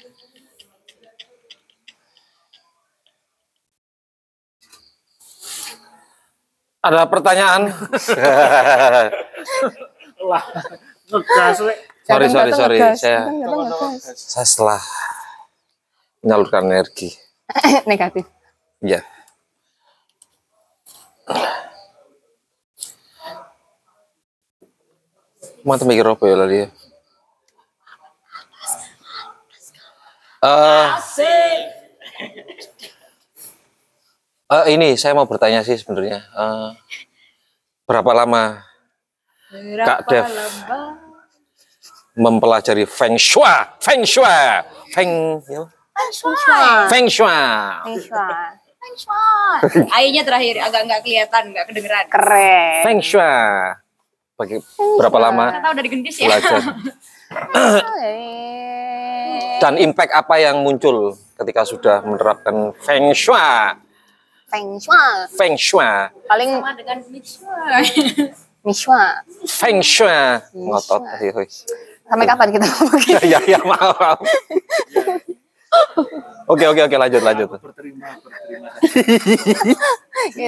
S1: Ada pertanyaan?
S3: Lah, ngegas
S1: sorry, sorry, sorry. Saya, saya setelah menyalurkan energi.
S2: negatif
S1: Ya. Mata mikir apa ya tadi ya? Eh, eh, ini saya mau bertanya sih sebenarnya. Eh, berapa lama Kak Dev mempelajari Feng Shui? Feng Shui, Feng, ya? Feng Shui.
S2: Feng Shui.
S6: Ayahnya terakhir agak nggak kelihatan, nggak kedengeran.
S2: keren
S1: Feng Shui. Bagi berapa lama
S6: Kita udah digendis ya.
S1: belajar? Dan impact apa yang muncul ketika sudah menerapkan Feng Shui?
S2: Feng Shui
S1: Feng Shui,
S2: paling
S6: Sama dengan Mitsua.
S2: Mishwa
S1: Feng Shui. Ngotot.
S2: Sampai kapan kita ngomong
S1: Ya, ya, ya, maaf. Oke, oke, oke, lanjut, lanjut.
S3: Berterima, berterima.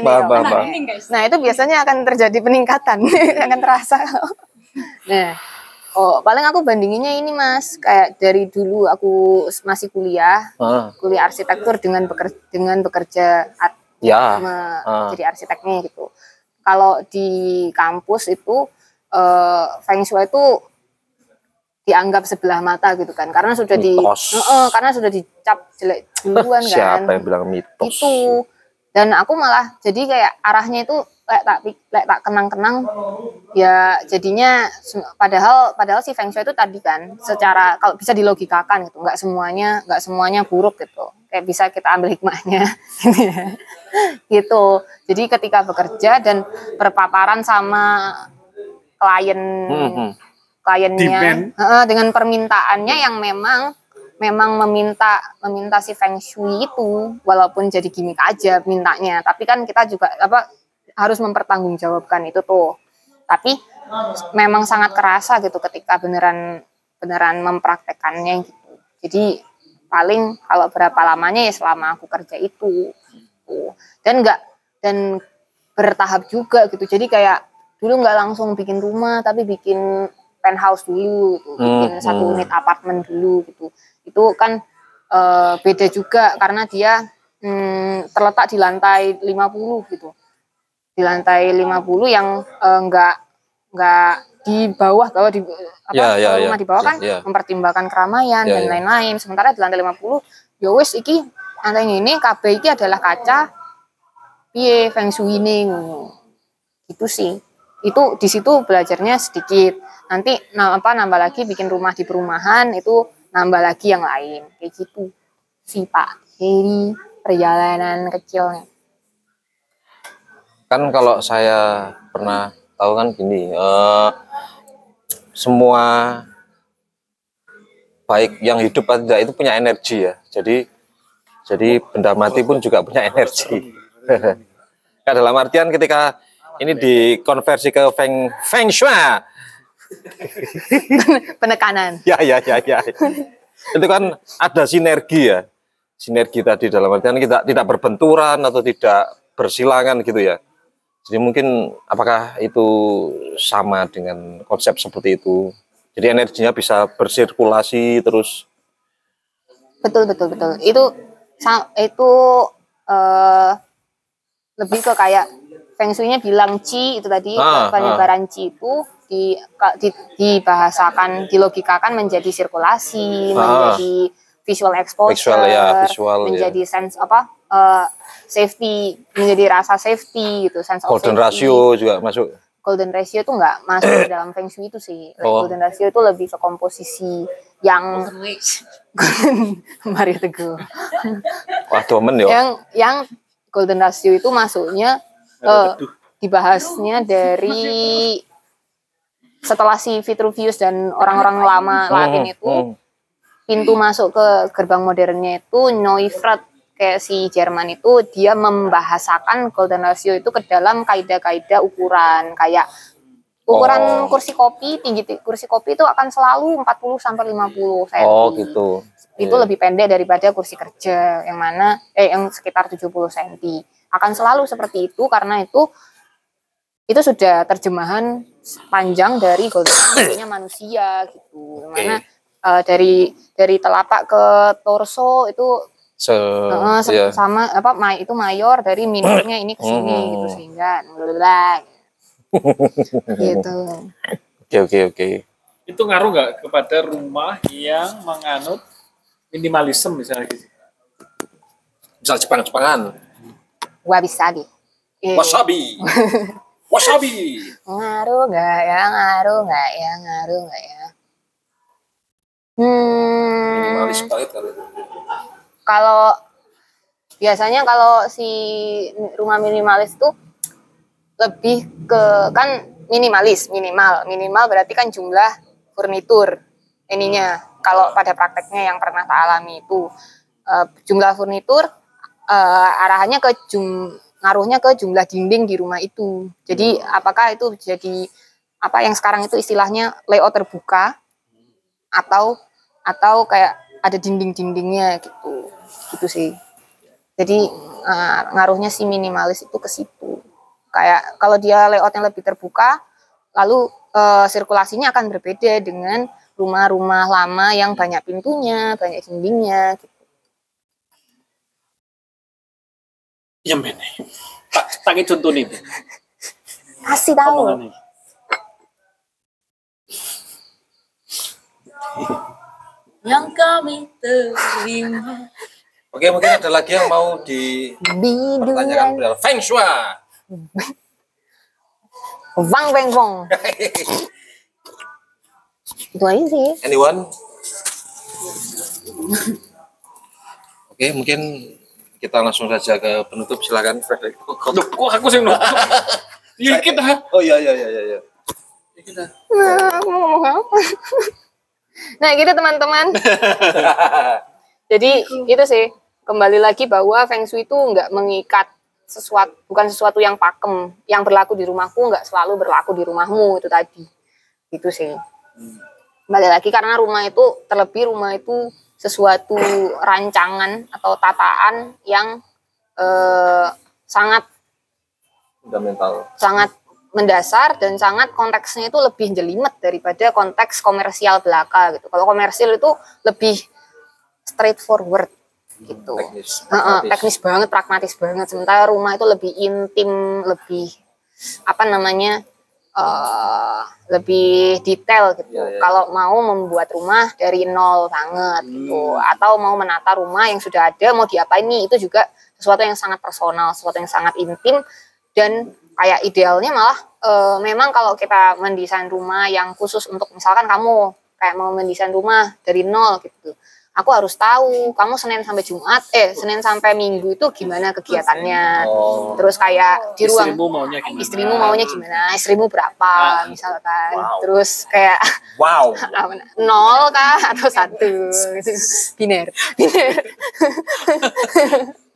S1: Bah, bah, bah.
S2: Nah itu biasanya akan terjadi peningkatan, akan terasa. nah, oh paling aku bandinginnya ini mas, kayak dari dulu aku masih kuliah,
S1: Ah,
S2: kuliah arsitektur dengan bekerja dengan bekerja art,
S1: ya.
S2: me-
S1: Ah.
S2: jadi arsiteknya gitu. Kalau di kampus itu eh, Feng Shui itu dianggap sebelah mata gitu kan, karena sudah di,
S1: Mitos.
S2: Heeh, karena sudah dicap jelek duluan kan.
S1: Siapa yang bilang mitos?
S2: itu. Dan aku malah jadi kayak arahnya itu kayak tak kayak tak kenang-kenang. Ya jadinya padahal padahal si feng shui itu tadi kan secara kalau bisa dilogikakan gitu nggak semuanya nggak semuanya buruk gitu. Kayak bisa kita ambil hikmahnya. Gitu. Jadi ketika bekerja dan berpaparan sama klien
S1: Hmm, hmm.
S2: Kliennya heeh, dengan permintaannya yang memang memang meminta meminta si feng shui itu walaupun jadi gimmick aja mintanya. Tapi kan kita juga apa harus mempertanggungjawabkan itu tuh. Tapi memang sangat kerasa gitu ketika beneran beneran mempraktekannya gitu. Jadi paling kalau berapa lamanya ya selama aku kerja itu gitu. dan enggak dan bertahap juga gitu. Jadi kayak dulu nggak langsung bikin rumah tapi bikin penthouse dulu gitu bikin
S1: Hmm,
S2: satu
S1: hmm.
S2: unit apartemen dulu gitu itu kan eh, beda juga karena dia hmm, terletak di lantai 50 gitu di lantai 50 yang eh, nggak nggak di bawah kalau di apa
S1: Ya, ya,
S2: kalau rumah
S1: ya.
S2: di bawah
S1: Ya,
S2: kan
S1: ya.
S2: mempertimbangkan keramaian
S1: Ya,
S2: dan
S1: ya.
S2: lain-lain sementara di lantai 50 ya wis iki lantai ini KB iki adalah kaca piye feng shui ini gitu sih itu di situ belajarnya sedikit nanti apa nambah lagi bikin rumah di perumahan itu nambah lagi yang lain. Kayak gitu. Sih Pak Heri perjalanan kecilnya.
S1: Kan kalau saya pernah tahu kan gini eh, semua baik yang hidup atau tidak itu punya energi ya. Jadi jadi benda mati pun juga punya energi. Dalam artian ketika ini dikonversi ke feng feng shui
S2: penekanan.
S1: Ya ya ya ya. Itu kan ada sinergi ya. Sinergi tadi dalam artian kita tidak berbenturan atau tidak bersilangan gitu ya. Jadi mungkin apakah itu sama dengan konsep seperti itu? Jadi energinya bisa bersirkulasi terus.
S2: Betul betul betul. Itu itu eh, lebih ke kayak feng shui-nya bilang chi itu tadi
S1: Ah,
S2: penyebaran chi itu di, di dibahasakan dilogikakan menjadi sirkulasi
S1: Ah.
S2: menjadi visual exposure
S1: Visual, ya, visual, ya.
S2: menjadi sense apa eh, safety menjadi rasa safety gitu sense of
S1: golden
S2: safety.
S1: ratio juga masuk
S2: golden ratio itu nggak masuk di dalam feng shui itu sih.
S1: Oh.
S2: Golden ratio itu lebih ke komposisi yang Mario Teguh.
S1: wah domen ya
S2: yang yang golden ratio itu masuknya eh, dibahasnya dari setelah si Vitruvius dan orang-orang lama Latin itu
S1: Hmm,
S2: pintu masuk ke gerbang modernnya itu Neufrat kayak si Jerman itu dia membahasakan golden ratio itu ke dalam kaidah-kaidah ukuran kayak ukuran
S1: Oh.
S2: kursi kopi tinggi kursi kopi itu akan selalu 40 sampai 50 cm.
S1: oh gitu
S2: Itu
S1: Iya.
S2: lebih pendek daripada kursi kerja yang mana eh yang sekitar 70 cm. Akan selalu seperti itu karena itu itu sudah terjemahan panjang dari golden ratio-nya manusia gitu. Yang Mana eh, dari dari telapak ke torso itu
S1: Se
S2: Heeh, se-
S1: iya.
S2: sama apa may, itu mayor dari minornya ini ke sini
S1: Hmm.
S2: gitu sehingga blablabla, gitu.
S1: oke oke oke
S3: Itu ngaruh nggak kepada rumah yang menganut minimalisme misalnya gitu?
S1: misal Jepang-Jepangan
S2: Wabi sabi. Eh,
S1: wasabi wasabi
S2: Ngaruh nggak ya? Ngaruh nggak ya? Ngaruh nggak ya? Hmm,
S1: minimalis banget kalau
S2: biasanya kalau si rumah minimalis tuh lebih ke kan minimalis minimal minimal berarti kan jumlah furnitur ininya kalau pada prakteknya yang pernah tak alami itu eh, jumlah furnitur eh, arahannya ke jum ngaruhnya ke jumlah dinding di rumah itu. Jadi apakah itu jadi apa yang sekarang itu istilahnya layout terbuka atau atau kayak ada dinding-dindingnya gitu. Gitu sih. Jadi eh, ngaruhnya si minimalis itu ke situ. Kayak kalau dia layoutnya lebih terbuka lalu eh, sirkulasinya akan berbeda dengan rumah-rumah lama yang banyak pintunya banyak dindingnya gitu.
S3: Iya men. Tak tak contoh nih.
S2: kasih tahu
S3: Omongannya.
S5: Yang kami terima.
S1: Oke, mungkin ada lagi yang mau dipertanyakan
S2: biduan
S1: beliau. Feng Shui.
S2: bang bang bang itu aja sih
S1: Anyone? Oke, mungkin kita langsung saja ke penutup. Silakan, Frederick.
S3: Kok aku sih nutup? Iya kita.
S1: Oh iya iya iya iya. iya.
S2: nah, aku mau ngomong apa Nah gitu teman-teman. Jadi itu sih kembali lagi bahwa Feng Shui itu nggak mengikat sesuatu bukan sesuatu yang pakem yang berlaku di rumahku nggak selalu berlaku di rumahmu itu tadi itu sih kembali lagi karena rumah itu terlebih rumah itu sesuatu rancangan atau tataan yang eh, sangat
S1: Fundamental.
S2: sangat mendasar dan sangat konteksnya itu lebih jelimet daripada konteks komersial belaka gitu. Kalau komersil itu lebih straightforward gitu.
S1: Teknis.
S2: Heeh,
S1: pragmatis.
S2: teknis banget, pragmatis banget. Sementara rumah itu lebih intim, lebih apa namanya? Eh lebih detail gitu.
S1: Iya, iya.
S2: Kalau mau membuat rumah dari nol banget gitu atau mau menata rumah yang sudah ada mau diapain nih itu juga sesuatu yang sangat personal, sesuatu yang sangat intim dan kayak idealnya malah eh, memang kalau kita mendesain rumah yang khusus untuk misalkan kamu kayak mau mendesain rumah dari nol gitu aku harus tahu kamu Senin sampai Jumat eh Senin sampai Minggu itu gimana kegiatannya
S1: Oh.
S2: terus kayak di ruang
S3: Istrimu maunya gimana?
S2: istrimu maunya gimana istrimu berapa misalkan
S1: Wow.
S2: terus kayak
S1: Wow.
S2: nol kah atau satu gitu. biner biner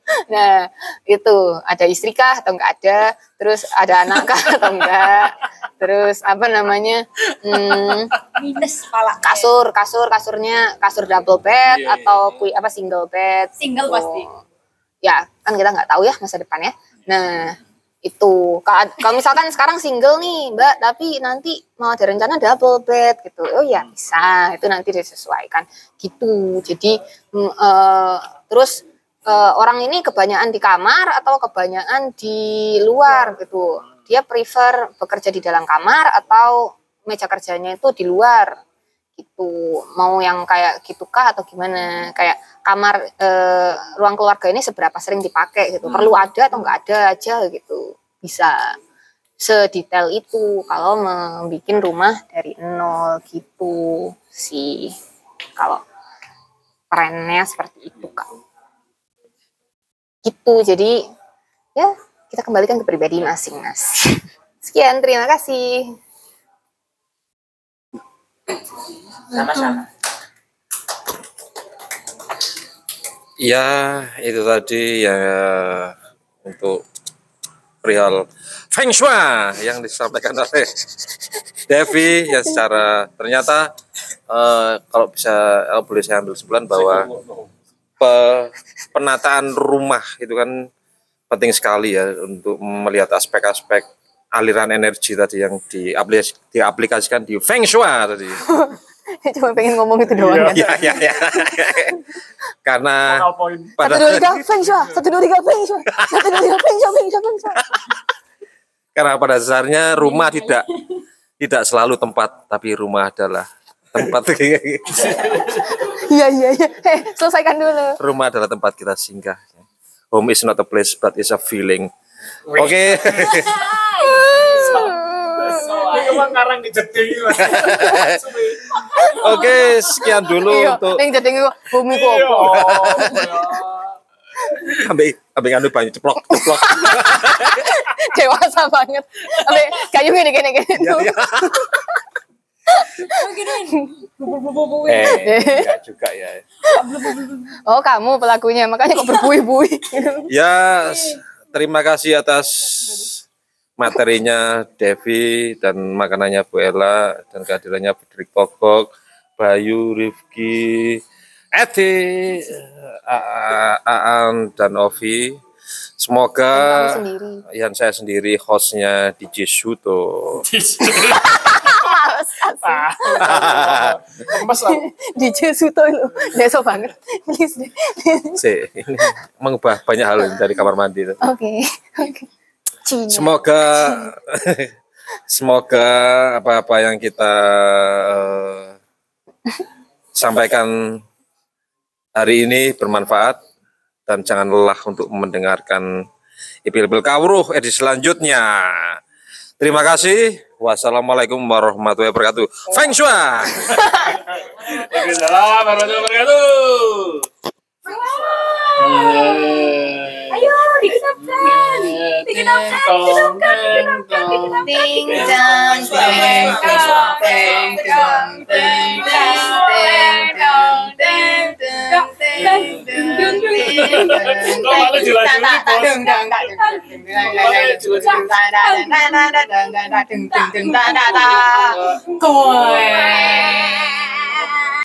S2: nah itu ada istri kah atau enggak ada? Terus ada anak kah atau enggak terus apa namanya? Hmm,
S5: minus pala
S2: kasur kasur kasurnya kasur double bed atau kui, apa single bed.
S5: Single
S2: gitu.
S5: pasti.
S2: ya kan kita nggak tahu ya masa depannya nah itu. Ka- kalau misalkan sekarang single nih mbak tapi nanti mau ada rencana double bed gitu. Oh ya bisa. Itu nanti disesuaikan. Gitu. Jadi mm, eh, terus eh, orang ini kebanyakan di kamar atau kebanyakan di luar gitu. Dia prefer bekerja di dalam kamar atau meja kerjanya itu di luar gitu. Mau yang kayak gitu kah atau gimana? Kayak kamar eh, ruang keluarga ini seberapa sering dipakai gitu? Perlu ada atau enggak ada aja gitu. Bisa sedetail itu kalau membuat rumah dari nol gitu sih. Kalau trennya seperti itu kak gitu. Jadi ya kita kembalikan ke pribadi masing-masing. Sekian terima kasih.
S8: Sama-sama.
S1: Ya, itu tadi ya untuk perihal Feng Shui yang disampaikan oleh Devi. Yang secara ternyata eh, kalau bisa kalau boleh saya ambil kesimpulan bahwa pe- penataan rumah itu kan penting sekali ya untuk melihat aspek-aspek aliran energi tadi yang diaplikasi- diaplikasikan di Feng Shui tadi.
S2: cuma pengen ngomong itu doang kan
S1: Ya, ya, ya. Karena
S4: poin.
S2: satu
S1: pada
S2: dua tiga feng shui satu dua tiga feng shui satu dua tiga feng shui feng shui feng shui
S1: karena pada dasarnya rumah tidak tidak selalu tempat, tapi rumah adalah tempat.
S2: iya iya iya eh selesaikan dulu
S1: rumah adalah tempat kita singgah. Home is not a place, but it's a feeling. Oke. Oke, sekian dulu
S2: iya
S1: untuk
S2: yang jadi gue bumi ku
S4: Iya.
S2: opo
S1: ambil ambil anu banyak ceplok ceplok.
S2: dewasa banget sampai kayu gini gini gini
S1: Ya, ya. Eh, enggak juga ya.
S2: oh kamu pelakunya makanya kok berbuih-buih
S1: Ya, terima kasih atas materinya Devi dan makanannya Bu Ella dan kehadirannya Fredrik Pogok, Bayu, Rifki, Eti, Aan dan Ovi. Semoga yang saya sendiri hostnya DJ Suto.
S2: Males
S4: Mas aku.
S2: di Jesuto lu deso banget please deh
S1: Sih, ini mengubah banyak hal dari kamar mandi itu.
S2: oke oke Cina
S1: Semoga semoga apa-apa yang kita eh, sampaikan hari ini bermanfaat dan jangan lelah untuk mendengarkan Ipil-Ipil Kawruh edisi selanjutnya. Terima kasih. Wassalamualaikum warahmatullahi wabarakatuh. Feng Shui.
S4: Waalaikumsalam warahmatullahi wabarakatuh.
S5: Ayo dikenapkan,
S2: Cười